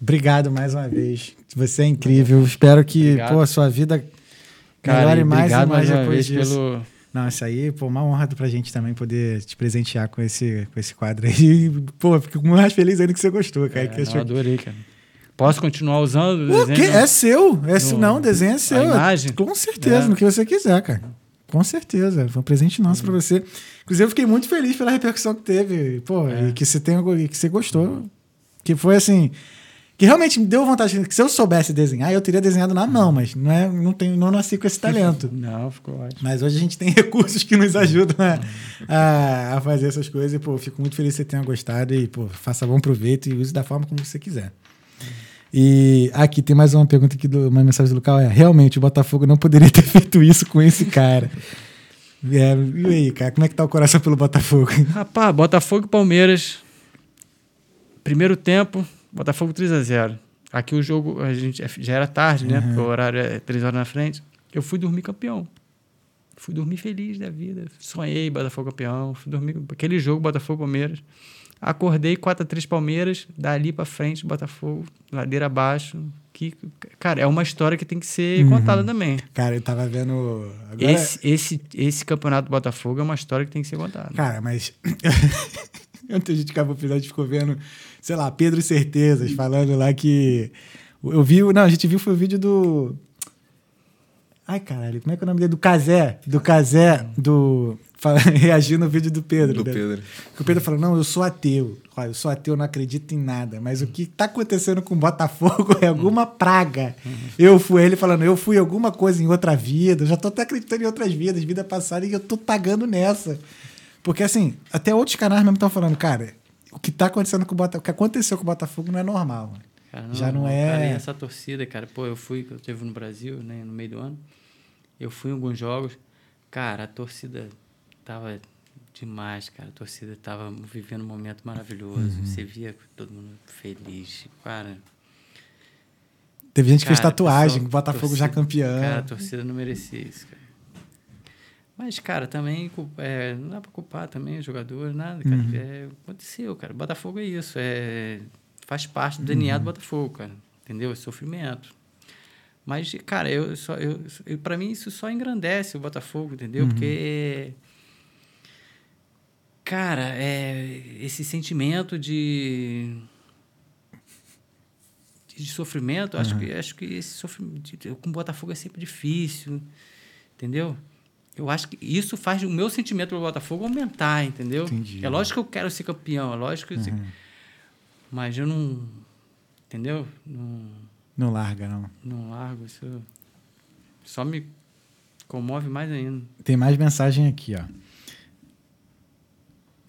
obrigado mais uma vez. Você é incrível. Espero que, Obrigado. pô, a sua vida melhore mais e obrigado mais uma depois disso. pelo... Não, isso aí, pô, uma honra pra gente também poder te presentear com esse, com esse quadro aí. Pô, fico mais feliz ainda que você gostou, cara. É, que não, achou- adorei, cara. Posso continuar usando o O desenho? É seu. É. No- Não, o desenho é seu. imagem? Com certeza, É. no que você quiser, cara. Com certeza. Foi um presente nosso pra você. Inclusive, eu fiquei muito feliz pela repercussão que teve. Pô, É. e que você e que você gostou. Que foi assim. Que realmente me deu vontade. Que se eu soubesse desenhar, eu teria desenhado na mão, mas não, é, não, tenho, não nasci com esse talento. Não, ficou ótimo. Mas hoje a gente tem recursos que nos ajudam a, a, a fazer essas coisas. E, pô, fico muito feliz que você tenha gostado. E, pô, faça bom proveito e use da forma como você quiser. E aqui tem mais uma pergunta aqui, do, uma mensagem do local. É, realmente, o Botafogo não poderia ter feito isso com esse cara. É, e aí, cara, como é que tá o coração pelo Botafogo? Rapaz, Botafogo e Palmeiras. Primeiro tempo, Botafogo 3 a 0 Aqui o jogo, a gente já era tarde, né? Porque o horário é 3 horas na frente. Eu fui dormir campeão. Fui dormir feliz da vida. Sonhei Botafogo campeão. Fui dormir aquele jogo Botafogo Palmeiras. Acordei 4 a 3 Palmeiras, dali pra frente Botafogo, ladeira abaixo. Que, cara, é uma história que tem que ser Uhum. contada também. Cara, eu tava vendo. Agora, Esse, esse, esse campeonato do Botafogo é uma história que tem que ser contada. Cara, mas. Ontem a gente acabou o episódio, ficou vendo, sei lá, Pedro Certezas falando lá que. Eu vi. o- Não, a gente viu foi o vídeo do. Ai, caralho, como é que é o nome dele? Do Casé. Do Casé, do. Reagindo no vídeo do Pedro. Do né? Pedro. Que o Pedro falou: não, eu sou ateu. Olha, eu sou ateu, não acredito em nada. Mas o que tá acontecendo com o Botafogo é alguma praga. Eu fui ele falando, eu fui alguma coisa em outra vida, eu já tô até acreditando em outras vidas, vida passada, e eu tô pagando nessa. Porque assim, até outros canais mesmo estão falando, cara, o que tá acontecendo com o Botafogo, o que aconteceu com o Botafogo não é normal. mano. Já não é- Cara, essa torcida, cara, pô, eu fui, eu teve no Brasil, né, no meio do ano. Eu fui em alguns jogos. Cara, a torcida tava demais, cara. A torcida tava vivendo um momento maravilhoso. Uhum. Você via todo mundo feliz. Cara, Teve gente que fez tatuagem, pessoal, o Botafogo já torcida- campeão. Cara, a torcida não merecia isso, cara. Mas, cara, também é, não dá pra culpar também o jogador, nada, cara. Uhum. É, aconteceu, cara. Botafogo é isso. É, faz parte do DNA Uhum. do Botafogo, cara. Entendeu? É sofrimento. Mas, cara, eu só, eu, eu, pra mim isso só engrandece o Botafogo, entendeu? Uhum. Porque. Cara, é, esse sentimento de de sofrimento, acho, que, acho que esse sofrimento com o Botafogo é sempre difícil, entendeu? Eu acho que isso faz o meu sentimento pelo Botafogo aumentar, entendeu? Entendi. É lógico que eu quero ser campeão, é lógico que eu sei- mas eu não, entendeu? Não, Não larga, não. não largo, isso só me comove mais ainda. Tem mais mensagem aqui, ó.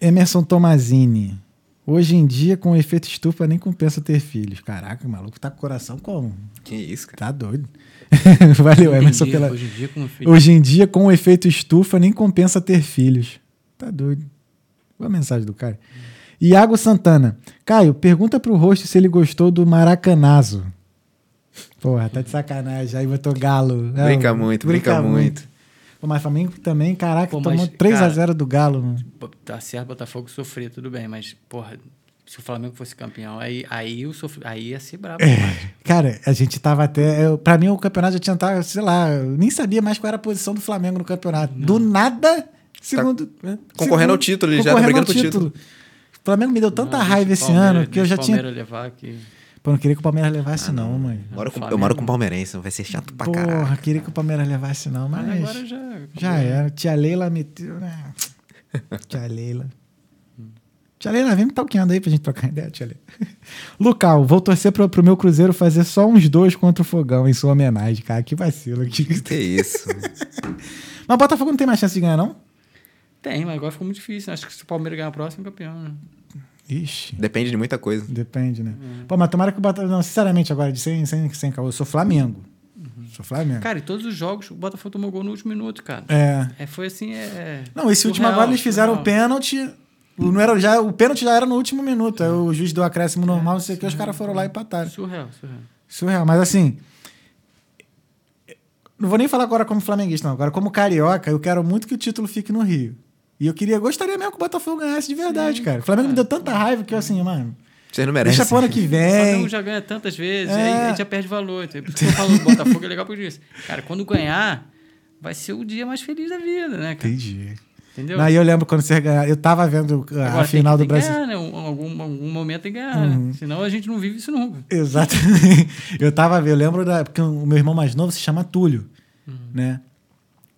Emerson Tomazini. Hoje em dia, com o efeito estufa, nem compensa ter filhos. Caraca, o maluco tá com o coração como? Que isso, cara. Tá doido. Valeu, Emerson, Entendi, pela. Hoje em dia, como filho, Hoje em dia, com o efeito estufa, nem compensa ter filhos. Tá doido. Boa mensagem do cara. Iago Santana. Caio, pergunta pro host se ele gostou do Maracanazo. Porra, tá de sacanagem. Aí botou galo. É, Brinca muito, brinca muito. Pô, mas Flamengo também, caraca, Pô, mas, tomou 3x0 cara, do Galo, mano. tá certo, Botafogo sofria, tudo bem, mas, porra, se o Flamengo fosse campeão, aí, aí, o sofri, aí ia ser brabo. demais. Cara, a gente tava até. Eu, pra mim, o campeonato já tinha tava, sei lá, eu nem sabia mais qual era a posição do Flamengo no campeonato. Do nada, segundo. né, concorrendo ao título, ele já tá brigando pro título. O Flamengo me deu tanta Não, raiva o esse Palmeiras- ano que eu já o tinha. Palmeiras levar aqui. Pô, não queria que o Palmeiras levasse, não, mãe. Eu moro, com, eu moro com palmeirense, vai ser chato pra Porra, caralho. queria que o Palmeiras levasse, não, mas. Mas agora já. Já era. Tia Leila meteu, né? Tia Leila. Tia Leila, vem me talqueando aí pra gente trocar ideia, tia Leila. Lucal, vou torcer pro, pro meu Cruzeiro fazer só uns dois contra o Fogão em sua homenagem, cara. Que vacilo. Que, que isso. mas o Botafogo não tem mais chance de ganhar, não? Tem, mas agora ficou muito difícil. Acho que se o Palmeiras ganhar o próximo, é campeão, né? Ixi. Depende de muita coisa. Depende, né? Uhum. Pô, mas tomara que o Botafogo. Não, sinceramente, agora, de sem, sem, sem caô, eu sou Flamengo. Uhum. Sou Flamengo. Cara, e todos os jogos o Botafogo tomou gol no último minuto, cara. É. é foi assim. É... Não, esse último agora eles fizeram o pênalti. Não era, já, o pênalti já era no último minuto. Aí o juiz deu acréscimo normal, não sei o que, os caras foram lá e empataram. Surreal, surreal. Surreal. Mas assim. Não vou nem falar agora como flamenguista, não. Agora, como carioca, eu quero muito que o título fique no Rio. E eu queria, gostaria mesmo que o Botafogo ganhasse de verdade, Sim, cara. O Flamengo me deu tanta raiva que eu assim, mano. Você não merece. Deixa pro ano que vem. O Flamengo já ganha tantas vezes, é... aí a gente já perde valor. Então, por isso que eu falo do Botafogo é legal por isso. Cara, quando ganhar, vai ser o dia mais feliz da vida, né, cara? Entendi. Entendeu? Não, eu lembro quando você ganhar. Eu tava vendo a Agora, final do Brasil. Ganhar, né? algum, algum momento tem que ganhar. Né? Uhum. Né? Senão a gente não vive isso nunca. Exatamente. Eu tava eu lembro da. Porque o meu irmão mais novo se chama Túlio. Uhum. Né?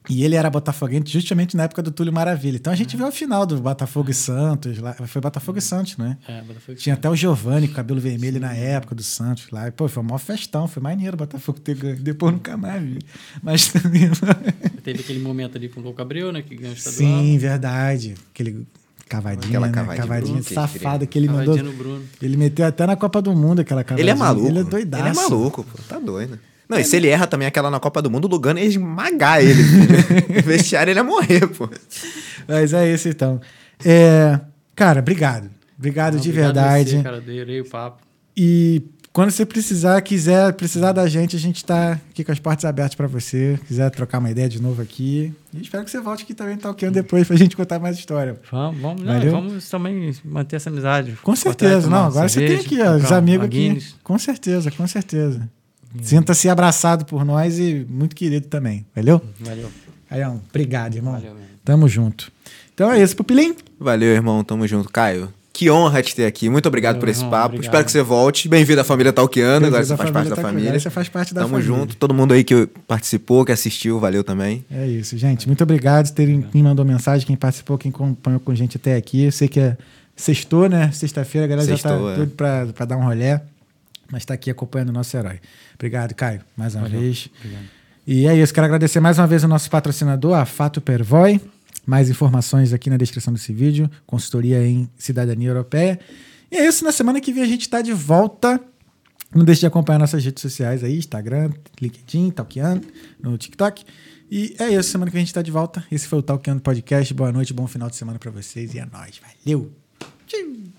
E ele era botafoguense justamente na época do Túlio Maravilha. Então a gente viu a final do Botafogo e Santos. Lá. Foi Botafogo e Santos, né? É, Botafogo Tinha até o Giovanni com cabelo vermelho Sim. na época do Santos lá. E, pô, foi um maior festão, foi maneiro o Botafogo ter ganho. Depois nunca mais vi. Mas também. Teve aquele momento ali com o Louco Abreu, né? Que ganhou o estadual. Sim, verdade. Aquele cavadinha, aquela né? cavadinha, cavadinha Bruno, safada que, que ele mandou. Ele meteu até na Copa do Mundo aquela cavadinha. Ele é maluco. Ele é doidaço. Ele é maluco, pô. Tá doido. Não, é, e se ele erra também aquela na Copa do Mundo, o Lugano ia esmagar ele. no vestiário ele ia morrer, pô. Mas é isso então. É, cara, obrigado. Obrigado Não, de obrigado verdade. Você, cara, adorei o papo. E quando você precisar, quiser precisar da gente, a gente está aqui com as portas abertas para você. Quiser trocar uma ideia de novo aqui. E espero que você volte aqui também talqueando depois para a gente contar mais história. Vamos, vamos, não, vamos também manter essa amizade. Com certeza, não. Agora cerveja, você tem aqui ó, os amigos aqui. Com certeza, com certeza. Sinta-se abraçado por nós e muito querido também. Valeu? Valeu. Caião, obrigado, irmão. Valeu, Tamo junto. Então é isso, Pupilim. Valeu, irmão. Tamo junto. Caio, que honra te ter aqui. Muito obrigado Valeu, por esse irmão, papo. Obrigado. Espero que você volte. Bem-vindo à família Talkiano. Agora você faz parte da família. Agora você faz parte da Tamo família. junto. Todo mundo aí que participou, que assistiu, valeu também. É isso, gente. Muito obrigado por terem quem mandou mensagem, quem participou, quem acompanhou com a gente até aqui. Eu sei que é sextou, né? Sexta-feira, a galera Sextou, já tá é. tudo pra, pra dar um rolé mas está aqui acompanhando o nosso herói. Obrigado, Caio, mais uma Valeu. vez. Obrigado. E é isso, quero agradecer mais uma vez o nosso patrocinador, a Fato Pervoy. Mais informações aqui na descrição desse vídeo, consultoria em cidadania europeia. E é isso, na semana que vem a gente está de volta. Não deixe de acompanhar nossas redes sociais aí, Instagram, LinkedIn, Talkiano, no TikTok. E é isso, semana que vem a gente está de volta. Esse foi o Talkiano Podcast. Boa noite, bom final de semana para vocês e é nóis. Valeu! Tchau!